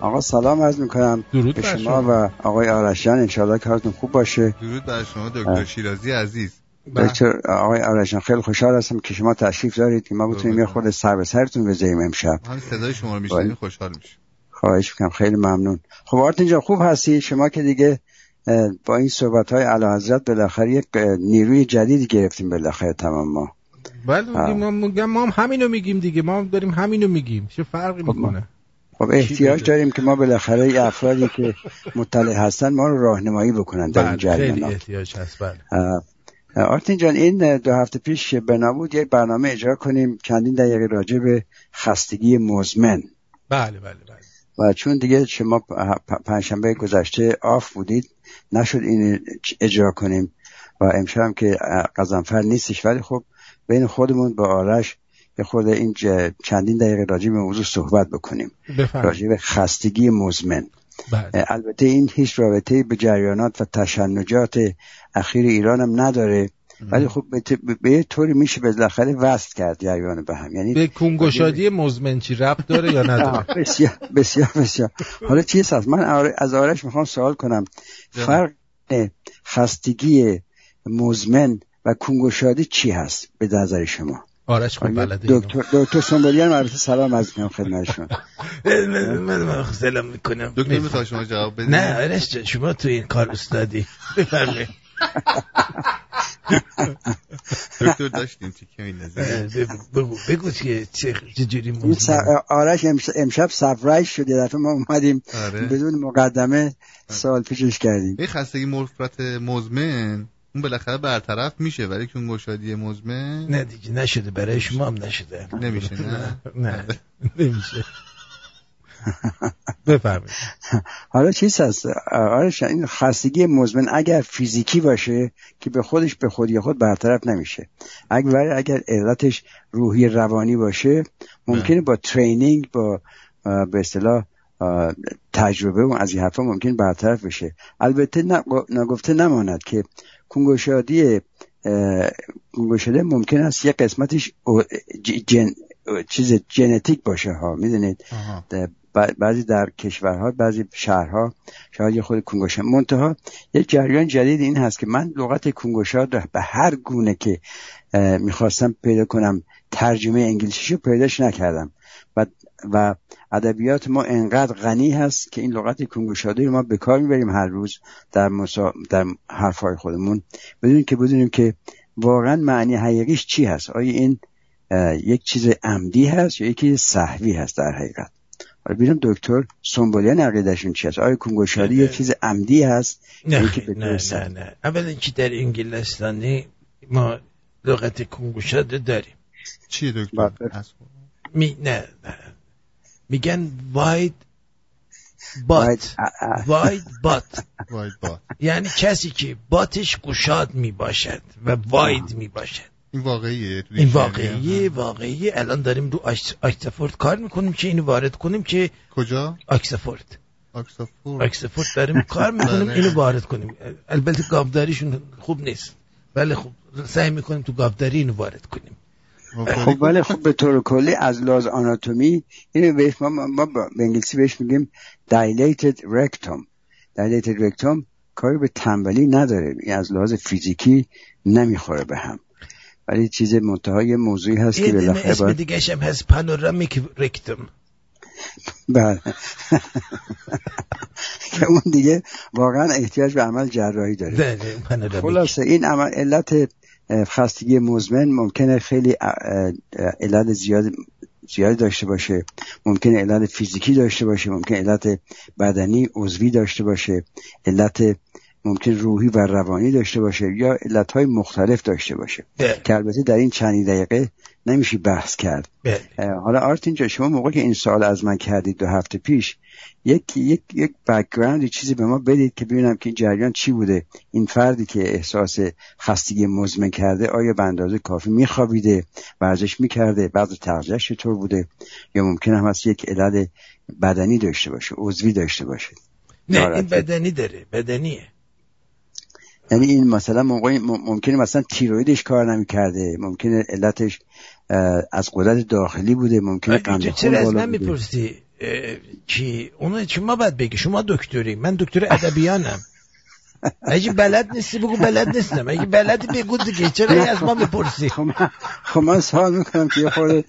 [SPEAKER 28] آقا سلام عرض می‌کنم.
[SPEAKER 1] درود
[SPEAKER 28] به شما
[SPEAKER 1] شما.
[SPEAKER 28] و آقای آرشان انشاءالله کارتون خوب باشه.
[SPEAKER 2] درود بر شما دکتر. شیرازی عزیز.
[SPEAKER 28] دکتر آقای آرشان خیلی خوشحال هستم که شما تشریف دارید. که ما بتونیم یه خود سر به سرتون بذاریم امشب.
[SPEAKER 2] هم صدای شما رو میشنویم
[SPEAKER 28] بله.
[SPEAKER 2] خوشحال میشه
[SPEAKER 28] خواهش می‌کنم. خیلی ممنون. خب آرتین جان خوب هستی؟ شما که دیگه با این صحبت های علا حضرت بالاخره یک نیروی جدیدی گرفتیم بالاخره تمام ما.
[SPEAKER 1] بله ما, میگم ما هم همینو میگیم دیگه. ما هم داریم همینو میگیم. چه فرقی می‌کنه؟
[SPEAKER 28] خب احتیاج داریم که ما بالاخره افرادی که مطلع هستن ما رو راهنمایی بکنن در این
[SPEAKER 1] بله خیلی
[SPEAKER 28] جریانات
[SPEAKER 1] احتیاج هست بله.
[SPEAKER 28] آرتین جان این دو هفته پیش بنا بود یک برنامه اجرا کنیم چندین دقیقه راجع به خستگی مزمن.
[SPEAKER 1] بله بله بله.
[SPEAKER 28] و چون دیگه شما پنجشنبه گذشته آف بودید نشد این اجرا کنیم. و امشب هم که قزنفر نیستش ولی خب بین خودمون با آرش یه خود این چندین دقیقه راجع به موضوع صحبت بکنیم. راجع به خستگی مزمن.
[SPEAKER 1] بله.
[SPEAKER 28] البته این هیچ رابطه به جریانات و تشنجات اخیر ایران هم نداره. ولی خب به, به یه طوری میشه بالاخره وصل کرد جریان به هم. یعنی
[SPEAKER 1] به کنگوشادی مزمن چی ربط داره یا نداره؟
[SPEAKER 28] بسیار بسیار بسیار. حالا چیز هست؟ من آر- از آرش می‌خوام سوال کنم. فرق خستگی مزمن و کنگوشادی چی هست به نظر شما؟
[SPEAKER 1] آرش خوب بلده.
[SPEAKER 28] دکتر دکتر سنبولیان البته سلام عرض می‌کنم خدمتشون.
[SPEAKER 1] من سلام می‌کنم
[SPEAKER 2] دکتر می‌خوای شما جواب بدید
[SPEAKER 1] نه آرش جان، شما تو این کار استادی. بفرمایید.
[SPEAKER 2] دکتر داشتیم تیکه نظر
[SPEAKER 1] بگو بگو که چه چجوری
[SPEAKER 28] این
[SPEAKER 1] مزمن
[SPEAKER 28] س- آرش امش- امشب سفرایز شد یه دفعه ما اومدیم
[SPEAKER 2] آره.
[SPEAKER 28] بدون مقدمه سوال پیشش کردیم.
[SPEAKER 2] این خستگی مفرط مزمن اون بالاخره برطرف میشه ولی که اون گشادی مزمن
[SPEAKER 1] نه دیگه نشده. برای شما هم نشده.
[SPEAKER 2] نمیشه نه.
[SPEAKER 1] نه نمیشه. بفرمایید.
[SPEAKER 28] حالا چیز هست؟ آرش این خستگی مزمن اگر فیزیکی باشه که به خودش به خودی خود برطرف نمیشه. اگر اگر علتش روحی روانی باشه ممکنه با ترینینگ با به اصطلاح تجربه و از این حرفا ممکن برطرف بشه. البته نگ- نگفته نماند که کنگوشادی کنگوشاده ممکن است یه قسمتش جن چیز ژنتیک باشه ها می‌دونید؟ بعضی در کشورها بعضی شهرها شاید یه خود کنگوشا. منتها یک جریان جدید این هست که من لغت کنگوشاد رو به هر گونه که می‌خواستم پیدا کنم ترجمه انگلیسیشو پیداش نکردم. و و ادبیات ما انقدر غنی هست که این لغت کنگوشادی رو ما به کار می‌بریم هر روز در مسا... در حرفهای خودمون. بدون که بدونیم که واقعا معنی حقیقیش چی هست. آیا این یک چیز عمدی هست یا یک چیز صحوی هست در حقیقت؟ حالا ببینم دکتر سنبولیان عقیدشون چی هست. آیا کنگوشادی یک چیز عمدی هست؟ یا
[SPEAKER 1] نه
[SPEAKER 28] یکی
[SPEAKER 1] نه؟ نه نه. اولا که در انگلستانی ما لغت کنگوشاده داریم.
[SPEAKER 2] چیه دکتر؟
[SPEAKER 1] می نه نه. میگن واید بات واید بات
[SPEAKER 2] واید بات
[SPEAKER 1] یعنی کسی که باتش گشاد می باشد و واید می باشد.
[SPEAKER 2] این واقعیه
[SPEAKER 1] این واقعیه واقعیه. الان داریم رو آکس- آکسفورد کار می‌کنیم که اینو وارد کنیم که
[SPEAKER 2] کجا؟
[SPEAKER 1] آکسفورد
[SPEAKER 2] آکسفورد
[SPEAKER 1] آکسفورد داریم کار می‌کنیم
[SPEAKER 2] بله.
[SPEAKER 1] اینو وارد کنیم. البته گاوداریشون خوب نیست. ولی خب سعی می‌کنیم تو گاوداری اینو وارد کنیم.
[SPEAKER 28] خب ولی خب به طور کلی از لحاظ آناتومی اینو بهش ما, ما به انگلیسی بهش میگیم dilated rectum. dilated rectum کاری به تنبلی نداره این از لحاظ فیزیکی نمی‌خوره به هم. ولی چیز منتهای موضوعی هست که بالاخره
[SPEAKER 1] اسم
[SPEAKER 28] باید
[SPEAKER 1] دیگه هم هست پانورامیک رکتوم
[SPEAKER 28] بله. که اون دیگه واقعا احتیاج به عمل جراحی داره.
[SPEAKER 1] بله
[SPEAKER 28] خلاصه این عمل علت خستگی مزمن ممکنه خیلی علت زیاد زیادی داشته باشه. ممکنه علت فیزیکی داشته باشه. ممکن علت بدنی عضوی داشته باشه. علت ممکن روحی و روانی داشته باشه یا علتهای مختلف داشته باشه.
[SPEAKER 1] بله.
[SPEAKER 28] که البته در این چند دقیقه نمیشه بحث کرد.
[SPEAKER 1] بله.
[SPEAKER 28] حالا آرتین جان شما موقع که این سوال از من کردید دو هفته پیش یک یک یک background چیزی به ما بدید که ببینم که این جریان چی بوده. این فردی که احساس خستگی مزمن کرده آیا به اندازه کافی میخوابیده؟ ورزش می‌کرده؟ بعد تغذیهش چطور بوده؟ یا ممکن هم هست یک علل بدنی داشته باشه عضوی داشته باشه؟
[SPEAKER 1] نه این. بدنی داره بدنیه.
[SPEAKER 28] یعنی این مثلا موقعی مم- ممکنه مثلا تیرویدش کار نمی‌کرده ممکنه علتش از قدرت داخلی بوده ممکنه قند خون
[SPEAKER 1] چرا از من. می‌پرسی؟ اه، کی اونو شما باید بگی. شما دکتری. من دکتر ادبیانم. اگه بلد نیستی؟ بگو بلد نیستم. اگه بلدی بگو دیگه. چرا از ما می‌پرسی؟
[SPEAKER 28] خب من- خب من سوال می‌کنم که یه خورده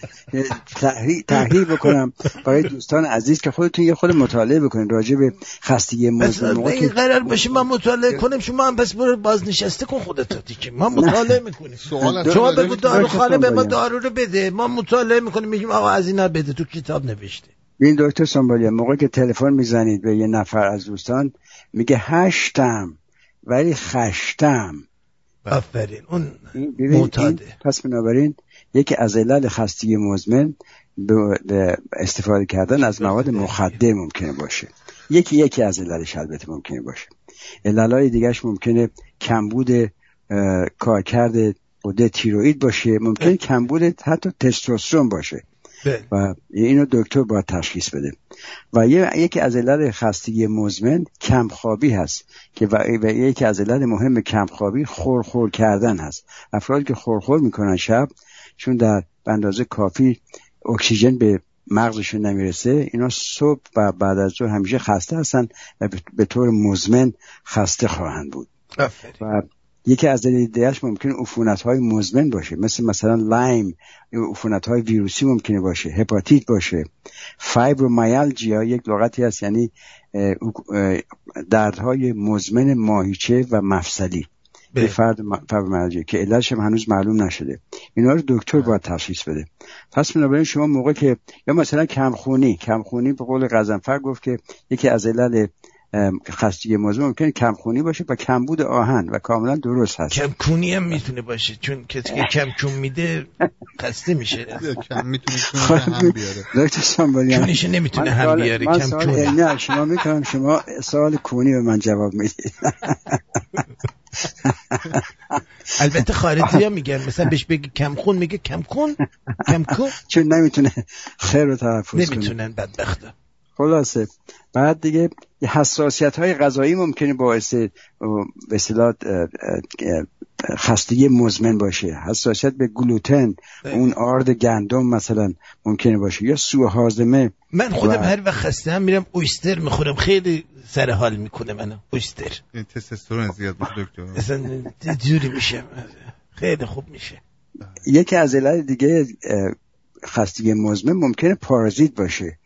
[SPEAKER 28] تحریح تحریح بکنم. برای دوستان عزیز که خودتون یه خود مطالعه بکنید راجع به خستگی مزمن موقع
[SPEAKER 1] این
[SPEAKER 28] که
[SPEAKER 1] قرار باشه ما مطالعه کنیم. شما هم پس برو بازنشسته کن خودت دیگه. ما مطالعه می‌کنیم. شما بگو
[SPEAKER 2] دارید؟
[SPEAKER 1] داروخانه به ما. دارو رو بده. ما مطالعه می‌کنیم. میگیم آقا از اینا بده. تو کتاب نوشته.
[SPEAKER 28] این دکتر سنبالی موقع که تلفن می‌زنید به یه نفر از دوستان میگه هشتم. ولی خشتم.
[SPEAKER 1] آفرین. اون معتاده.
[SPEAKER 28] پس بنابراین یکی از علل خستگی مزمن استفاده کردن از مواد مخدر ممکنه باشه. یکی یکی از عللش البته ممکنه باشه. عللهای دیگرش ممکنه کمبود کارکرد غده تیروئید باشه. ممکنه کمبود حتی تستوسترون باشه. و اینو دکتر باید تشخیص بده. و یکی از علل خستگی مزمن کمخوابی هست که و, و یکی از علل مهم کمخوابی خورخور کردن هست. افرادی که خورخور می‌کنن شب چون در اندازه کافی اکسیژن به مغزشون نمی‌رسه اینا صبح و بعد از ظهر همیشه خسته هستن و به- طور مزمن خسته خواهند بود. و یکی از دلیل دیگرش ممکن عفونت های مزمن باشه. مثل مثلا لایم عفونت های ویروسی ممکنه باشه. هپاتیت باشه. فایبرومیالژیا یک لغتی هست یعنی دردهای مزمن ماهیچه و مفصلی. به فرد فایبرومیالژیا که علتش هم هنوز معلوم نشده. اینا رو دکتر باید تشخیص بده. پس بنابراین شما موقع که یا مثلا کمخونی. کمخونی به قول غضنفر گفت که یکی از علل خستگی مزمن ممکنه کمخونی باشه و کمبود آهن و کاملا درست هست.
[SPEAKER 1] کم کونی هم می‌تونه باشه چون کسی که کم کون میده خسته میشه.
[SPEAKER 2] کم می‌تونه
[SPEAKER 28] خب،
[SPEAKER 2] هم بیاره.
[SPEAKER 28] دکتر
[SPEAKER 1] نمی‌تونه هم بیاره،
[SPEAKER 28] من
[SPEAKER 1] کم
[SPEAKER 28] سوال شما می‌کنم شما سوال کونی به من جواب می‌دید.
[SPEAKER 1] البته خارجی ها میگن مثلا بهش بگی کم خون میگه کم کن کم کن
[SPEAKER 28] چون نمی‌تونه خیر رو تلفظ کنه.
[SPEAKER 1] نمی‌تونن بدبختا.
[SPEAKER 28] خلاصه. بعد دیگه حساسیت های غذایی ممکنه باعث به خستگی مزمن باشه. حساسیت به گلوتن اون آرد گندم مثلا ممکنه باشه یا سوء هاضمه.
[SPEAKER 1] من خودم
[SPEAKER 28] و-
[SPEAKER 1] هر وقت خستم میرم اویستر می‌خورم. خیلی سر حال می‌کنه منو اویستر.
[SPEAKER 2] این تستوسترون زیاد دکتر.
[SPEAKER 1] اصلا جوری میشه خیلی خوب میشه.
[SPEAKER 28] یکی از علل دیگه خستگی مزمن ممکنه پارازیت باشه.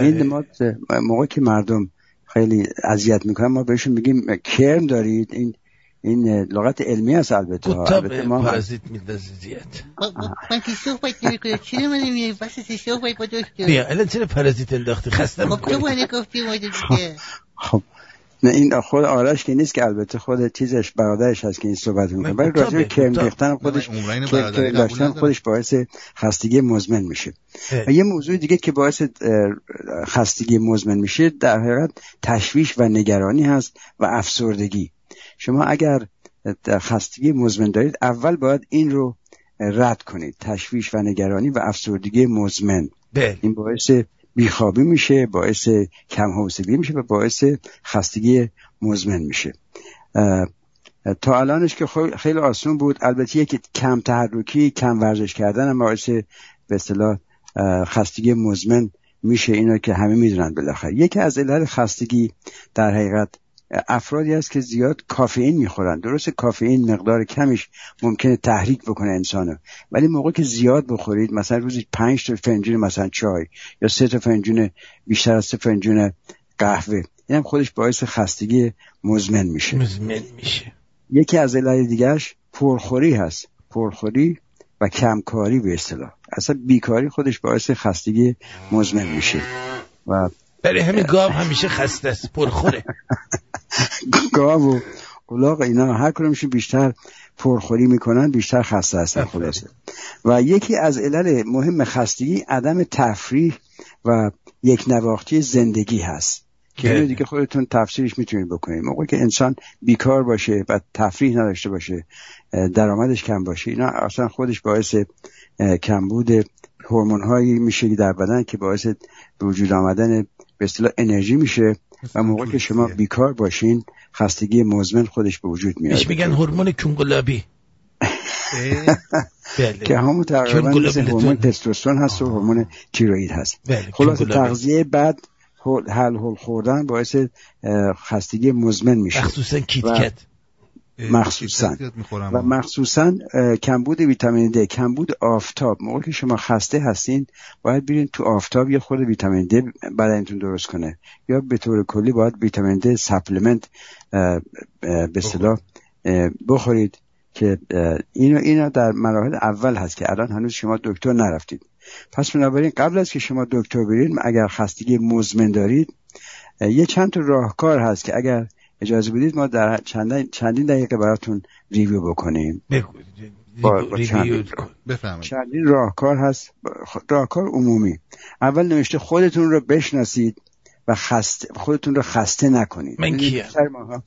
[SPEAKER 28] این ما موقع که مردم خیلی اذیت می‌کنن ما بهشون میگیم کرم دارید. این این لغت علمی است البته. البته ما
[SPEAKER 1] زیاد
[SPEAKER 25] من که صحبت نمی‌کنم چرا من نمیای وسط صحبت با دکتر؟
[SPEAKER 1] بیا الان چرا پارازیت انداختی؟ خسته
[SPEAKER 25] خب تو
[SPEAKER 1] می‌کنی؟
[SPEAKER 25] من گفتی اومده دیگه.
[SPEAKER 28] خب. نه این خود آرش که نیست که البته خود چیزش برادرش هست که این صحبت می‌کنه ولی
[SPEAKER 1] کتابه،
[SPEAKER 28] راجع به کرم. ریختن خودش که- داشتن. خودش باعث خستگی مزمن میشه. و یه موضوع دیگه که باعث خستگی مزمن میشه در حقیقت تشویش و نگرانی هست و افسردگی شما اگر خستگی مزمن دارید اول باید این رو رد کنید تشویش و نگرانی و افسردگی مزمن
[SPEAKER 1] بله
[SPEAKER 28] این باعث بیخوابی میشه باعث کم حوصلگی میشه و باعث خستگی مزمن میشه. تا الانش که خیلی آسون بود. البته یکی کم تحرکی کم ورزش کردن هم باعث به اصطلاح خستگی مزمن میشه. اینا که همه می‌دونن بالاخره. یکی از علل خستگی در حقیقت افرادی است که زیاد کافئین می‌خورن. درست کافئین مقدار کمیش ممکنه تحریک بکنه انسانو. ولی موقع که زیاد بخورید مثلا روزی پنج تا فنجون مثلا چای یا سه تا فنجون بیشتر از سه فنجون قهوه این هم خودش باعث خستگی مزمن میشه.
[SPEAKER 1] مزمن میشه.
[SPEAKER 28] یکی از علل دیگرش پرخوری هست. پرخوری و کمکاری به اصطلاح. اصلا بیکاری خودش باعث خستگی مزمن میشه. و
[SPEAKER 1] برای همین گاو همیشه خسته است. پرخوره.
[SPEAKER 28] گاو و الاغ اینا هر کدومشون بیشتر پرخوری می‌کنن بیشتر خسته هستن خلاصه و یکی از علل مهم خستگی عدم تفریح و یک نواختی زندگی هست. که اینو دیگه خودتون تفسیرش می‌تونید بکنید. موقعی که انسان بیکار باشه و تفریح نداشته باشه درآمدش کم باشه اینا اصلا خودش باعث کمبود هورمون هایی میشه در بدن که باعث به وجود آمدن به اصطلاح انرژی میشه. و موقعی که شما بیکار باشین خستگی مزمن خودش به وجود میاد.
[SPEAKER 1] بهش میگن هورمون کنگلابی
[SPEAKER 28] که همون تقریبا. هورمون تستوسترون هست و هورمون تیروئید هست.
[SPEAKER 1] بله،
[SPEAKER 28] خلاص. تغذیه هله هوله خوردن باعث خستگی مزمن میشه.
[SPEAKER 1] مخصوصا کیت
[SPEAKER 28] و-
[SPEAKER 1] کت.
[SPEAKER 28] مخصوصا. و مخصوصا کمبود ویتامین د کمبود آفتاب. موقعی که شما خسته هستین باید برین تو آفتاب یه خورده ویتامین د بدنتون درست کنه. یا به طور کلی باید ویتامین د supplement به اصطلاح بخورید. که اینو اینا در مراحل اول هست که الان هنوز شما دکتر نرفتید. پس بنابراین قبل از که شما دکتر برید اگر خستگی مزمن دارید یه چند تا راهکار هست که اگر اجازه بدید ما در چندین, چندین دقیقه براتون ریویو بکنیم با, چندین راهکار هست راهکار عمومی اول نوشته خودتون رو بشناسید و خسته خودتون رو خسته نکنید
[SPEAKER 1] من کیم؟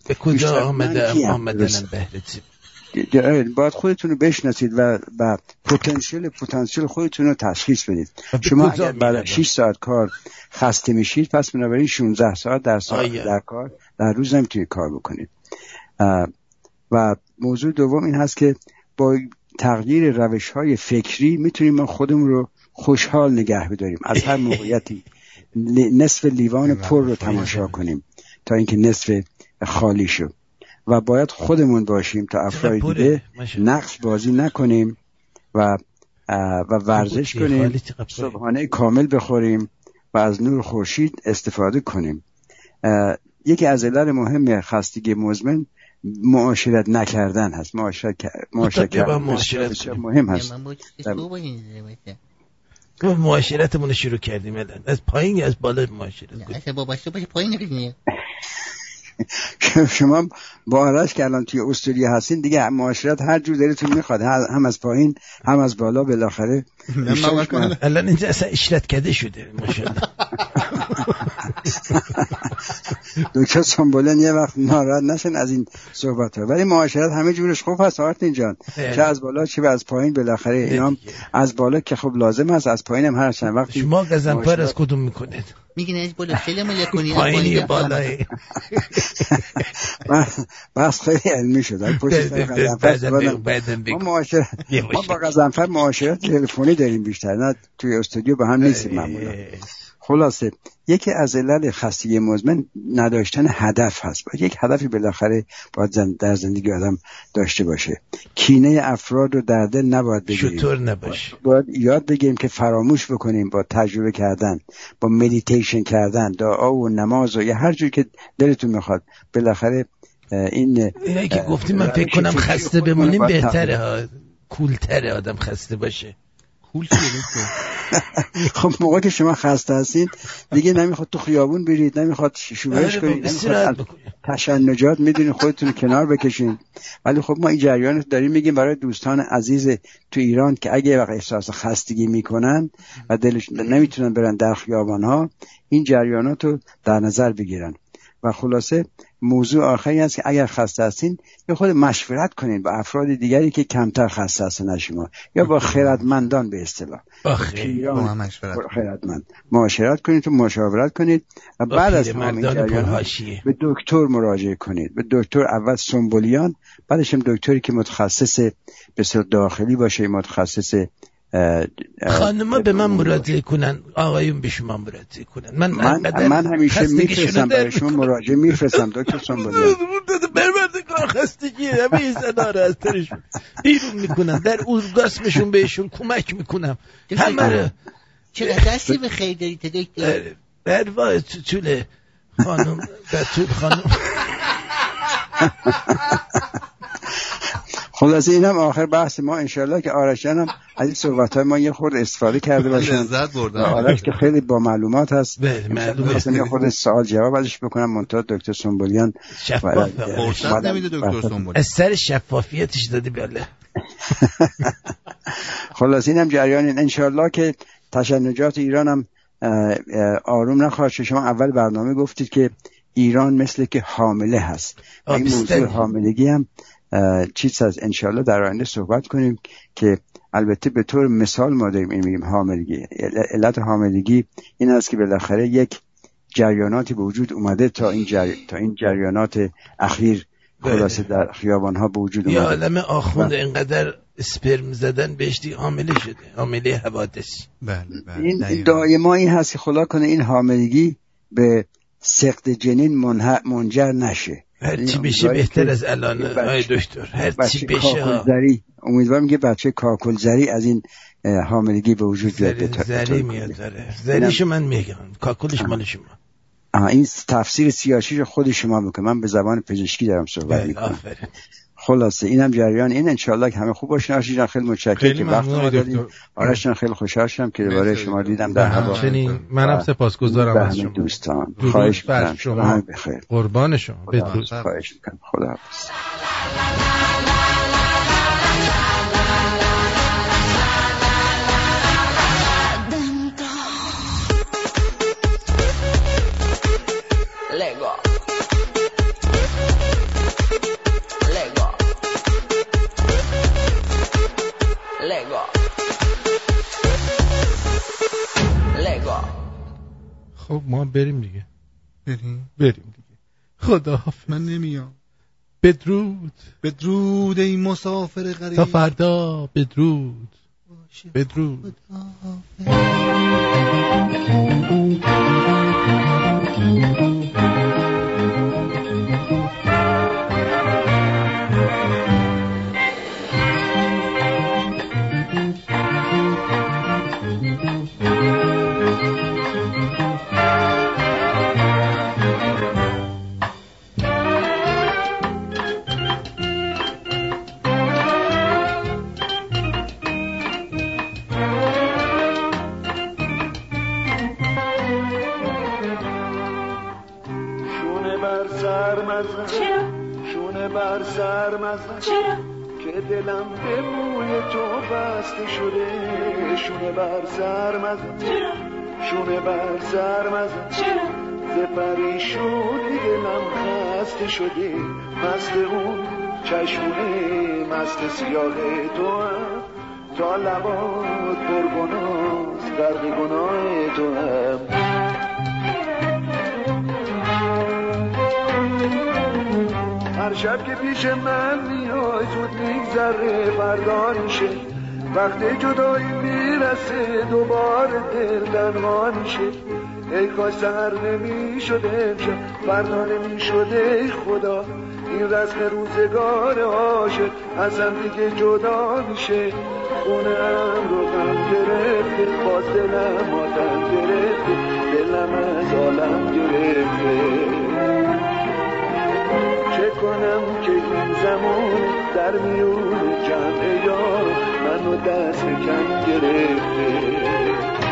[SPEAKER 1] به کجا
[SPEAKER 28] کیم؟
[SPEAKER 1] آمدنم. بهرتی
[SPEAKER 28] باید خودتون رو بشناسید و و پتانسیل پتانسیل خودتون رو تشخیص بدید شما اگر بعد
[SPEAKER 1] می‌روم؟
[SPEAKER 28] از 6 ساعت کار خسته میشید پس بنابراین 16 ساعت در ساعت
[SPEAKER 1] آیا.
[SPEAKER 28] در کار در روز نمی‌تونید کار بکنید. و موضوع دوم این هست که با تغییر روش های فکری می‌تونیم ما خودمون رو خوشحال نگه بداریم. از هر موقعیتی نصف لیوان پر رو تماشا کنیم تا اینکه نصف خالی شد و باید خودمون باشیم تا افراد
[SPEAKER 1] ماشاءالله.
[SPEAKER 28] نقش بازی نکنیم و و ورزش کنیم؟ صبحانه کامل بخوریم و از نور خورشید استفاده کنیم. یکی از علل مهم خستگی مزمن معاشرت نکردن هست. معاشرت معاشرت
[SPEAKER 1] معاشرت.
[SPEAKER 28] مهم هست.
[SPEAKER 25] این زمسته.
[SPEAKER 1] ما معاشرتمون رو شروع کردیم الان از پایین یا از بالا معاشرت
[SPEAKER 25] با باشه پایین
[SPEAKER 28] شما با آرش که الان توی استرالیا هستین دیگه معاشرت هر جور دلتون می‌خواد. هم از پایین هم از بالا بالاخره
[SPEAKER 1] الان اینجا اصلا اشرت کده شده ماشاءالله.
[SPEAKER 28] دکتر سنبولن یه وقت ناراحت نشن از این صحبت ها ولی معاشرت همه جورش خوب هست آرتین جان. چه از بالا چه از پایین بالاخره اینا از بالا که خب لازم هست از پایین هم هر چند وقتی
[SPEAKER 1] شما گزنفر
[SPEAKER 28] معاشرت-
[SPEAKER 1] از کدوم می‌کنید؟
[SPEAKER 25] میگن از بالا سلام علیکنی
[SPEAKER 1] پایینی بالایی.
[SPEAKER 28] بحث- بحث خیلی علمی شد. ما. با غضنفر معاشرت تلفنی داریم بیشتر. نه توی استودیو با هم نیستیم معمولا. خلاصه یکی از علل خستگی مزمن نداشتن هدف هست. باید یک هدفی بالاخره باید در زندگی آدم داشته باشه. کینه افراد رو در دل نباید بگیریم.
[SPEAKER 1] شطور نباش
[SPEAKER 28] باید یاد بگیریم که فراموش بکنیم با تجربه کردن با مدیتیشن کردن دعا و نماز و یا هر جور که دلتون می‌خواد. بالاخره این
[SPEAKER 1] اینایی که گفتیم من فکر کنم خسته بمونیم بهتره ها. کولتره آدم خسته باشه.
[SPEAKER 2] کول
[SPEAKER 28] خب موقع که شما خسته هستین دیگه نمی‌خواد تو خیابون برید نمی‌خواد شورش
[SPEAKER 1] آره،
[SPEAKER 28] کنید نمی‌خواد تشنجات می‌دونید خودتون رو کنار بکشین. ولی خب ما این جریان داریم میگیم برای دوستان عزیز تو ایران که اگه وقت احساس خستگی می‌کنن و دلش نمی‌تونن برن در خیابان ها این جریانات رو در نظر بگیرن. و خلاصه موضوع آخری است که اگر خسته هستین یا خود مشورت کنین با افراد دیگری که کمتر خسته هستن از شما یا با خیرتمندان به اصطلاح.
[SPEAKER 2] با
[SPEAKER 28] خیرتمند معاشرت کنید تو مشاورت کنید و بعد از تمام این
[SPEAKER 1] پرحاشیه.
[SPEAKER 28] به دکتر مراجعه کنید به دکتر اول سنبولیان بعدش هم دکتری که متخصص به داخلی باشه متخصص
[SPEAKER 1] خانما به من مراجعه کنن آقایون به شما مراجعه کنن من
[SPEAKER 28] من, من همیشه میفرستم برای شما مراجعه میفرستم دکتر سنبولیان
[SPEAKER 1] پروردگار خستگی همه این زنا رو از ترشون بیرون می‌کنم در اورگاسمشون بهشون کمک می‌کنم همه رو
[SPEAKER 25] چرا دستی به خیر داری تا دکتر
[SPEAKER 1] در وای تو طول خانم در طول خانم
[SPEAKER 28] خلاصه اینم آخر بحث ما انشالله که آرش جان هم از این صحبت های ما یه خورد استفاده کرده باشن
[SPEAKER 2] لذت بردم.
[SPEAKER 28] آرش که خیلی با معلومات هست
[SPEAKER 1] بله، معلومه.
[SPEAKER 28] مثلا یه خورد سوال جواب ازش بکنم منتها دکتر سنبولیان
[SPEAKER 1] شفاف.
[SPEAKER 2] فرصت نمیده دکتر سنبولی
[SPEAKER 1] از سر شفافیتش دادی بله
[SPEAKER 28] خلاص اینم جریان این انشالله که تشنجات ایران هم آروم نخواهد شد شما اول برنامه گفتید که ایران مثل که حامله هست این موضوع. حاملگی هم چیز از انشالله در آینده صحبت کنیم که البته به طور مثال ما داریم این میگیم حاملگی. عل- علت حاملگی این است که بالاخره یک جریاناتی به وجود اومده تا این, جر... تا این جریانات اخیر خلاصه در خیابان ها به وجود
[SPEAKER 1] یه
[SPEAKER 28] اومده.
[SPEAKER 1] عالم آخوند اینقدر اسپرم زدن بهش دی حامله شده. حامله حوادث.
[SPEAKER 2] بله
[SPEAKER 28] این دائما این هست که خدا کنه این حاملگی به سقط جنین منح- منجر نشه.
[SPEAKER 1] هر چی بشه بهتر از الان آی دکتر. هر چی بشه
[SPEAKER 28] امیدوارم که بچه کاکلزری از این حاملگی به وجود بیاد
[SPEAKER 1] زری, زری میاد. داره زریشو من میگم. کاکلش مال شما.
[SPEAKER 28] این تفسیر سیاسی رو خود شما می‌کنه من به زبان پزشکی دارم صحبت
[SPEAKER 1] بله
[SPEAKER 28] می‌کنم. خلاصه اینم جریان. این انشالله که همه خوب باشین. آرش جان خیلی متشکرم که وقت دادین. آرش جان خیلی خوشحال شدم که دوباره. شما دیدم در هوا.
[SPEAKER 1] همچنین منم سپاسگزارم از شما.
[SPEAKER 28] دوستان. خواهش می‌کنم.
[SPEAKER 1] شما.
[SPEAKER 28] بخیر.
[SPEAKER 1] قربان شما. بدرود.
[SPEAKER 28] خواهش می‌کنم. خدا
[SPEAKER 1] خب ما بریم دیگه.
[SPEAKER 2] بریم؟
[SPEAKER 1] بریم دیگه. خدا
[SPEAKER 2] من نمیام.
[SPEAKER 1] بدرود.
[SPEAKER 2] بدرود این مسافر غریب.
[SPEAKER 1] تا فردا. بدرود. بدرود.
[SPEAKER 19] شونه چرا؟ که دلم به موی تو بسته شده شونه بر سر مزن چرا؟ شونه بر سر مزن چرا؟ ز پریشونی دلم خسته شده مست اون چشمونه مست سیاه تو هم تا لبات پرگناز غرق گناه تو هم هر شب که پیش من میای زود میگذره فردا میشه وقتی جدایی می‌رسه دوباره دل تنها میشه ای کاش سهر نمی‌شده امشب فردا نمی‌شده ای خدا. این رسم روزگار عاشق از هم دیگه جدا میشه. خونم رو غم گرفته باز دلم آدم گرفته. دلم از عالم گرفته. کنم که این زمان در میون جمع یار منو دست کم گرفته.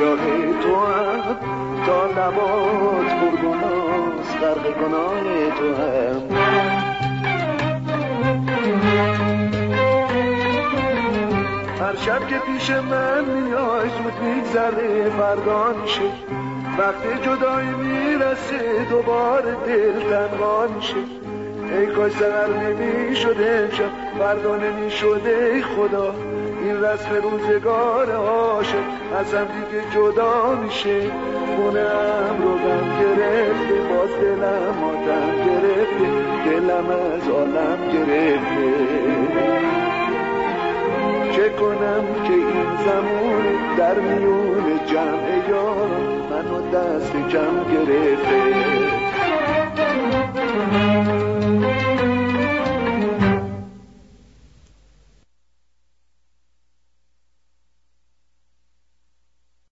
[SPEAKER 19] سیاه تو هم تا لبات پرگناز غرق گناه تو هم. هر شب که پیش من میای زود میگذره فردا میشه. وقتی جدایی می‌رسه دوباره دل تنها میشه. ای کاش سهر نمی‌شده امشب فردا نمی‌شده ای خدا. این رسم روزگار عاشق از هم دیگه جدا میشه. خونم رو غم گرفته باز دلم آدم گرفته دلم از عالم گرفته. چه کنم که این زمان در میون جمع یارم منو دست جمع گرفته.